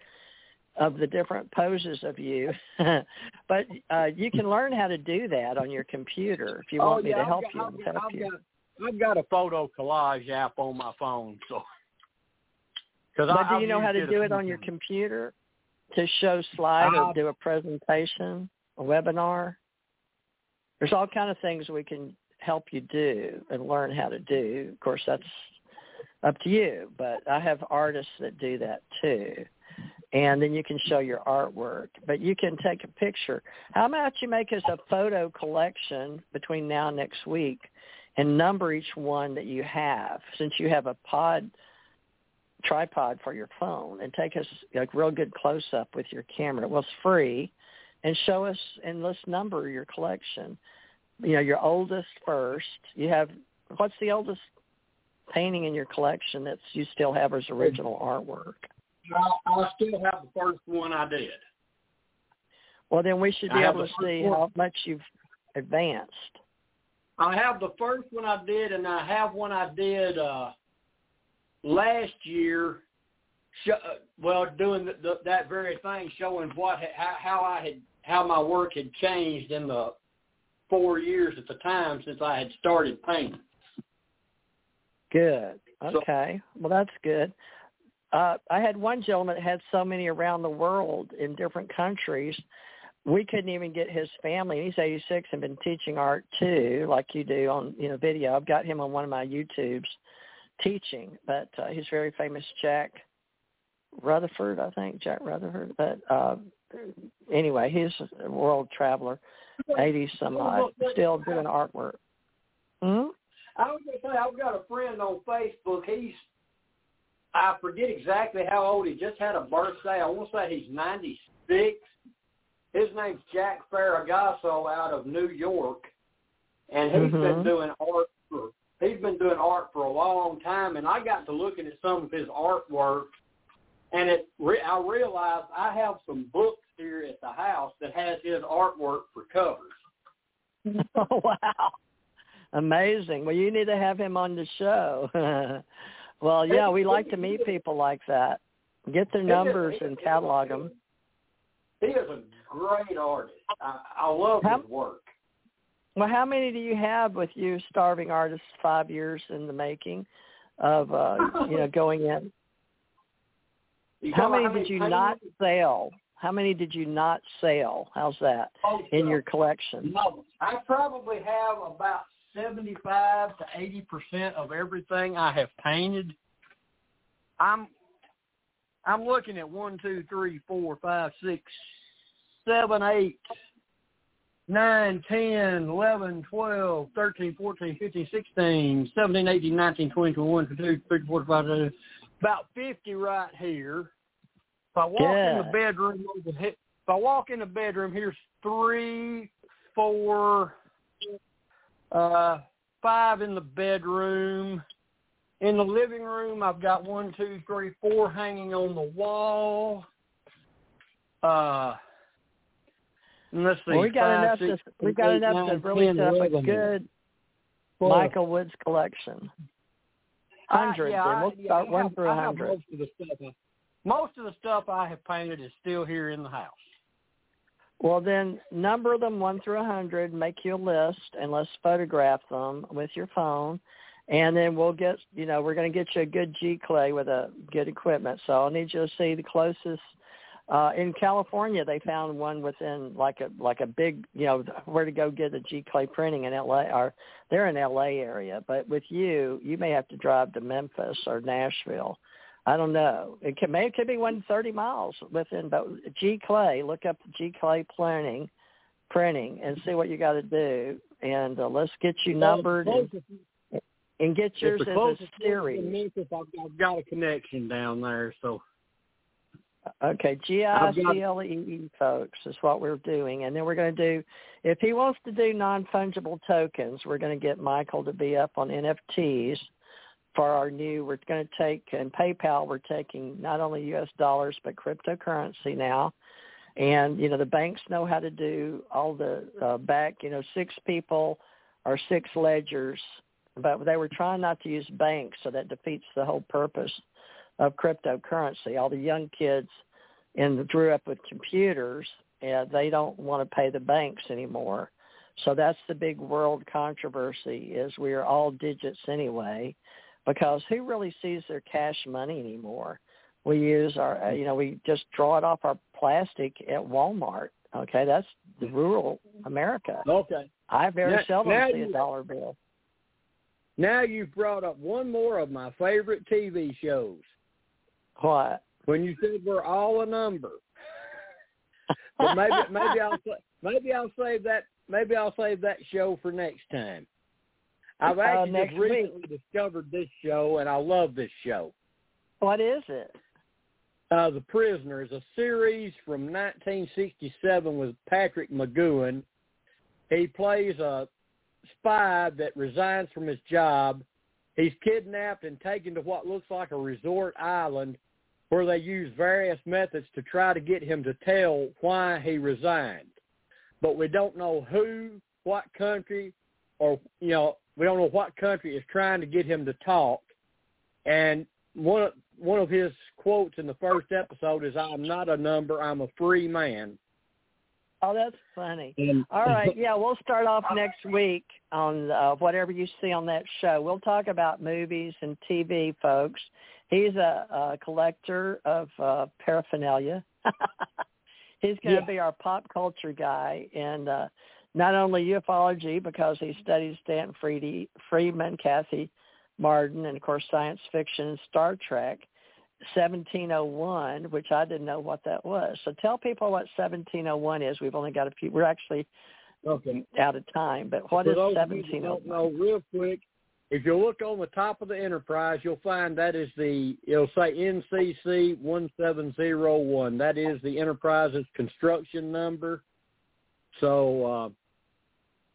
of the different poses of you? But uh you can learn how to do that on your computer if you oh, want yeah, me to I've help got, you I've, help I've you got, I've got a photo collage app on my phone so. Cause but I, do you know how to do it on your computer? To show slide or do a presentation, a webinar? There's all kind of things we can help you do and learn how to do. Of course, that's up to you, but I have artists that do that too. And then you can show your artwork, but you can take a picture. How about you make us a photo collection between now and next week and number each one that you have since you have a pod tripod for your phone and take us a real good close up with your camera. Well, it's free, and show us and let's number your collection. You know, your oldest first. You have what's the oldest painting in your collection that you still have as original artwork? I, I still have the first one I did. Well, then we should be able to see one. how much you've advanced. I have the first one I did, and I have one I did uh last year. Sh- uh, well, doing the, the, that very thing, showing what how, how I had how my work had changed in the four years at the time since I had started painting. Good. Okay. So, well, that's good. Uh, I had one gentleman that had so many around the world in different countries. We couldn't even get his family. He's 86 and been teaching art too, like you do on you know video. I've got him on one of my YouTubes teaching, but uh, he's very famous, Jack Rutherford, I think, Jack Rutherford. But uh, anyway, he's a world traveler, 80 some odd, still doing artwork. Hmm? I was gonna say I've got a friend on Facebook. He's I forget exactly how old. He just had a birthday. I want to say he's ninety six. His name's Jack Faragasso out of New York, and he's mm-hmm. been doing art for he's been doing art for a long time. And I got to looking at some of his artwork, and it I realized I have some books here at the house that has his artwork for covers. Oh wow! Amazing. Well, you need to have him on the show. well, yeah, we like to meet people like that. Get their numbers and catalog them. He is a great artist. I, I love how, his work. Well, how many do you have with you, starving artists? Five years in the making of uh, you know going in. how many did you not sell? How many did you not sell? How's that oh, in your collection? No, I probably have about 75 to 80 percent of everything I have painted. I'm I'm looking at one, two, three, four, five, six, seven, eight, nine, ten, eleven, twelve, thirteen, fourteen, fifteen, sixteen, seventeen, eighteen, nineteen, twenty, twenty-one, twenty-two, twenty-three, four, five, about fifty right here. If I walk yeah. in the bedroom, if I walk in the bedroom, here's three, four, uh, five in the bedroom. In the living room, I've got one, two, three, four hanging on the wall. Uh, let's see. Well, we got five, enough six, to we got enough nine, to really 10, set up a good four. Michael Woods collection. Hundreds. Uh, yeah, we'll yeah, start one through a hundred. Most of the stuff. Most of the stuff I have painted is still here in the house. Well, then number them one through a hundred. Make you a list, and let's photograph them with your phone. And then we'll get, you know, we're going to get you a good Giclée with a good equipment. So I'll need you to see the closest. Uh, in California, they found one within like a like a big, you know, where to go get a Giclée printing in LA. Or they're in LA area, but with you, you may have to drive to Memphis or Nashville I don't know. It could maybe it could be one thirty miles within. But Giclée, look up Giclée planning, printing, and see what you got to do. And uh, let's get you numbered and, and get yours as a series. Memphis, I've, I've got a connection down there, so. Okay, G I C L E E, folks, is what we're doing, and then we're going to do. If he wants to do non fungible tokens, we're going to get Michael to be up on NFTs for our new, we're going to take, in PayPal, we're taking not only U.S. dollars, but cryptocurrency now. And, you know, the banks know how to do all the uh, back, you know, six people or six ledgers, but they were trying not to use banks, so that defeats the whole purpose of cryptocurrency. All the young kids and the grew up with computers, and they don't want to pay the banks anymore. So that's the big world controversy is we are all digits anyway because who really sees their cash money anymore? We use our, uh, you know, we just draw it off our plastic at Walmart. Okay, that's the rural America. Okay. I very now, seldom now see you, a dollar bill. Now you've brought up one more of my favorite TV shows. What? When you said we're all a number. but maybe maybe I'll maybe I'll save that maybe I'll save that show for next time. I've actually uh, just recently week. discovered this show, and I love this show. What is it? Uh, the Prisoner is a series from 1967 with Patrick McGoohan. He plays a spy that resigns from his job. He's kidnapped and taken to what looks like a resort island where they use various methods to try to get him to tell why he resigned. But we don't know who, what country, or, you know, we don't know what country is trying to get him to talk. And one one of his quotes in the first episode is, "I'm not a number. I'm a free man." Oh, that's funny. All right, yeah, we'll start off next week on uh, whatever you see on that show. We'll talk about movies and TV, folks. He's a, a collector of uh, paraphernalia. He's going to Yeah. be our pop culture guy, and uh, not only ufology because he studied Stanton Friedy, Friedman, Kathy Marden, and of course science fiction and Star Trek. 1701, which I didn't know what that was. So tell people what 1701 is. We've only got a few. We're actually Okay. out of time, but what For is those of you that don't 1701? No, real quick, if you look on the top of the Enterprise, you'll find that is the it'll say NCC one seven zero one. That is the Enterprise's construction number. So uh,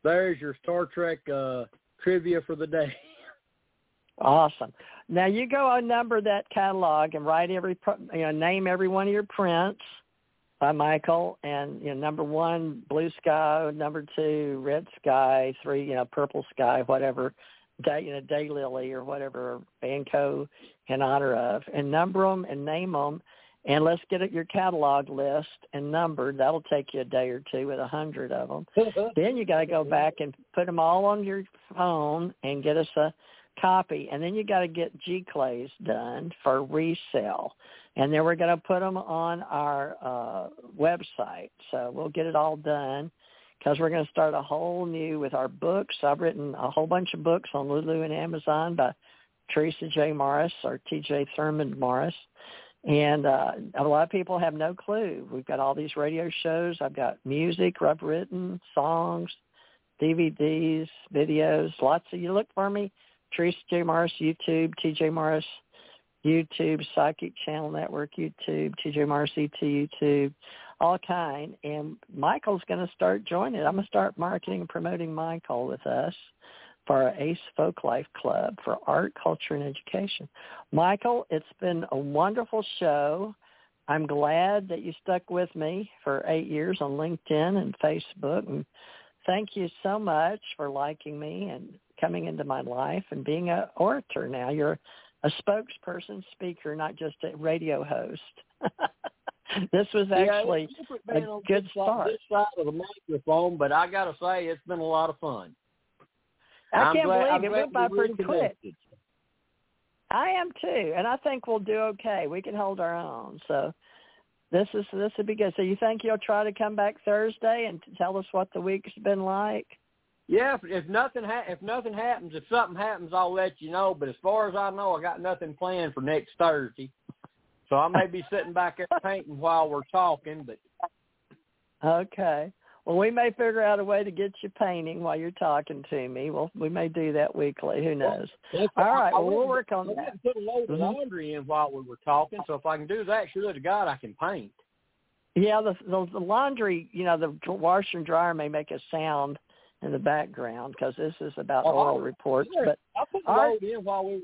there's your Star Trek uh, trivia for the day. Awesome. Now you go on number that catalog and write every you know name every one of your prints by Michael and you know number one blue sky, number two red sky, three you know purple sky, whatever day you know daylily or whatever Banco in honor of, and number them and name them. And let's get at your catalog list and numbered. That'll take you a day or two with a hundred of them. then you got to go back and put them all on your phone and get us a copy. And then you got to get Giclées done for resale. And then we're going to put them on our uh, website. So we'll get it all done because we're going to start a whole new with our books. I've written a whole bunch of books on Lulu and Amazon by Teresa J. Morris or T.J. Thurmond Morris. And uh, a lot of people have no clue. We've got all these radio shows. I've got music I've written, songs, DVDs, videos, lots of, you look for me, Teresa J. Morris, YouTube, TJ Morris, YouTube, Psychic Channel Network, YouTube, TJ Morris ET, YouTube, all kind. And Michael's going to start joining. I'm going to start marketing and promoting Michael with us for our Ace Folk Life Club for art, culture, and education. Michael, it's been a wonderful show. I'm glad that you stuck with me for eight years on LinkedIn and Facebook. And thank you so much for liking me and coming into my life and being an orator now. You're a spokesperson, speaker, not just a radio host. this was actually yeah, a good this start. This side of the microphone, but I got to say, it's been a lot of fun. I can't glad- believe it went by pretty quick. I am too, and I think we'll do okay. We can hold our own. So this is this would be good. So you think you'll try to come back Thursday and tell us what the week's been like? Yeah, if, if nothing ha- if nothing happens, if something happens, I'll let you know. But as far as I know, I got nothing planned for next Thursday. So I may be sitting back there painting while we're talking, but Okay. Well, we may figure out a way to get you painting while you're talking to me. Well, we may do that weekly. Who knows? that's All right. I Well, we'll work on went that. and put a load of Mhm. laundry in while we were talking. So if I can do that, sure to God, I can paint. Yeah, the, the the laundry, you know, the washer and dryer may make a sound in the background because this is about Oh, oral reports. sure. But I put a All right. load in while we were.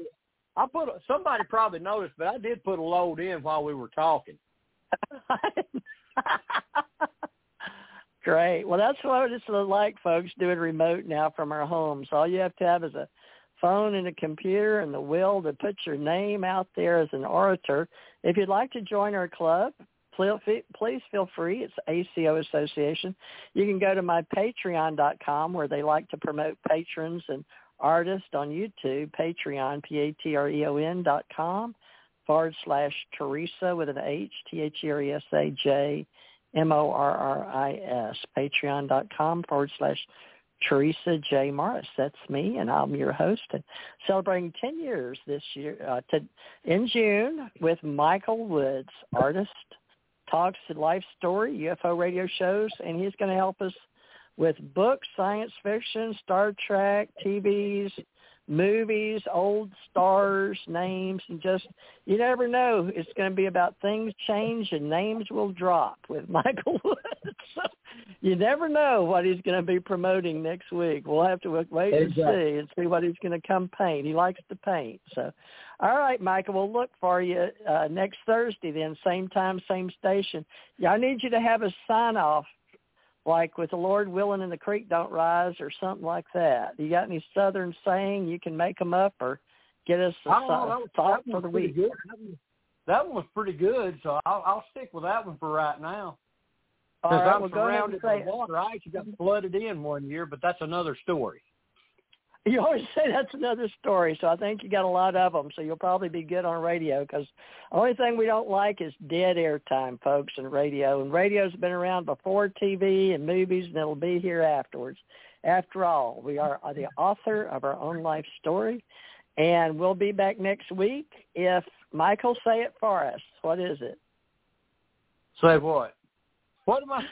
I put a, somebody probably noticed, but I did put a load in while we were talking. Great. Well, that's what it's like, folks, doing remote now from our homes. All you have to have is a phone and a computer and the will to put your name out there as an orator. If you'd like to join our club, please feel free. It's ACO Association. You can go to my patreon.com where they like to promote patrons and artists on YouTube, Patreon, P-A-T-R-E-O-N dot com forward slash Teresa with an H, T-H-E-R-E-S-A-J M-O-R-R-I-S, patreon.com forward slash Teresa J. Morris. That's me, and I'm your host. And celebrating 10 years this year, uh, to, in June, with Michael Woods, artist, talks life story, UFO radio shows, and he's going to help us with books, science fiction, Star Trek, TVs, movies, old stars, names, and just you never know. It's going to be about things change and names will drop with Michael Woods. so you never know what he's going to be promoting next week. We'll have to wait exactly. and see and see what he's going to come paint. He likes to paint, so. All right, Michael, we'll look for you uh, next Thursday then, same time, same station. Yeah, I need you to have a sign off like with the Lord willing and the creek don't rise or something like that. You got any Southern saying you can make them up or get us a oh, thought for the week? Good. That one was pretty good, so I'll, I'll stick with that one for right now. Because right, I'm well, surrounded by water. I actually got flooded in one year, but that's another story. You always say that's another story, so I think you got a lot of them. So you'll probably be good on radio because the only thing we don't like is dead air time, folks, in radio. And radio's been around before TV and movies, and it'll be here afterwards. After all, we are the author of our own life story, and we'll be back next week. If Michael say it for us, what is it? Say what? What am I?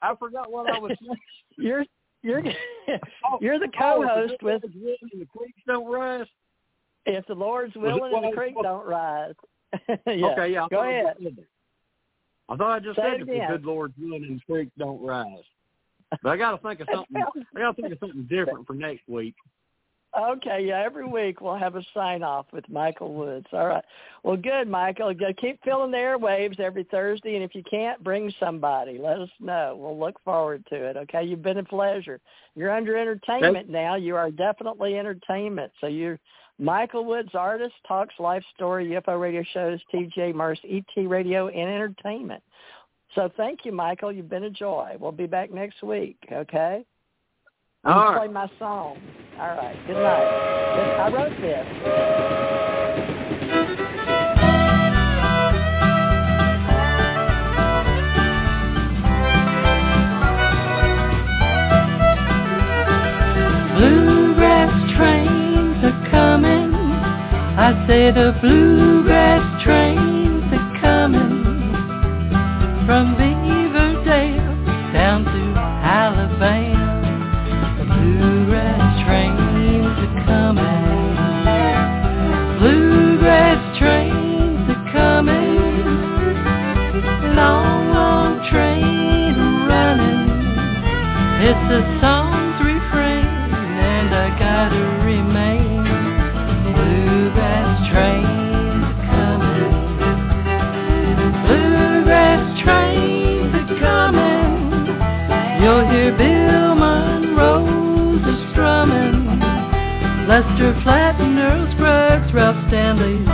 I forgot what I was saying. You're you're oh, you're the oh, co-host oh, with the creeks don't rise. If the Lord's willing and the creek don't rise. yeah. Okay, yeah. Go ahead. I thought I just Say said if the good Lord's willing and the creek don't rise. But I got to think of something. I got to think of something different for next week. Okay, yeah, every week we'll have a sign off with Michael Woods. All right. Well, good, Michael. Keep filling the airwaves every Thursday, and if you can't, bring somebody. Let us know. We'll look forward to it. Okay, you've been a pleasure. You're under entertainment now. You are definitely entertainment. So you're Michael Woods, artist, talks life story, UFO radio shows, TJ Morris, ET radio, and entertainment. So thank you, Michael. You've been a joy. We'll be back next week. Okay. All right. play my song. All right. Good night. I wrote this. Bluegrass trains are coming. I say the bluegrass trains are coming from A song's refrain, and I gotta remain. Bluegrass trains are coming. Bluegrass trains are coming. You'll hear Bill Monroe's a strumming. Lester Flatt and Earl Scruggs, Ralph Stanley,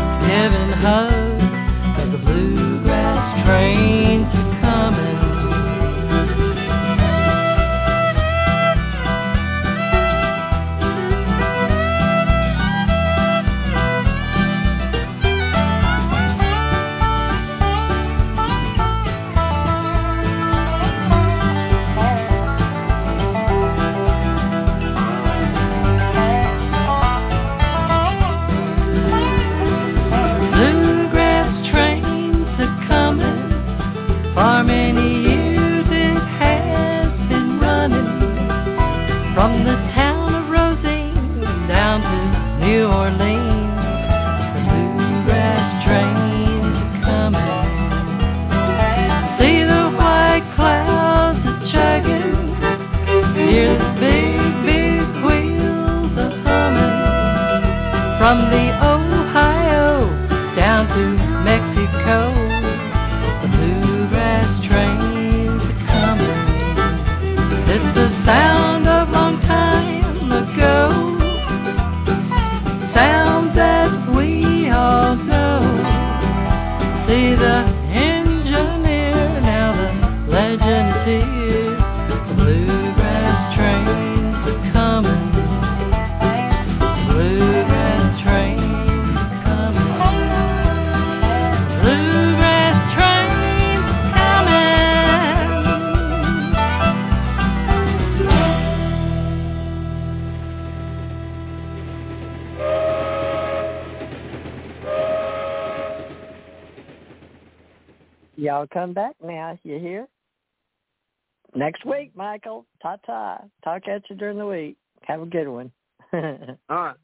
Next week, Michael. Ta-ta. Talk at you during the week. Have a good one. All right.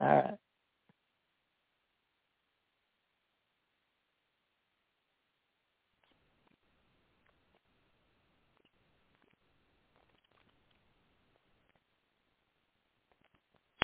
All right.